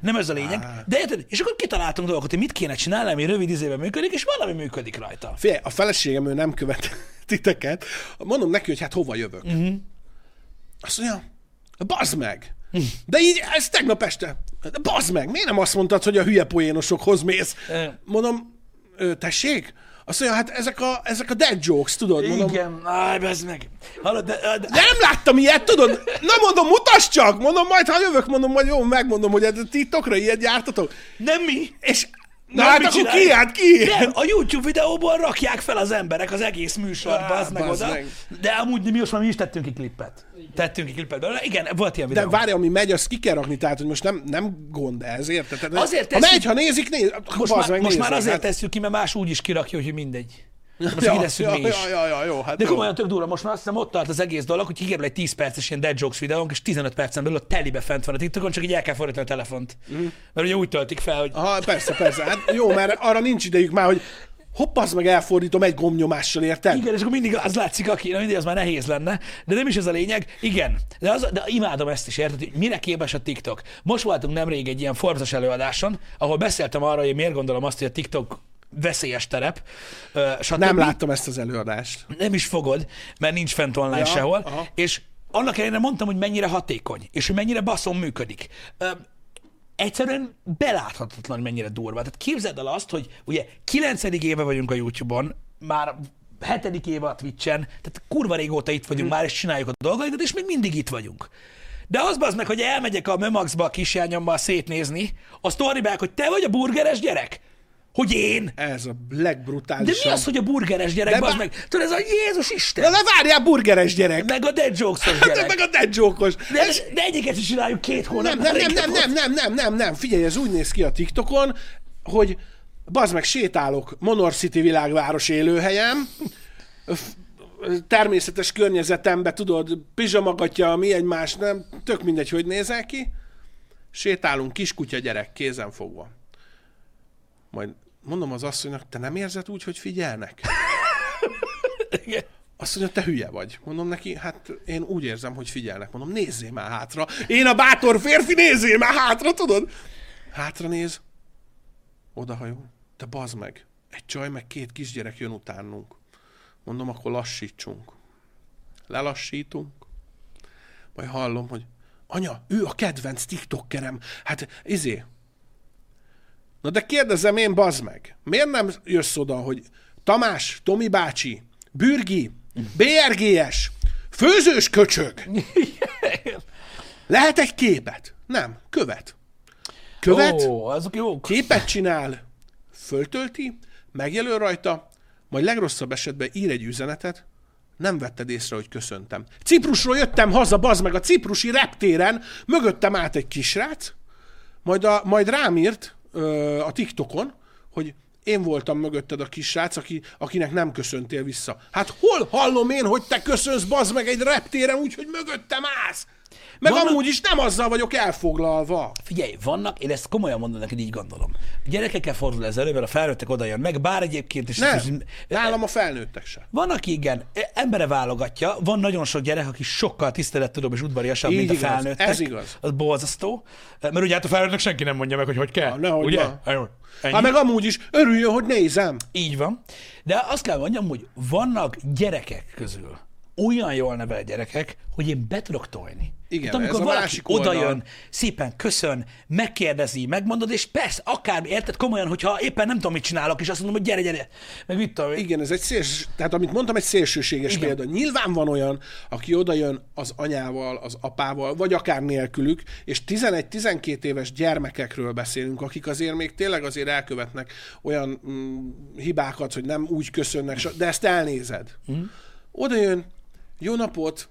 Nem ez a lényeg. De érted, és akkor kitaláltunk dolgokat, hogy mit kéne csinálni, ami rövid izében működik, és valami működik rajta. Figyelj, a feleségem ő nem követ (laughs) titeket. Mondom neki, hogy hát hova jövök. Uh-huh. Azt mondja, bazd meg. De így, ez tegnap este. De bazd meg, miért nem azt mondtad, hogy a hülye poénosokhoz mész? Mondom, "Ö, tessék? Azt mondja, hát ezek a, ezek a dead jokes, tudod? Mondom, Igen, bezd meg. Hallod, de, de, De nem láttam ilyet, tudod? Na mondom, mutasd csak! Mondom, majd ha jövök, mondom, majd jó, megmondom, hogy ez titokra ilyet gyártatok. nem mi. És na hát akkor ki, hát ki? Nem, a YouTube videóból rakják fel az emberek az egész műsort, Á, bazd meg oda. meg. De amúgy mi most már mi is tettünk ki klippet. Tettünk ki klippet belőle. Igen, volt ilyen De videó. várj, ami megy, azt ki kell rakni, tehát hogy most nem, nem gond ez, érted? Tehát, Azért ha tesszük- megy, ha nézik, néz, most már, meg, most már nézzek, azért hát. tesszük ki, mert más úgy is kirakja, hogy mindegy. Most Ja, kidesszük ja, mi is. ja, ja, ja, jó, hát De jó. komolyan tök durva, most már azt hiszem ott tart az egész dolog, hogy kikerül egy 10 perces ilyen dead jokes videónk, és 15 percen belül a telibe fent van a TikTokon, csak így el kell fordítani a telefont. Mhm. Mert ugye úgy töltik fel, hogy Aha, persze, persze. Hát jó, mert arra nincs idejük már, hogy hopp, az meg elfordítom egy gomnyomással, érted? Igen, és akkor mindig az látszik, aki, na mindig az már nehéz lenne, de nem is ez a lényeg. Igen, de, az, de imádom ezt is, érted, hogy mire képes a TikTok. Most voltunk nemrég egy ilyen Forbes-os előadáson, ahol beszéltem arra, hogy miért gondolom azt, hogy a TikTok veszélyes terep, stb. Nem láttam ezt az előadást. nem is fogod, mert nincs fent online ja, sehol, aha. és annak ellenére mondtam, hogy mennyire hatékony, és hogy mennyire baszom működik. Egyszerűen beláthatatlan, hogy mennyire durva. Tehát képzeld el azt, hogy ugye 9. éve vagyunk a YouTube-on, már hetedik éve a Twitch-en, tehát kurva régóta itt vagyunk már, és csináljuk a dolgainkat, és még mindig itt vagyunk. De az az meg, hogy elmegyek a Mömaxba a kisjányommal szétnézni, a sztoribák, hogy te vagy a burgeres gyerek? Hogy én? Ez a De legbrutálisabb. mi az, hogy a burgeres gyerek, De bá- meg? Tudod, ez a Jézus De Isten! ne várjál, burgeres gyerek! Meg a dead jokes De gyerek. meg a dead joke-os. De, de egyiket is csináljuk két hónap. Nem, nem, nem, nem, nem, nem, nem, nem, nem. Figyelj, ez úgy néz ki a TikTokon, hogy bazd meg, sétálok Monor City világváros élőhelyem, természetes környezetembe, tudod, pizsamagatja, mi egymás, nem, tök mindegy, hogy nézel ki. Sétálunk, kiskutya gyerek, kézen fogva. Majd mondom az asszonynak, te nem érzed úgy, hogy figyelnek? (laughs) Igen. Azt mondja, te hülye vagy. Mondom neki, hát én úgy érzem, hogy figyelnek. Mondom, nézzél már hátra. Én a bátor férfi, nézzél már hátra, tudod? Hátra néz. Odahajol. Te bazd meg. Egy csaj, meg két kisgyerek jön utánunk. Mondom, akkor lassítsunk. Lelassítunk. Majd hallom, hogy anya, ő a kedvenc tiktokerem. Hát, izé. Na de kérdezem én, bazd meg. Miért nem jössz oda, hogy Tamás, Tomi bácsi, Bürgi, BRGS, főzős köcsög. Lehet egy képet? Nem, követ. Követ. Ó, azok jók. képet csinál, föltölti, megjelöl rajta, majd legrosszabb esetben ír egy üzenetet, nem vetted észre, hogy köszöntem. Ciprusról jöttem haza, bazd meg, a ciprusi reptéren, mögöttem állt egy kisrác, majd, a, majd rám írt ö, a TikTokon, hogy én voltam mögötted a kisrác, aki, akinek nem köszöntél vissza. Hát hol hallom én, hogy te köszönsz, bazd meg egy reptéren úgy, hogy mögöttem állsz? Meg Vannak- amúgy is nem azzal vagyok elfoglalva. Figyelj, vannak, én ezt komolyan mondom neked, így gondolom. A gyerekekkel fordul ez elő, mert a felnőttek oda jön meg, bár egyébként is. Nem, nálam a felnőttek se. Van, aki igen, embere válogatja, van nagyon sok gyerek, aki sokkal tisztelettudóbb és udvariasabb, Így mint a igaz, felnőttek. ez igaz. Az borzasztó. Mert ugye hát a felnőttnek senki nem mondja meg, hogy hogy kell. Ah, nehogy ugye? van. Ennyi. Hát meg amúgy is örüljön, hogy nézem. Így van. De azt kell mondjam, hogy vannak gyerekek közül olyan jól nevelt gyerekek, hogy én be tudok tolni. Igen, hát, amikor ez valaki másik oda oldal. szépen köszön, megkérdezi, megmondod, és persze, akár, érted, komolyan, hogyha éppen nem tudom, mit csinálok, és azt mondom, hogy gyere, gyere, meg mit tudom. Igen, ez egy szélső, tehát amit mondtam, egy szélsőséges Igen. példa. Nyilván van olyan, aki oda jön az anyával, az apával, vagy akár nélkülük, és 11-12 éves gyermekekről beszélünk, akik azért még tényleg azért elkövetnek olyan mm, hibákat, hogy nem úgy köszönnek, de ezt elnézed. Mhm. Oda jön, jó napot,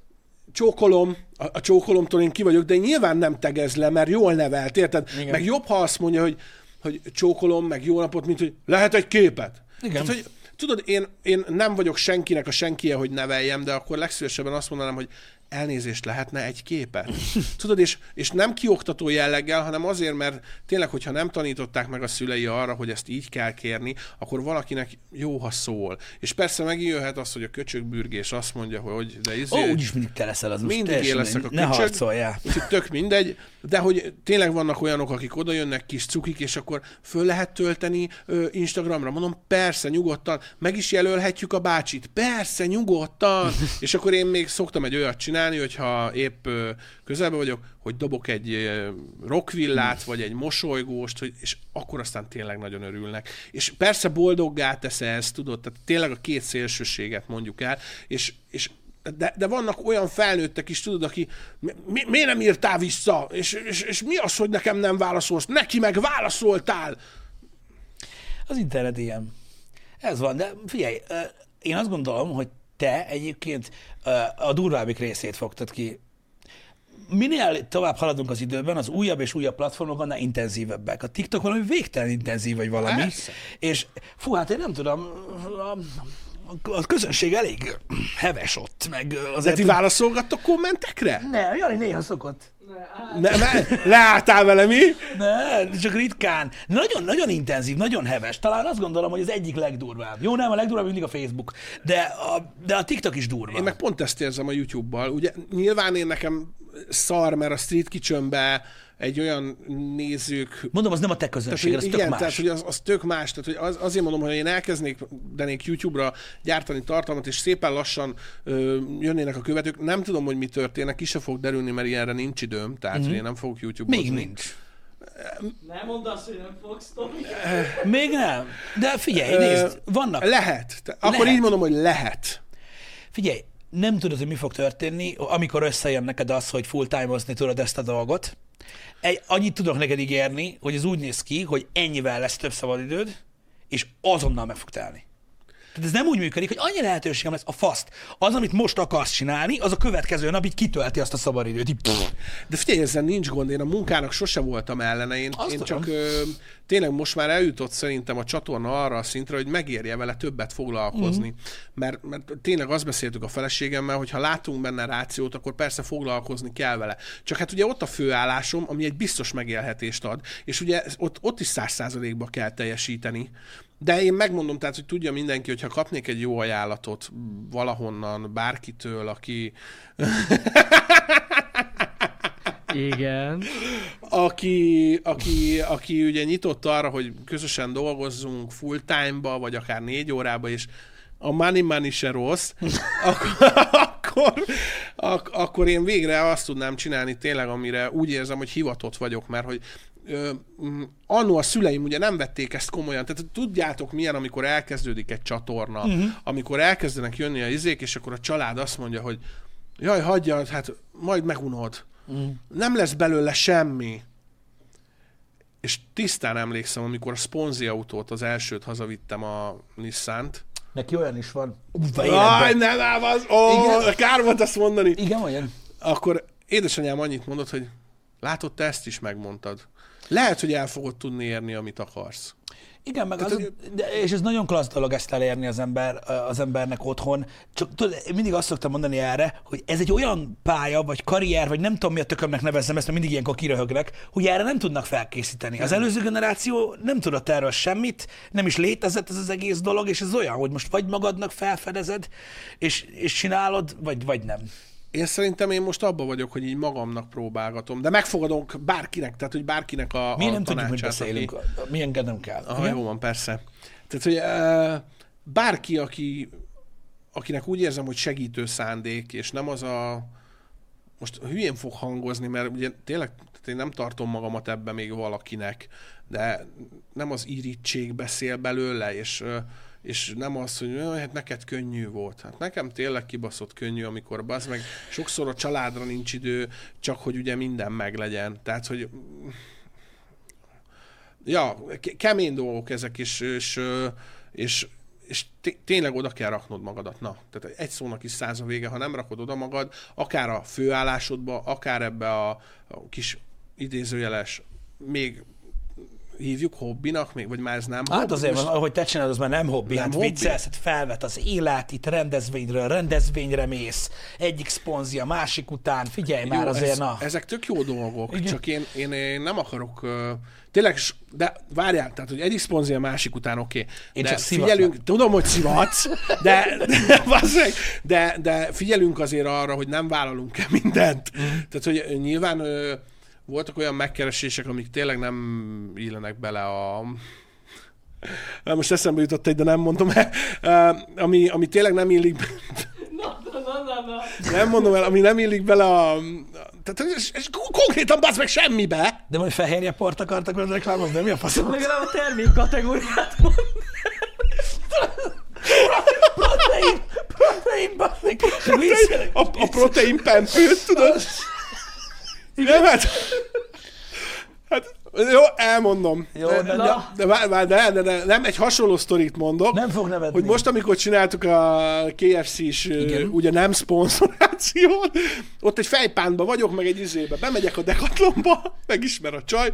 csókolom, a, a csókolomtól én ki vagyok, de nyilván nem tegez le, mert jól nevelt, érted? Igen. Meg jobb, ha azt mondja, hogy, hogy csókolom, meg jó napot, mint hogy lehet egy képet. Igen. Tehát, hogy tudod, én, én nem vagyok senkinek a senkie, hogy neveljem, de akkor legszívesebben azt mondanám, hogy elnézést lehetne egy képet. (laughs) Tudod, és, és nem kioktató jelleggel, hanem azért, mert tényleg, hogyha nem tanították meg a szülei arra, hogy ezt így kell kérni, akkor valakinek jó, ha szól. És persze megjöhet az, hogy a köcsögbürgés azt mondja, hogy de izé, Ó, úgyis mindig te leszel az mindig én leszek a Ne köcsög. harcoljál. Tök mindegy, de hogy tényleg vannak olyanok, akik oda jönnek kis cukik, és akkor föl lehet tölteni ö, Instagramra. Mondom, persze, nyugodtan, meg is jelölhetjük a bácsit. Persze, nyugodtan. (laughs) és akkor én még szoktam egy olyat csinálni, hogyha épp közelben vagyok, hogy dobok egy rockvillát, vagy egy mosolygóst, hogy, és akkor aztán tényleg nagyon örülnek. És persze boldoggá tesz ez, tudod, tehát tényleg a két szélsőséget mondjuk el, és, és de, de vannak olyan felnőttek is, tudod, aki mi, mi, miért nem írtál vissza? És, és, és mi az, hogy nekem nem válaszolsz? Neki meg válaszoltál! Az internet ilyen. Ez van, de figyelj, én azt gondolom, hogy te egyébként a durvábbik részét fogtad ki. Minél tovább haladunk az időben, az újabb és újabb platformok annál intenzívebbek. A TikTok valami végtelen intenzív, vagy valami. Persze. És fú, hát én nem tudom, a, a közönség elég heves ott, meg De azért... ti válaszolgattok kommentekre? Nem, Jani néha szokott. Ne, ne, leálltál vele, mi? Ne, csak ritkán. Nagyon, nagyon intenzív, nagyon heves. Talán azt gondolom, hogy az egyik legdurvább. Jó, nem, a legdurvább mindig a Facebook, de a, de a TikTok is durva. Én meg pont ezt érzem a YouTube-bal. Ugye nyilván én nekem szar, mert a Street Kitchenbe egy olyan nézők Mondom, az nem a te Tehát, közönséged, hogy az tök igen, más. tehát hogy az, az tök más. Tehát, hogy az, azért mondom, hogy én elkeznék denék YouTube-ra gyártani tartalmat, és szépen lassan ö, jönnének a követők. Nem tudom, hogy mi történnek, ki se fog derülni, mert ilyenre nincs időm, tehát mm-hmm. hogy én nem fogok YouTube-ozni. Még nincs. Nem mondd azt, hogy nem fogsz, Tomi. Még nem. De figyelj, nézd, vannak... Lehet. Akkor Lehet. így mondom, hogy lehet. Figyelj, nem tudod, hogy mi fog történni, amikor összejön neked az, hogy full-time-ozni tudod ezt a dolgot. Egy, annyit tudok neked ígérni, hogy ez úgy néz ki, hogy ennyivel lesz több szabadidőd, és azonnal meg fog telni. Tehát ez nem úgy működik, hogy annyi lehetőségem lesz a faszt. Az, amit most akarsz csinálni, az a következő nap így kitölti azt a szabadidőt. Így, pff, De figyelj, ezzel nincs gond, én a munkának sose voltam ellene, én, Azt én tudom. csak ö, tényleg most már eljutott szerintem a csatorna arra a szintre, hogy megérje vele többet foglalkozni. Mm. Mert, mert tényleg azt beszéltük a feleségemmel, hogy ha látunk benne rációt, akkor persze foglalkozni kell vele. Csak hát ugye ott a főállásom, ami egy biztos megélhetést ad, és ugye ott, ott is száz százalékba kell teljesíteni. De én megmondom, tehát, hogy tudja mindenki, hogy ha kapnék egy jó ajánlatot valahonnan, bárkitől, aki, Igen. aki, aki, aki ugye nyitott arra, hogy közösen dolgozzunk full time-ba, vagy akár négy órába, és a money money se rossz, (laughs) akkor, akkor, ak, akkor én végre azt tudnám csinálni tényleg, amire úgy érzem, hogy hivatott vagyok, mert hogy annó a szüleim ugye nem vették ezt komolyan. Tehát tudjátok milyen, amikor elkezdődik egy csatorna, uh-huh. amikor elkezdenek jönni a izék, és akkor a család azt mondja, hogy jaj, hagyjad, hát majd megunod. Uh-huh. Nem lesz belőle semmi. És tisztán emlékszem, amikor a Sponzi autót, az elsőt hazavittem a Nissan-t. neki olyan is van. Aj, nem ám az! Ó, Igen. kár volt azt mondani. Igen, olyan? Akkor édesanyám annyit mondott, hogy látod, te ezt is megmondtad. Lehet, hogy el fogod tudni érni, amit akarsz. Igen, meg Tehát, az, de, és ez nagyon klassz dolog ezt elérni az, ember, az embernek otthon. Csak tudod, mindig azt szoktam mondani erre, hogy ez egy olyan pálya, vagy karrier, vagy nem tudom mi a tökömnek nevezzem ezt, mert mindig ilyenkor kiröhögnek, hogy erre nem tudnak felkészíteni. Az előző generáció nem tudott erről semmit, nem is létezett ez az egész dolog, és ez olyan, hogy most vagy magadnak felfedezed, és, és csinálod, vagy, vagy nem. Én szerintem én most abba vagyok, hogy így magamnak próbálgatom, de megfogadok bárkinek, tehát hogy bárkinek a, Mi a nem tudjuk, mit tanácsát, aki- beszélünk, mi enged nem kell. Aha, jó van, persze. Tehát, hogy uh, bárki, aki, akinek úgy érzem, hogy segítő szándék, és nem az a... Most hülyén fog hangozni, mert ugye tényleg tehát én nem tartom magamat ebbe még valakinek, de nem az irítség beszél belőle, és, ö, és nem az, hogy "Jaj, hát neked könnyű volt. Hát nekem tényleg kibaszott könnyű, amikor az meg sokszor a családra nincs idő, csak hogy ugye minden meglegyen. Tehát, hogy ja, ke- kemény dolgok ezek, és, és, és, és té- tényleg oda kell raknod magadat. Na, tehát egy szónak is száz a vége, ha nem rakod oda magad, akár a főállásodba, akár ebbe a, a kis idézőjeles, még hívjuk hobbinak még, vagy már ez nem Hát azért, Most- most... ahogy te csinálod, az már nem hobbi. Nem hát hobbi? viccelsz, hát felvet az élet, itt rendezvényről rendezvényre mész, egyik szponzia, másik után, figyelj már Jó, azért, ez, na. Ezek tök jó dolgok, Igen. Csak én, én, én nem akarok... Uh, tényleg, de várjál, tehát, hogy egyik szponzia, másik után oké. Okay. Én de csak figyelünk, tudom, hogy szivatsz, (laughs) de, de, de, de figyelünk azért arra, hogy nem vállalunk el mindent. Mhm. Mm. Tehát, hogy nyilván uh, voltak olyan megkeresések, amik tényleg nem illenek bele a Na, most eszembe jutott egy, de nem mondom el, ami, ami tényleg nem illik, Na, na, na, na, nem mondom el, ami nem illik bele a... Tehát ez, ez konkrétan bazd meg semmibe. De majd fehérje port akartak volna reklámozni, de mi a faszom? Legalább a termék kategóriát mond. Protein, protein, basszik. Viccelek. A, a protein pempőt, tudod? Nem, hát... Hát, jó, elmondom. Jó, de, de- de, de, de, de, de, nem, egy hasonló sztorit mondok. Nem fog nevetni. Hogy most, amikor csináltuk a KFC-s, Igen. ugye nem szponzorációt, ott egy fejpánba vagyok, meg egy izébe, bemegyek a Decathlonba, megismer a csaj,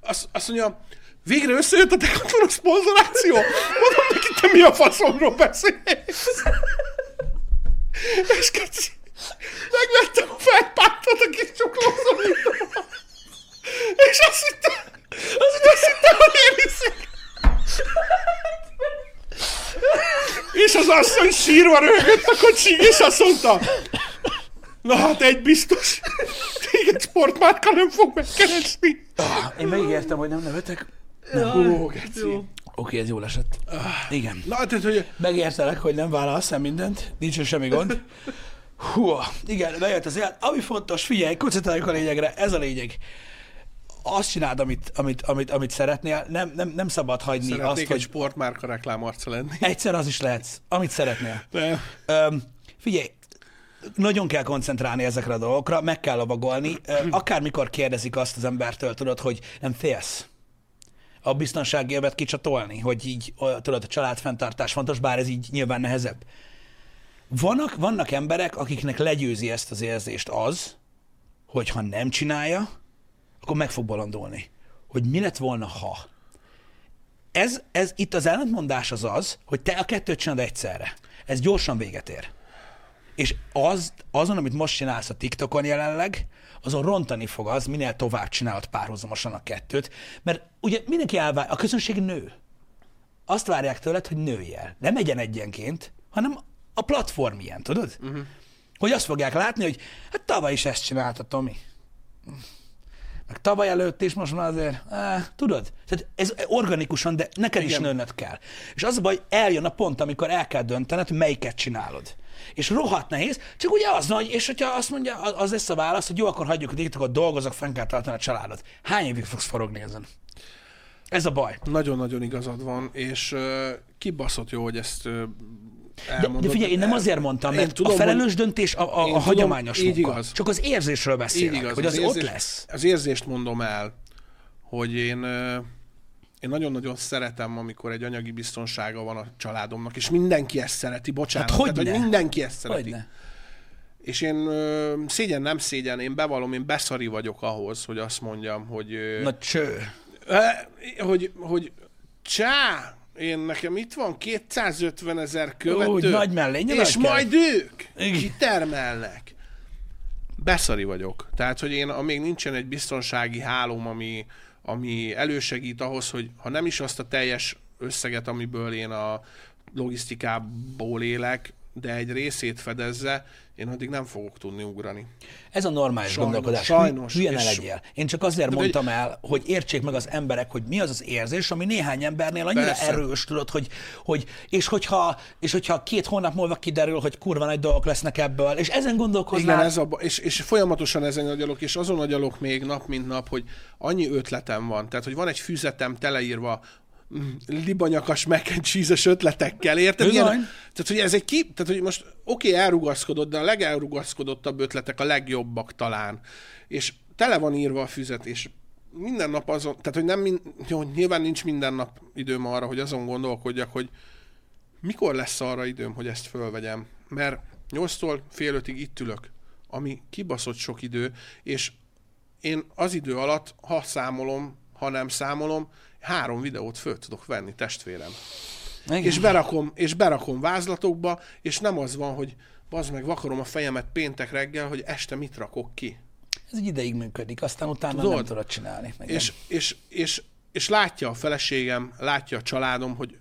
azt, azt mondja, végre összejött a Decathlon a szponzoráció. Mondom neki, te mi a faszomról beszélsz? (laughs) És keci, megvettem a fejpántot a kis csuklószorítóval. És azt hittem, azt, azt hittem, hogy én hiszek. És az asszony sírva röhögött a kocsig, és azt mondta, na hát egy biztos, téged sportmárka nem fog megkeresni. Én megígértem, hogy nem nevetek. Ó, geci. Jó. Oké, ez jól esett. Igen. Na, tehát, hogy Megértelek, hogy nem vállalsz el mindent, nincs semmi gond. Hú, igen, bejött az élet. Ami fontos, figyelj, koncentráljunk a lényegre, ez a lényeg. Azt csináld, amit, amit, amit, amit szeretnél, nem, nem, nem szabad hagyni szeretnék azt, egy hogy sportmárka reklámarca lenni. egyszer az is lehetsz, amit szeretnél. Nem. Öm, figyelj, nagyon kell koncentrálni ezekre a dolgokra, meg kell lovagolni. Akármikor kérdezik azt az embertől, tudod, hogy nem félsz a biztonsági élvet kicsatolni, hogy így, tudod, a családfenntartás fontos, bár ez így nyilván nehezebb. Vannak, vannak emberek, akiknek legyőzi ezt az érzést az, hogy ha nem csinálja, akkor meg fog bolondulni. Hogy mi lett volna, ha. Ez, ez itt az ellentmondás az az, hogy te a kettőt csinálod egyszerre. Ez gyorsan véget ér. És az, azon, amit most csinálsz a TikTokon jelenleg, azon rontani fog az, minél tovább csinálod párhuzamosan a kettőt, mert ugye mindenki elvár, a közönség nő. Azt várják tőled, hogy nőj el. Nem egyen egyenként, hanem a platform ilyen, tudod? Uh-huh. Hogy azt fogják látni, hogy hát tavaly is ezt csinálta Tomi. Meg tavaly előtt is most már azért, á, tudod? Tehát ez organikusan, de neked Igen. is nőned kell. És az a baj, eljön a pont, amikor el kell döntened, melyiket csinálod. És rohadt nehéz, csak ugye az nagy, és hogyha azt mondja, az- lesz a válasz, hogy jó, akkor hagyjuk a TikTokot, dolgozok, fenn kell tartani a családot. Hány évig fogsz forogni ezen? Ez a baj. Nagyon-nagyon igazad van, és uh, kibaszott jó, hogy ezt uh, elmondod. de figyelj, én nem azért mondtam, mert tudom, a felelős hogy- döntés a, a, a tudom, hagyományos így munka. igaz. Csak az érzésről beszélek, igaz, hogy az, az ott érzés, lesz. Az érzést mondom el, hogy én, én nagyon-nagyon szeretem, amikor egy anyagi biztonsága van a családomnak, és mindenki ezt szereti, bocsánat. Hát Tehát, hogyne? hogy mindenki ezt szereti. Hogyne. És én ö, szégyen, nem szégyen, én bevallom, én beszari vagyok ahhoz, hogy azt mondjam, hogy, ö, Na cső. ö, hogy, hogy csá, én nekem itt van 250 ezer követő, Úgy, nagy mellénye és majd ők kitermelnek. Beszari vagyok. Tehát, hogy én, amíg nincsen egy biztonsági hálóm, ami, ami elősegít ahhoz, hogy ha nem is azt a teljes összeget, amiből én a logisztikából élek, de egy részét fedezze, én addig nem fogok tudni ugrani. Ez a normális Sajnos, gondolkodás. sajnos. Hülye ne legyél. Én csak azért De mondtam el, hogy értsék meg az emberek, hogy mi az az érzés, ami néhány embernél annyira Persze. erős, tudod, hogy, hogy és, hogyha, és hogyha két hónap múlva kiderül, hogy kurva nagy dolgok lesznek ebből, és ezen gondolkoznál, Igen, ez a, és, és folyamatosan ezen agyalok, és azon agyalok még nap, mint nap, hogy annyi ötletem van. Tehát, hogy van egy füzetem teleírva libanyakas mac and cheese-es ötletekkel, érted? Bizony. tehát, hogy ez egy ki, tehát, hogy most oké, okay, elrugaszkodott, de a legelrugaszkodottabb ötletek a legjobbak talán. És tele van írva a füzet, és minden nap azon, tehát, hogy nem, min, jó, nyilván nincs minden nap időm arra, hogy azon gondolkodjak, hogy mikor lesz arra időm, hogy ezt fölvegyem? Mert 8-tól fél ötig itt ülök, ami kibaszott sok idő, és én az idő alatt, ha számolom, ha nem számolom, három videót föl tudok venni, testvérem. Igen. És berakom, és berakom vázlatokba, és nem az van, hogy bazd meg, vakarom a fejemet péntek reggel, hogy este mit rakok ki. Ez egy ideig működik, aztán utána Tudod? nem tudod csinálni. Igen. És, és, és, és látja a feleségem, látja a családom, hogy,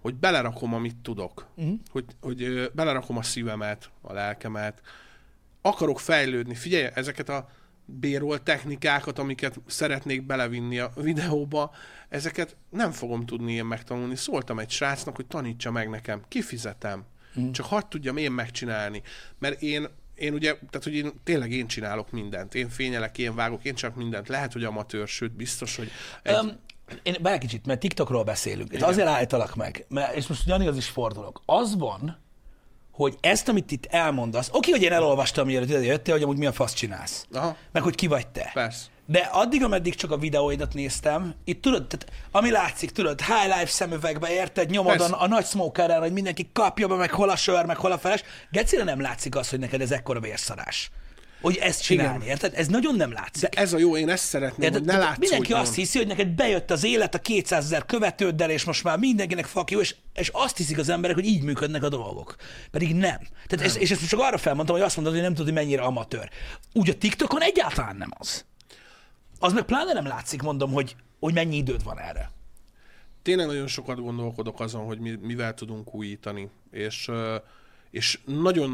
hogy belerakom, amit tudok. Uh-huh. Hogy, hogy belerakom a szívemet, a lelkemet. Akarok fejlődni. Figyelj, ezeket a bérolt technikákat, amiket szeretnék belevinni a videóba, ezeket nem fogom tudni én megtanulni. Szóltam egy srácnak, hogy tanítsa meg nekem. Kifizetem. Mm. Csak hagyd tudjam én megcsinálni. Mert én, én ugye, tehát hogy én tényleg én csinálok mindent. Én fényelek, én vágok, én csak mindent. Lehet, hogy amatőr, sőt, biztos, hogy egy... Um, én bár kicsit, mert TikTokról beszélünk. Itt azért állítalak meg, mert, és most Janihoz is fordulok. Az van, hogy ezt, amit itt elmondasz, oké, hogy én elolvastam, mielőtt ide jöttél, hogy amúgy mi a fasz csinálsz. Aha. Meg hogy ki vagy te. Persze. De addig, ameddig csak a videóidat néztem, itt tudod, tehát, ami látszik, tudod, high life szemüvegbe érted, nyomod a, a nagy smokeren, hogy mindenki kapja be, meg hol a sör, meg hol a feles. Gecire nem látszik az, hogy neked ez ekkora vérszarás. Hogy ezt csinálni, Igen. érted? Ez nagyon nem látszik. De ez a jó, én ezt szeretném, Érted? hogy ne Tehát Mindenki látszódjon. azt hiszi, hogy neked bejött az élet a 200 ezer követőddel, és most már mindenkinek fuck you, és, és azt hiszik az emberek, hogy így működnek a dolgok. Pedig nem. Tehát Ez, és ezt csak arra felmondtam, hogy azt mondod, hogy nem tudod, hogy mennyire amatőr. Úgy a TikTokon egyáltalán nem az. Az meg pláne nem látszik, mondom, hogy, hogy mennyi időd van erre. tényleg nagyon sokat gondolkodok azon, hogy mi, mivel tudunk újítani, és, és nagyon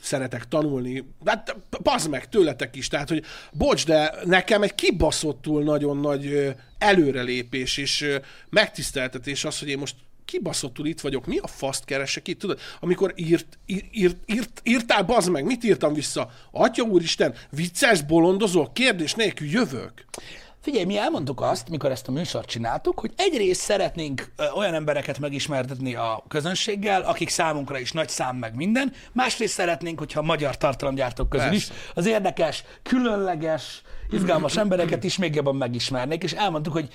szeretek tanulni, hát pazd meg tőletek is, tehát, hogy bocs, de nekem egy kibaszottul nagyon nagy előrelépés és megtiszteltetés az, hogy én most kibaszottul itt vagyok, mi a faszt keresek itt, tudod? Amikor írt, írt, írt, írt írtál, bazd meg, mit írtam vissza? Atya úristen, vicces, bolondozol, kérdés nélkül jövök. Figyelj, mi elmondtuk azt, mikor ezt a műsort csináltuk, hogy egyrészt szeretnénk olyan embereket megismertetni a közönséggel, akik számunkra is nagy szám meg minden, másrészt szeretnénk, hogyha a magyar tartalomgyártók közül is Persze. az érdekes, különleges, izgalmas embereket is még jobban megismernék, és elmondtuk, hogy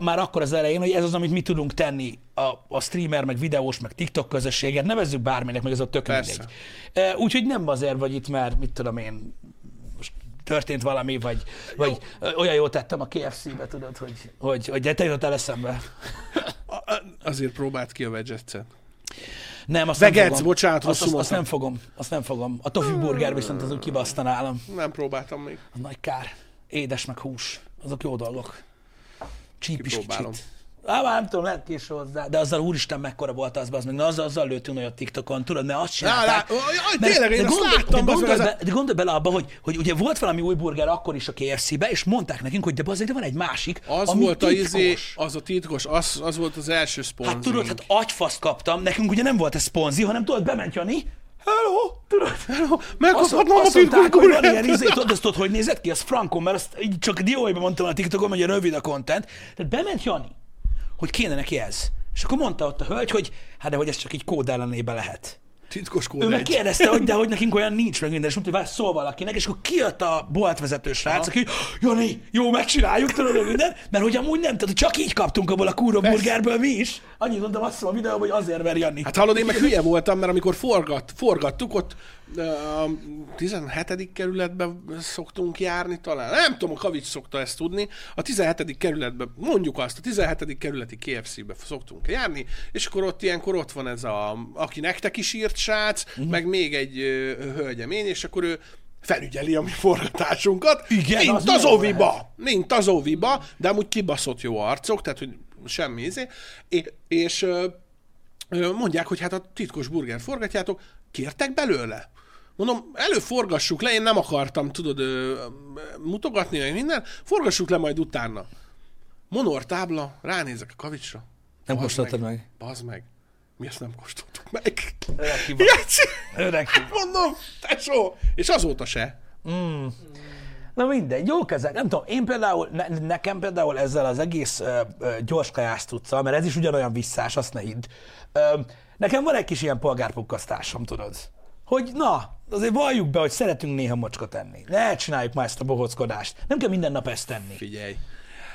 már akkor az elején, hogy ez az, amit mi tudunk tenni a, a streamer, meg videós, meg TikTok közösséget, nevezzük bárminek, meg ez a tök mindegy. Úgyhogy nem azért vagy itt, mert mit tudom én, történt valami, vagy, vagy ö, olyan jót tettem a KFC-be, tudod, hogy, hogy, hogy de te jutottál eszembe. Azért próbált ki a veggetset. Nem, azt nem Vegetsz, fogom. bocsánat, azt, azt, azt, nem fogom. Azt nem fogom. A tofu burger viszont azok kibaszta nálam. Nem próbáltam még. A nagy kár. Édes meg hús. Azok jó dolgok. Csíp is kicsit. Á, már nem tudom, lehet késő hozzá, de azzal úristen mekkora volt az, az meg, na azzal, azzal lőttünk nagyon TikTokon, tudod, mert azt csinálták. lá- jaj, tényleg, én azt láttam, de gondolj, a- be, de gondolj bele abba, hogy, hogy ugye volt valami új burger akkor is a KFC-be, és mondták nekünk, hogy de azért de van egy másik, Az ami volt a titkos. izé, az a titkos, az, az volt az első szponzor. Hát tudod, hát agyfaszt kaptam, nekünk ugye nem volt ez szponzi, hanem tudod, bement Jani, hello, tudod, hello, megkaphatnám a titkos hogy van ilyen izé, tudod, azt tudod, hogy nézett ki, az frankon, mert azt így csak dióiban mondtam a TikTokon, hogy rövid a content, tehát bement Jani, hogy kéne neki ez. És akkor mondta ott a hölgy, hogy hát de hogy ez csak így kód ellenébe lehet. Titkos kód Ő meg kérdezte, hogy de (laughs) hogy nekünk olyan nincs meg minden, és mondta, hogy szól valakinek, és akkor kijött a boltvezető srác, aki, Jani, jó, megcsináljuk, tudod, minden, mert hogy amúgy nem, tehát csak így kaptunk abból a kúró burgerből mi is. Annyit mondtam azt a videóban, hogy azért ver Jani. Hát hallod, én meg hülye voltam, mert amikor forgat, forgattuk, ott a 17. kerületben szoktunk járni talán. Nem tudom, a Kavics szokta ezt tudni. A 17. kerületben, mondjuk azt, a 17. kerületi KFC-be szoktunk járni, és akkor ott ilyenkor ott van ez a, aki nektek is írt srác, uh-huh. meg még egy ö, hölgyemény, és akkor ő felügyeli a mi forgatásunkat, Igen, mint az az, oviba, mint az oviba, de amúgy kibaszott jó arcok, tehát hogy semmi izé, és, és mondják, hogy hát a titkos burger forgatjátok, kértek belőle? Mondom, előforgassuk le, én nem akartam, tudod, mutogatni, meg minden, forgassuk le majd utána. Monor tábla, ránézek a kavicsra. Nem kóstoltad meg? Bazd meg. Mi ezt nem kóstoltuk meg. Öreg (laughs) hiba. Mondom, tesó! És azóta se. Na mindegy, jó kezek. Nem tudom, én például, ne, nekem például ezzel az egész ö, ö, gyors kajász tudszal, mert ez is ugyanolyan visszás, azt ne hidd. Ö, nekem van egy kis ilyen polgárpukkasztásom, tudod. Hogy na, azért valljuk be, hogy szeretünk néha mocskot enni. Ne csináljuk már ezt a bohockodást. Nem kell minden nap ezt tenni. Figyelj,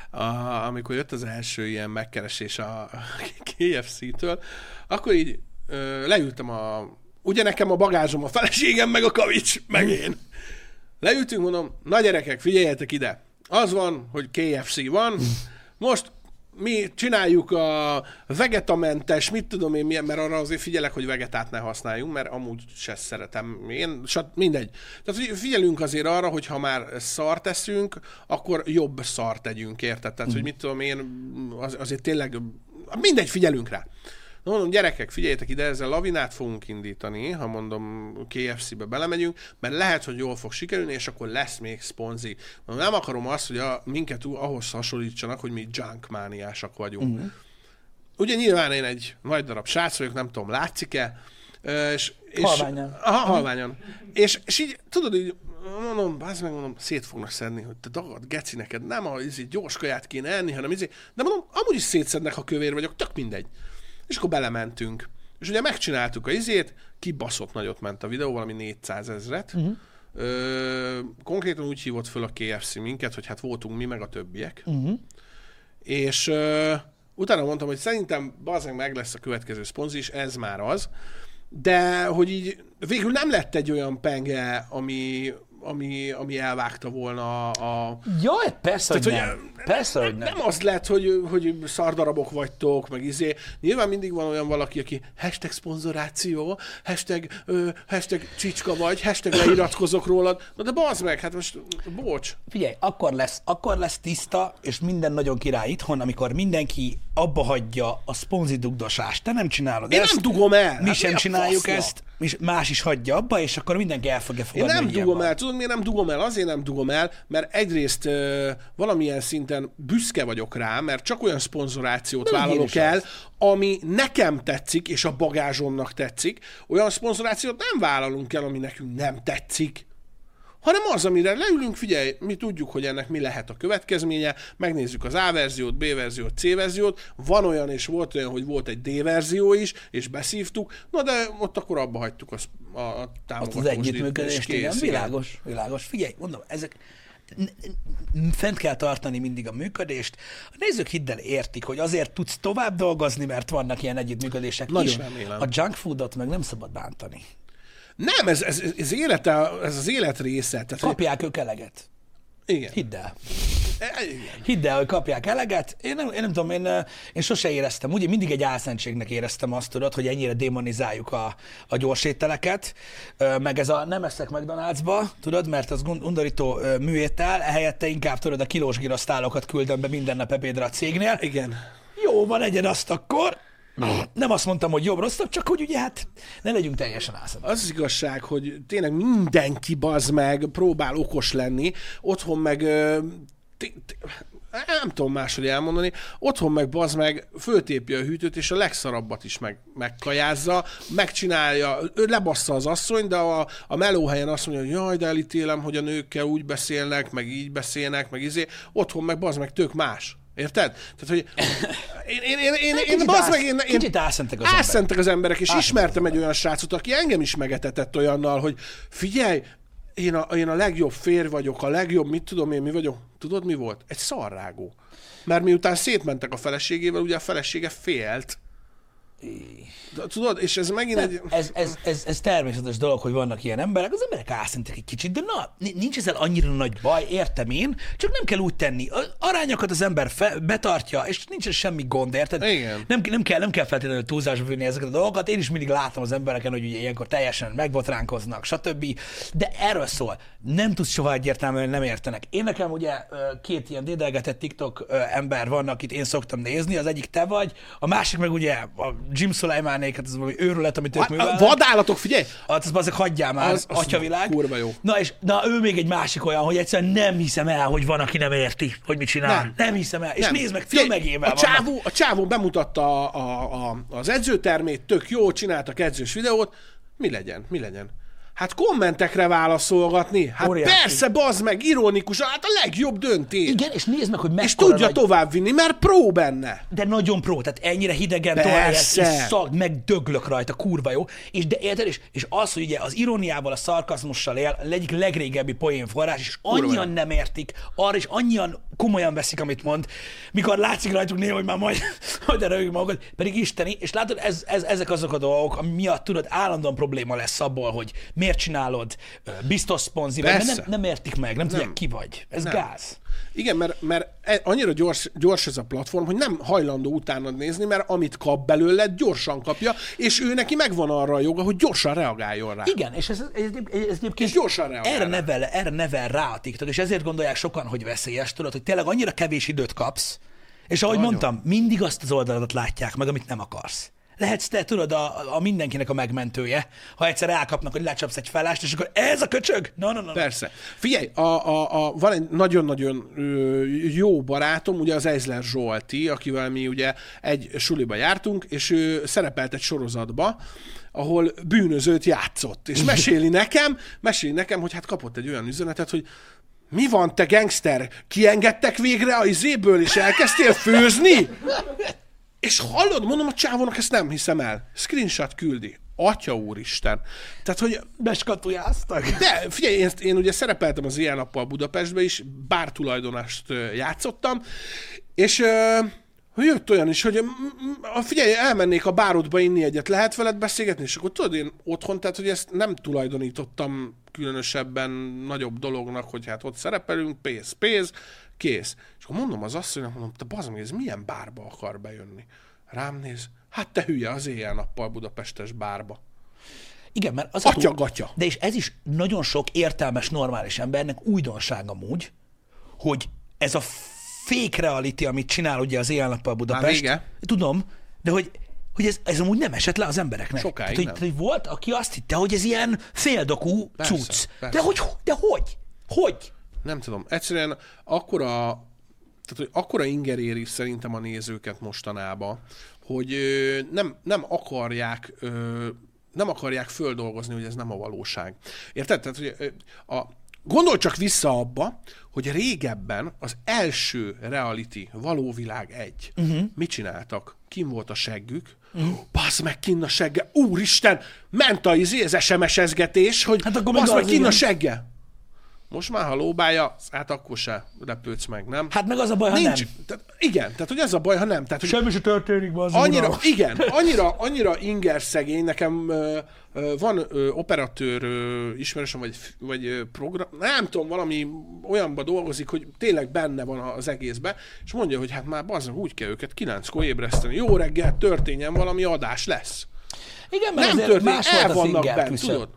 a, amikor jött az első ilyen megkeresés a (laughs) KFC-től, akkor így ö, leültem a... Ugye nekem a bagázsom, a feleségem, meg a kavics, meg én. Leültünk, mondom, na gyerekek, figyeljetek ide. Az van, hogy KFC van, most mi csináljuk a vegetamentes, mit tudom én milyen, mert arra azért figyelek, hogy vegetát ne használjunk, mert amúgy se szeretem én, sat, mindegy. Tehát figyelünk azért arra, hogy ha már szart teszünk, akkor jobb szart tegyünk, érted? Tehát, hogy mit tudom én, az, azért tényleg, mindegy, figyelünk rá. Na mondom, gyerekek, figyeljetek ide, ezzel lavinát fogunk indítani, ha mondom KFC-be belemegyünk, mert lehet, hogy jól fog sikerülni, és akkor lesz még szponzi. Mondom, nem akarom azt, hogy a, minket ahhoz hasonlítsanak, hogy mi junkmániásak vagyunk. Uh-huh. Ugye nyilván én egy nagy darab srác vagyok, nem tudom, látszik-e, és, és, Halványan. Aha, halványan. És, és így, tudod, így mondom, bázd meg, mondom, szét fognak szedni, hogy te dagad, geci neked, nem a izé, gyors kaját kéne enni, hanem izé, de mondom, amúgy is szétszednek, ha kövér vagyok, tök mindegy. És akkor belementünk. És ugye megcsináltuk a izét, kibaszott nagyot ment a videó, valami 400 ezret. Uh-huh. Ö, konkrétan úgy hívott föl a KFC minket, hogy hát voltunk mi, meg a többiek. Uh-huh. És ö, utána mondtam, hogy szerintem bazdmeg meg lesz a következő szponz is, ez már az. De hogy így végül nem lett egy olyan penge, ami, ami, ami elvágta volna a, Jaj, persze, hogy Tehát, nem. Persze, hogy nem. nem az lett, hogy, hogy szardarabok vagytok, meg izé. Nyilván mindig van olyan valaki, aki hashtag szponzoráció, hashtag, ö, hashtag csicska vagy, hashtag leiratkozok rólad. Na de bazd meg, hát most, bocs. Figyelj, akkor lesz, akkor lesz tiszta, és minden nagyon király itthon, amikor mindenki abba hagyja a szponzidugdosást. Te nem csinálod Én ezt. nem dugom el. Mi Hát sem csináljuk faszna? ezt, és más is hagyja abba, és akkor mindenki el fogja Én fogadni. nem hogy ilyen dugom van. el. Tudod, miért nem dugom el? Azért nem dugom el, mert egyrészt ö, valamilyen szinten büszke vagyok rá, mert csak olyan szponzorációt én vállalok el, az. ami nekem tetszik, és a bagázsomnak tetszik. Olyan szponzorációt nem vállalunk el, ami nekünk nem tetszik hanem az, amire leülünk, figyelj, mi tudjuk, hogy ennek mi lehet a következménye, megnézzük az A verziót, B verziót, C verziót, van olyan és volt olyan, hogy volt egy D verzió is, és beszívtuk, na de ott akkor abba hagytuk az, a, a Azt támogatósdit, az és együttműködést, kész, igen, világos, világos. Figyelj, mondom, ezek fent kell tartani mindig a működést. A nézők hidd el értik, hogy azért tudsz tovább dolgozni, mert vannak ilyen együttműködések Nagyon is. remélem. A junk foodot meg nem szabad bántani. Nem, ez, ez, ez, élete, ez az élet része. Tehát, hogy, Kapják ők eleget. igen. Hidd el. E, igen. Hidd el, hogy kapják eleget. Én nem, én nem tudom, én, eh, én sose éreztem. Ugye mindig egy álszentségnek éreztem azt, tudod, hogy ennyire demonizáljuk a, a gyors ételeket, meg ez a nem eszek McDonald'sba, tudod, mert az undorító műétel, helyette inkább tudod a kilós girasztálokat küldöm be minden nap ebédre a cégnél. Igen. Jó, van, egyen azt akkor. Nem azt mondtam, hogy jobb, rosszabb, csak hogy ugye hát ne legyünk teljesen álszent. Az az igazság, hogy tényleg mindenki bazd meg, próbál okos lenni, otthon meg nem tudom máshogy elmondani, otthon meg bazd meg, föltépje a hűtőt, és a legszarabbat is meg, megkajázza, megcsinálja, ő lebassza az asszony, de a, a melóhelyen azt mondja, hogy jaj, de elítélem, hogy a nőkkel úgy beszélnek, meg így beszélnek, meg izé, otthon meg bazd meg tök más. Érted? Tehát, hogy (laughs) én, én, én, én, én, álsz- meg, én, én, kicsit álszentek az. Álszentek az emberek, és ismertem egy olyan srácot, aki engem is megetetett olyannal, hogy figyelj, én a, én a legjobb férj vagyok, a legjobb, mit tudom én, mi vagyok. Tudod, mi volt? Egy szarrágó. Mert miután szétmentek a feleségével, ugye a felesége félt. De, tudod, és ez megint egy... Ez, ez, ez, ez természetes dolog, hogy vannak ilyen emberek, az emberek álszentek egy kicsit, de na, ni- nincs ezzel annyira nagy baj, értem én, csak nem kell úgy tenni. Arányokat az ember fe, betartja, és nincs ez semmi gond, érted? Igen. Nem, nem, kell, nem kell feltétlenül túlzásba vinni ezeket a dolgokat. Én is mindig látom az embereken, hogy ugye ilyenkor teljesen megbotránkoznak, stb. De erről szól. Nem tudsz soha egyértelműen nem értenek. Én nekem ugye két ilyen dédelgetett TikTok ember van, akit én szoktam nézni, az egyik te vagy, a másik meg ugye a Jim Sulaimanék, hát ez valami őrület, amit ők a művelnek. vadállatok, figyelj! Hát az azért hagyjál már, Az- az, atyavilág. kurva jó. Na és na, ő még egy másik olyan, hogy egyszerűen nem hiszem el, hogy van, aki nem érti, hogy mit csinál. Nem. Nem, hiszem el. És Nem. nézd meg, filmegével a csávó, a csávó bemutatta a, a, a, az edzőtermét, tök jó, csináltak edzős videót. Mi legyen? Mi legyen? Hát kommentekre válaszolgatni? Hát Óriási. persze, bazd meg, ironikus, hát a legjobb döntés. Igen, és nézd meg, hogy mekkora és tudja nagy... továbbvinni, mert pró benne. De nagyon pró, tehát ennyire hidegen tovább, és szag, meg döglök rajta, kurva jó. És de érted, és, és az, hogy ugye az iróniával, a szarkazmussal él, a egyik legrégebbi poén forrás, és annyian jó. nem értik, arra is annyian komolyan veszik, amit mond, mikor látszik rajtuk néha, hogy már majd, (laughs) hogy erőjük magukat, pedig isteni, és látod, ez, ez, ezek azok a dolgok, ami miatt tudod, állandóan probléma lesz abból, hogy miért miért csinálod, biztos szponzi, nem, nem értik meg, nem, tudják ki vagy. Ez Nem. gáz. Igen, mert, mert e- annyira gyors, gyors ez a platform, hogy nem hajlandó utána nézni, mert amit kap belőle, gyorsan kapja, és ő neki megvan arra a joga, hogy gyorsan reagáljon rá. Igen, és ez, ez, ez, ez egyébként És gyorsan reagál erre nevel, erre nevel rá a TikTok, és ezért gondolják sokan, hogy veszélyes, tudod, hogy tényleg annyira kevés időt kapsz, és ahogy Nagyon. mondtam, mindig azt az oldaladat látják meg, amit nem akarsz. Lehetsz te, tudod, a, a mindenkinek a megmentője, ha egyszer elkapnak, hogy lecsapsz egy felást, és akkor ez a köcsög? No, no, no. Persze. Figyelj, a, a, a, van egy nagyon-nagyon jó barátom, ugye az Eizler Zsolti, akivel mi ugye egy suliba jártunk, és ő szerepelt egy sorozatba, ahol bűnözőt játszott. És meséli (laughs) nekem, meséli nekem, hogy hát kapott egy olyan üzenetet, hogy mi van, te gangster? Kiengedtek végre a izéből, és elkezdtél főzni? És hallod, mondom a csávónak, ezt nem hiszem el. Screenshot küldi. Atya úristen. Tehát, hogy Beskatujáztak. de figyelj, én, én ugye szerepeltem az ilyen nappal Budapestbe is, bár tulajdonást játszottam, és ö, jött olyan is, hogy figyelj, elmennék a bárodba inni egyet, lehet veled beszélgetni? És akkor tudod, én otthon, tehát hogy ezt nem tulajdonítottam különösebben nagyobb dolognak, hogy hát ott szerepelünk, pénz, pénz, kész. És akkor mondom az asszonynak, mondom, te bazd ez milyen bárba akar bejönni? Rám néz, hát te hülye, az éjjel-nappal Budapestes bárba. Igen, mert az a Atya túl- gatya. De és ez is nagyon sok értelmes, normális embernek újdonság amúgy, hogy ez a fake reality, amit csinál ugye az éjjel-nappal Budapest. vége. Tudom, de hogy, hogy ez, ez amúgy nem esett le az embereknek. Sokáig tehát, hogy, nem. tehát, hogy volt, aki azt hitte, hogy ez ilyen féldokú cucc. persze. De hogy, de hogy? Hogy? Nem tudom. Egyszerűen akkora, tehát, hogy akkora inger éri szerintem a nézőket mostanában, hogy nem, nem akarják nem akarják földolgozni, hogy ez nem a valóság. Érted? Tehát, hogy a, gondolj csak vissza abba, hogy régebben az első reality, való világ egy, uh-huh. mit csináltak? Kim volt a seggük, uh-huh. Basz meg kinn a segge, úristen, ment a izé, az SMS-ezgetés, hogy Hát akkor basz meg kinn a segge. Most már, ha lóbálja, hát akkor se lepődsz meg, nem? Hát meg az a baj, ha Nincs. nem. Tehát, igen, tehát hogy ez a baj, ha nem. Tehát, hogy Semmi se történik, az annyira, igen, annyira, annyira inger szegény, nekem ö, ö, van ö, operatőr ö, ismerősöm, vagy, vagy ö, program, nem tudom, valami olyanba dolgozik, hogy tényleg benne van az egészbe, és mondja, hogy hát már bazdmeg úgy kell őket kilenckor ébreszteni. Jó reggel, történjen valami adás lesz. Igen, mert Nem történik, más volt az inger küszöb.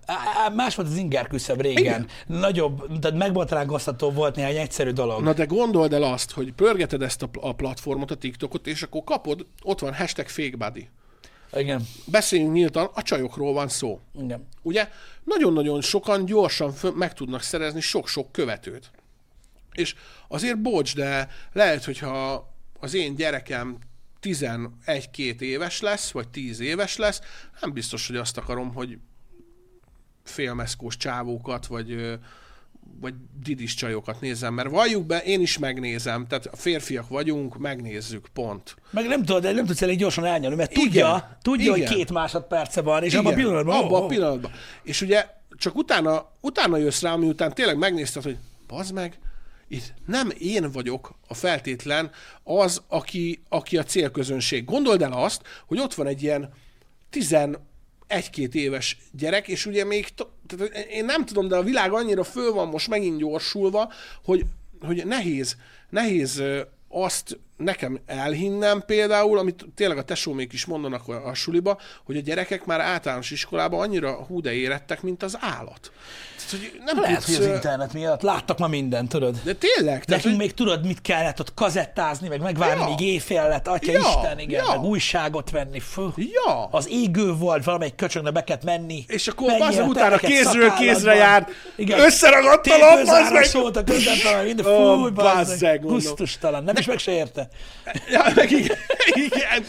Más volt az inger küszöb régen. Igen. Nagyobb, tehát megbotránkoztató volt néhány egyszerű dolog. Na de gondold el azt, hogy pörgeted ezt a, a platformot, a TikTokot, és akkor kapod, ott van hashtag fakebuddy. Igen. Beszéljünk nyíltan, a csajokról van szó. Igen. Ugye nagyon-nagyon sokan gyorsan meg tudnak szerezni sok-sok követőt. És azért bocs, de lehet, hogyha az én gyerekem 11-2 éves lesz, vagy 10 éves lesz, nem biztos, hogy azt akarom, hogy félmeszkós csávókat, vagy, vagy didis csajokat nézzem, mert valljuk be, én is megnézem, tehát férfiak vagyunk, megnézzük, pont. Meg nem tudod, nem tudsz elég gyorsan elnyomni, mert Igen. tudja, tudja, hogy Igen. két másodperce van, és abban a Igen, pillanatban... abban oh, a pillanatban. És ugye csak utána, utána jössz rá, miután tényleg megnézted, hogy bazd meg, itt nem én vagyok a feltétlen az, aki, aki a célközönség. Gondold el azt, hogy ott van egy ilyen 11-2 éves gyerek, és ugye még, tehát én nem tudom, de a világ annyira föl van most megint gyorsulva, hogy, hogy nehéz, nehéz azt nekem elhinnem például, amit tényleg a tesómék is mondanak a, suliba, hogy a gyerekek már általános iskolában annyira hú de érettek, mint az állat. Tehát, hogy nem Lehet, tudsz, hogy az internet miatt láttak ma mindent, tudod? De tényleg? Tehát, Nekünk hogy, még tudod, mit kellett ott kazettázni, meg megvárni, Ja. míg éjfél lett, atya Ja, Isten, igen, ja. meg újságot venni. Fú. ja. Az égő volt, valamelyik köcsögnek be kellett menni. És akkor Menjél bazdmeg a utána kézről kézre járt, Igen. összeragadt a lap, bazd meg! Volt a Ó, fúj, bazzeg, gusztustalan, nem is meg se érte. Ja, meg igen. (laughs) igen.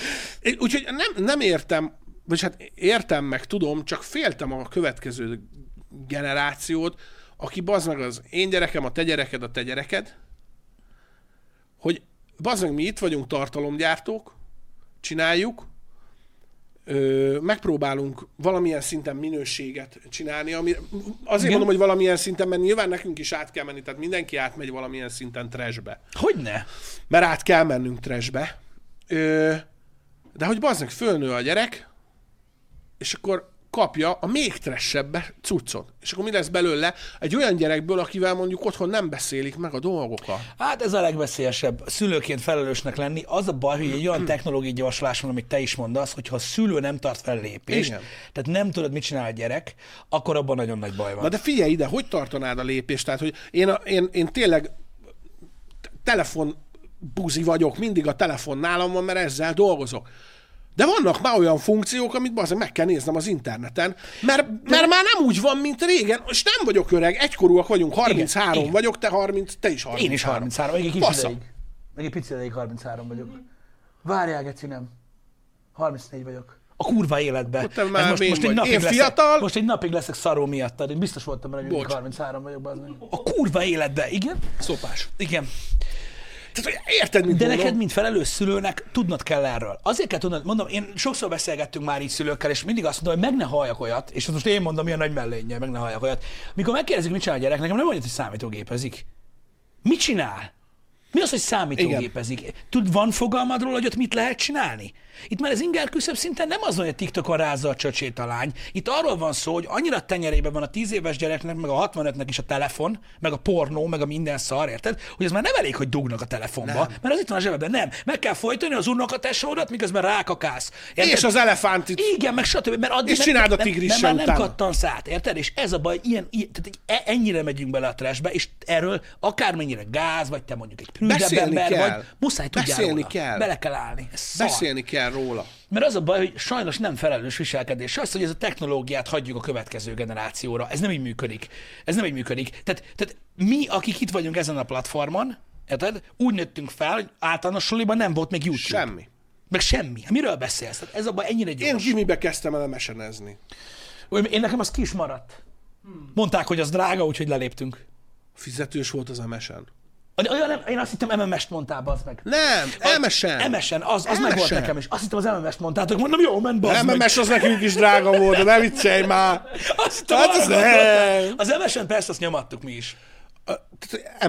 Úgyhogy nem, nem értem, vagy hát értem meg, tudom, csak féltem a következő generációt, aki bazd meg az én gyerekem, a te gyereked, a te gyereked, hogy bazd meg mi itt vagyunk tartalomgyártók, csináljuk, ö, megpróbálunk valamilyen szinten minőséget csinálni, ami, azért Igen. mondom, hogy valamilyen szinten, mert nyilván nekünk is át kell menni, tehát mindenki átmegy valamilyen szinten trashbe Hogyne? mert át kell mennünk trashbe. Ö, de hogy bazdmeg, fölnő a gyerek, és akkor kapja a még tressebb cuccot. És akkor mi lesz belőle? Egy olyan gyerekből, akivel mondjuk otthon nem beszélik meg a dolgokat. Hát ez a legveszélyesebb. Szülőként felelősnek lenni. Az a baj, hogy egy olyan technológiai gyorsulás van, amit te is mondasz, hogyha a szülő nem tart fel lépést, Igen. tehát nem tudod, mit csinál a gyerek, akkor abban nagyon nagy baj van. Na de figyelj ide, hogy tartanád a lépést? Tehát, hogy én, a, én, én tényleg telefon buzi vagyok, mindig a telefon nálam van, mert ezzel dolgozok. De vannak már olyan funkciók, amit bazen meg kell néznem az interneten, mert, mert már nem úgy van, mint régen, és nem vagyok öreg, egykorúak vagyunk, 33 Igen, igen. vagyok, te 30, te is 33. Én is 33, még egy kicsi Faszom. ideig. Még egy pici ideig 33 vagyok. Várjál, Geci, nem. 34 vagyok. A kurva életbe. Te már vén vagy. napig Én leszek, fiatal? Most egy napig leszek szaró miattad. Én biztos voltam benne, hogy mindig Bocs. 33 vagyok. bazd meg. A kurva életbe, igen? Szopás. Igen. Tehát, hogy érted, mit De mondom? neked, mint felelős szülőnek, tudnod kell erről. Azért kell tudnod, mondom, én sokszor beszélgettünk már így szülőkkel, és mindig azt mondom, hogy meg ne halljak olyat, és most én mondom, milyen nagy mellénnyel, meg ne halljak olyat. Mikor megkérdezik, mit csinál a gyerek, nekem nem mondja, hogy számítógépezik. Mit csinál? Mi az, hogy számítógépezik? Tud, van fogalmad róla, hogy ott mit lehet csinálni? Itt már az inger küszöbb szinten nem az, hogy a TikTokon rázza a csöcsét a lány. Itt arról van szó, hogy annyira tenyerében van a 10 éves gyereknek, meg a 65-nek is a telefon, meg a pornó, meg a minden szar, érted? Hogy az már nem elég, hogy dugnak a telefonba, nem. mert az itt van a zsebedben. Nem. Meg kell folytani az unokatesódat, miközben rákakálsz. Érted? És az elefántit. Igen, meg stb. Mert addig És nem- csináld a nem- tigrissel nem, már nem kattansz át, érted? És ez a baj, ilyen, ilyen tehát e- ennyire megyünk bele a trashbe, és erről akármennyire gáz, vagy te mondjuk egy prűdebb ember kell. vagy, muszáj tudjál Beszélni róla. kell. Bele kell állni. Ez szar. Beszélni kell róla. Mert az a baj, hogy sajnos nem felelős viselkedés. Az, hogy ez a technológiát hagyjuk a következő generációra. Ez nem így működik. Ez nem így működik. Tehát, tehát mi, akik itt vagyunk ezen a platformon, érted? Úgy nőttünk fel, hogy általános suliban nem volt még YouTube. Semmi. Meg semmi. Miről beszélsz? Tehát ez a baj ennyire Én gyors. gimibe kezdtem el mesenezni. Én, én nekem az ki is maradt. Mondták, hogy az drága, úgyhogy leléptünk. Fizetős volt az MSN. Olyan nem, én azt hittem MMS-t mondtál, bazd meg. Nem, MSN. MSN, az, az meg volt MSN. nekem is. Azt hittem az MMS-t mondtátok, mondom, jó, ment meg. MMS az nekünk is drága volt, de ne viccelj már. Azt hittem, Hát az nem. Az MSN persze azt nyomattuk mi is.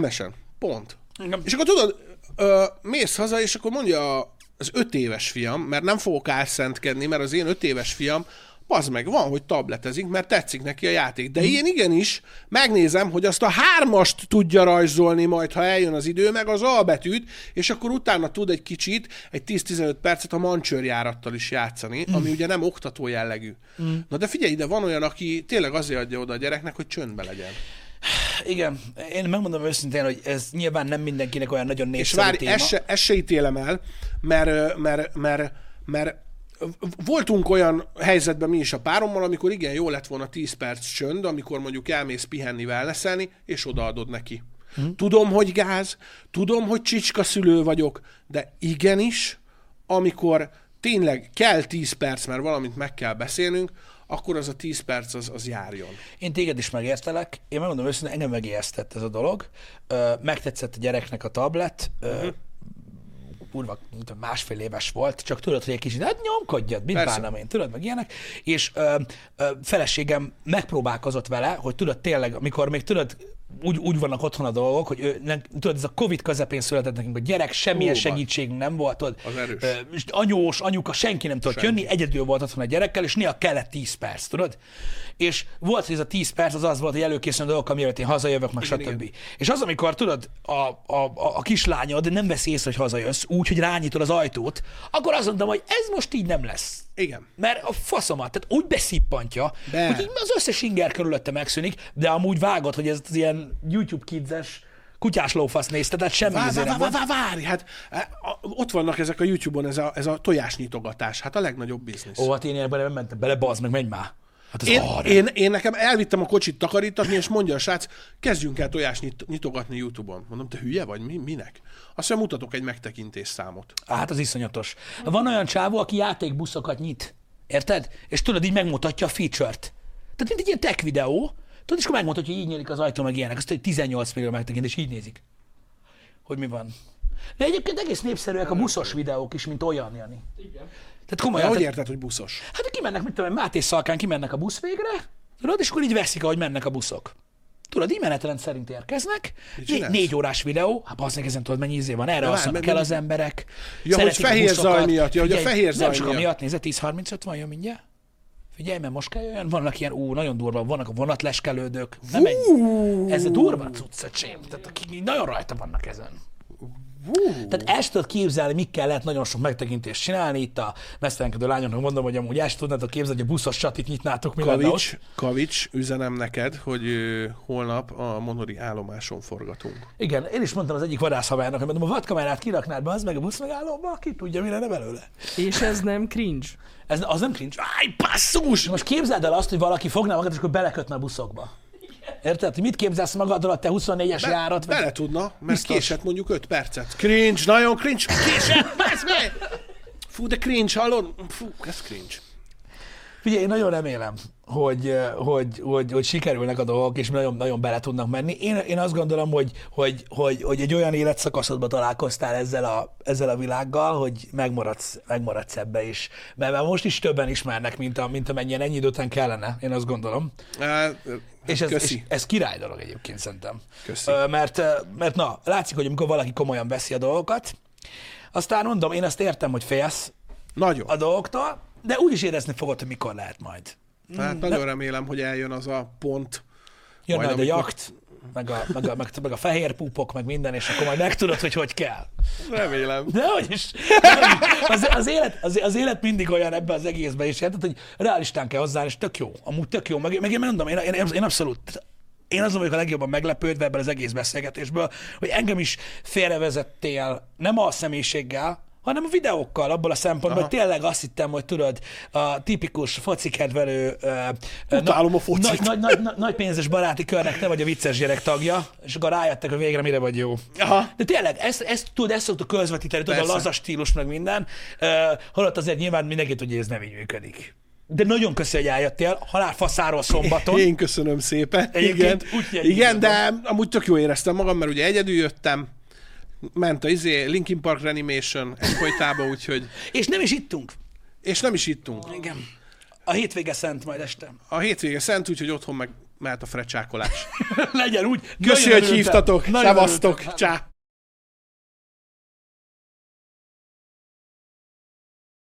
MSN. Pont. Igen. És akkor tudod, ö, mész haza, és akkor mondja az öt éves fiam, mert nem fogok álszentkedni, mert az én öt éves fiam, az meg van, hogy tabletezik, mert tetszik neki a játék. De én igenis megnézem, hogy azt a hármast tudja rajzolni majd, ha eljön az idő, meg az A betűt, és akkor utána tud egy kicsit, egy 10-15 percet a mancsőrjárattal is játszani, ami ugye nem oktató jellegű. Na de figyelj ide, van olyan, aki tényleg azért adja oda a gyereknek, hogy csöndbe legyen. Igen, én megmondom őszintén, hogy ez nyilván nem mindenkinek olyan nagyon És népszerű várj, téma. ezt se, ezt se ítélem el, mert, ö, mert, mert, mert voltunk olyan helyzetben mi is a párommal, amikor igen, jó lett volna 10 perc csönd, amikor mondjuk elmész pihenni, wellnesselni, és odaadod neki. Hm? Tudom, hogy gáz, tudom, hogy csicska szülő vagyok, de igenis, amikor tényleg kell 10 perc, mert valamit meg kell beszélnünk, akkor az a 10 perc az, az járjon. Én téged is megértelek. Én megmondom őszintén, engem megijesztett ez a dolog. Megtetszett a gyereknek a tablet. Ö, kurva, másfél éves volt, csak tudod, hogy egy kicsit, hát nyomkodjad, mit Persze. bánom én, tudod, meg ilyenek. És ö, ö, feleségem megpróbálkozott vele, hogy tudod tényleg, amikor még tudod, úgy, úgy vannak otthon a dolgok, hogy ő, nem, tudod, ez a Covid közepén született nekünk, a gyerek, semmilyen Hú, segítség nem volt, tudod, Az erős. Ö, anyós, anyuka, senki nem tudott Senki. jönni, egyedül volt otthon a gyerekkel, és néha kellett 10 perc, tudod? És volt, hogy ez a 10 perc az az volt, hogy előkészülni a dolgok, amiért én hazajövök, meg Igen, stb. igen. És az, amikor tudod, a, a, a, a kislányod nem veszi észre, hogy hazajössz, úgy, hogy rányítod az ajtót, akkor azt mondtam, hogy ez most így nem lesz. Igen. Mert a faszomat, tehát úgy beszippantja, De. hogy így az összes inger körülötte megszűnik, de amúgy vágod, hogy ez az ilyen YouTube kidzes kutyás lófasz nézte, tehát semmi Várj, izé várj, nem várj, hát e, ott vannak ezek a YouTube-on, ez a, ez a tojásnyitogatás, hát a legnagyobb biznisz. Ó, hát én ilyenben nem mentem bele, bazd meg, menj már. Hát ez Én, arra. én, én nekem elvittem a kocsit takarítatni, és mondja a srác, kezdjünk el tojást nyit, nyitogatni YouTube-on. Mondom, te hülye vagy? Mi, minek? Azt mondja, mutatok egy megtekintés számot. Hát az iszonyatos. Van olyan csávó, aki játékbuszokat nyit. Érted? És tudod, így megmutatja a feature-t. Tehát mint egy ilyen tech videó, tudod, és akkor megmutatja, hogy így nyílik az ajtó, meg ilyenek. Azt egy 18 millió megtekintés, így nézik. Hogy mi van. De egyébként egész népszerűek a buszos videók is, mint olyan, Jani. Igen. Tehát komolyan, hogy érted, hogy buszos? hát kimennek, mit tudom, Máté Szalkán kimennek a busz végre, tudod, és akkor így veszik, ahogy mennek a buszok. Tudod, így menetrend szerint érkeznek, né- négy órás videó, hát bazdmeg ezen tudod, mennyi izé van, erre alszanak el az emberek. Ja, hogy fehér zaj miatt, ja, hogy a fehér zaj Nem sokan miatt. nézze, 10.35 van, jön mindjárt. Figyelj, mert most kell jöjjön, vannak ilyen, ú, nagyon durva, vannak a vonatleskelődők. Nem egy, ez a durva cucc, öcsém. Tehát akik nagyon rajta vannak ezen. Tehát ezt tudod képzelni, mikkel lehet nagyon sok megtekintést csinálni. Itt a mesztelenkedő lányoknak mondom, hogy amúgy ezt tudnátok képzelni, hogy a buszos csatit nyitnátok, mi lenne Kavics, ott. Kavics, üzenem neked, hogy holnap a Monori állomáson forgatunk. Igen, én is mondtam az egyik vadászhavernak, hogy mondom, a vadkamerát kiraknád be, az meg a busz megállóba, ki tudja, mi lenne belőle. És ez nem cringe? Ez, az nem cringe. Áj, basszus! Most képzeld el azt, hogy valaki fogná magad, és akkor belekötne a buszokba. Érted? Mit képzelsz magadról a te 24-es Be, járat? vagy- bele tudna, mert Biztos. késett mondjuk 5 percet. Cringe, nagyon cringe. Késett, ez meg! Fú, de cringe, hallod? Fú, ez cringe. Figyelj, én nagyon remélem, hogy, eh, hogy, hogy, hogy sikerülnek a dolgok, és nagyon, nagyon bele tudnak menni. Én, én azt gondolom, hogy, hogy, hogy, hogy egy olyan életszakaszodba találkoztál ezzel a, ezzel a világgal, hogy megmaradsz, megmaradsz ebbe is. Mert, mert most is többen ismernek, mint, a, mint amennyien ennyi idő után kellene, én azt gondolom. Á, És ez, köszi. és ez király dolog egyébként szerintem. Köszi. Mert, ö, mert na, látszik, hogy amikor valaki komolyan veszi a dolgokat, aztán mondom, én azt értem, hogy félsz Nagyon. a dolgoktól, de úgy is érezni fogod, hogy mikor lehet majd. Hát nagyon remélem, hogy eljön az a pont. Jön Majd majd, a amikor- jakt, meg a, meg, a, meg, meg a fehér púpok, meg minden, és akkor majd megtudod, hogy hogy kell. Remélem. De hogy is. Az, az, élet, az, az, élet mindig olyan ebben az egészben is, érted, hogy realistán kell hozzáállni, és tök jó. Amúgy tök jó. Meg, meg én mondom, én, én, én abszolút én azon vagyok a legjobban meglepődve ebben az egész beszélgetésből, hogy engem is félrevezettél, nem a személyiséggel, hanem a videókkal, abból a szempontból, hogy tényleg azt hittem, hogy tudod, a tipikus foci kedvelő, ö, ö, Utálom a focit. Nagy, nagy, nagy, nagy, pénzes baráti körnek te vagy a vicces gyerek tagja, és akkor rájöttek, hogy végre mire vagy jó. Aha. De tényleg, ezt, ezt tudod, ezt szoktuk közvetíteni, tudod, a Persze. laza stílus, meg minden. Uh, holott azért nyilván mindenki tudja, hogy ez nem így működik. De nagyon köszi, hogy eljöttél, halálfaszáról szombaton. Én köszönöm szépen. Egyébként Igen, úgy igen így de amúgy tök jó éreztem magam, mert ugye egyedül jöttem, ment a izé, Linkin Park Reanimation egyfolytában, úgyhogy, (laughs) És nem is ittunk. és nem is ittunk. Igen. A hétvége szent majd este. A hétvége szent, úgyhogy otthon meg mehet a frecsákolás. (laughs) Legyen úgy. Köszi, hogy hívtatok. Szevasztok. Csá.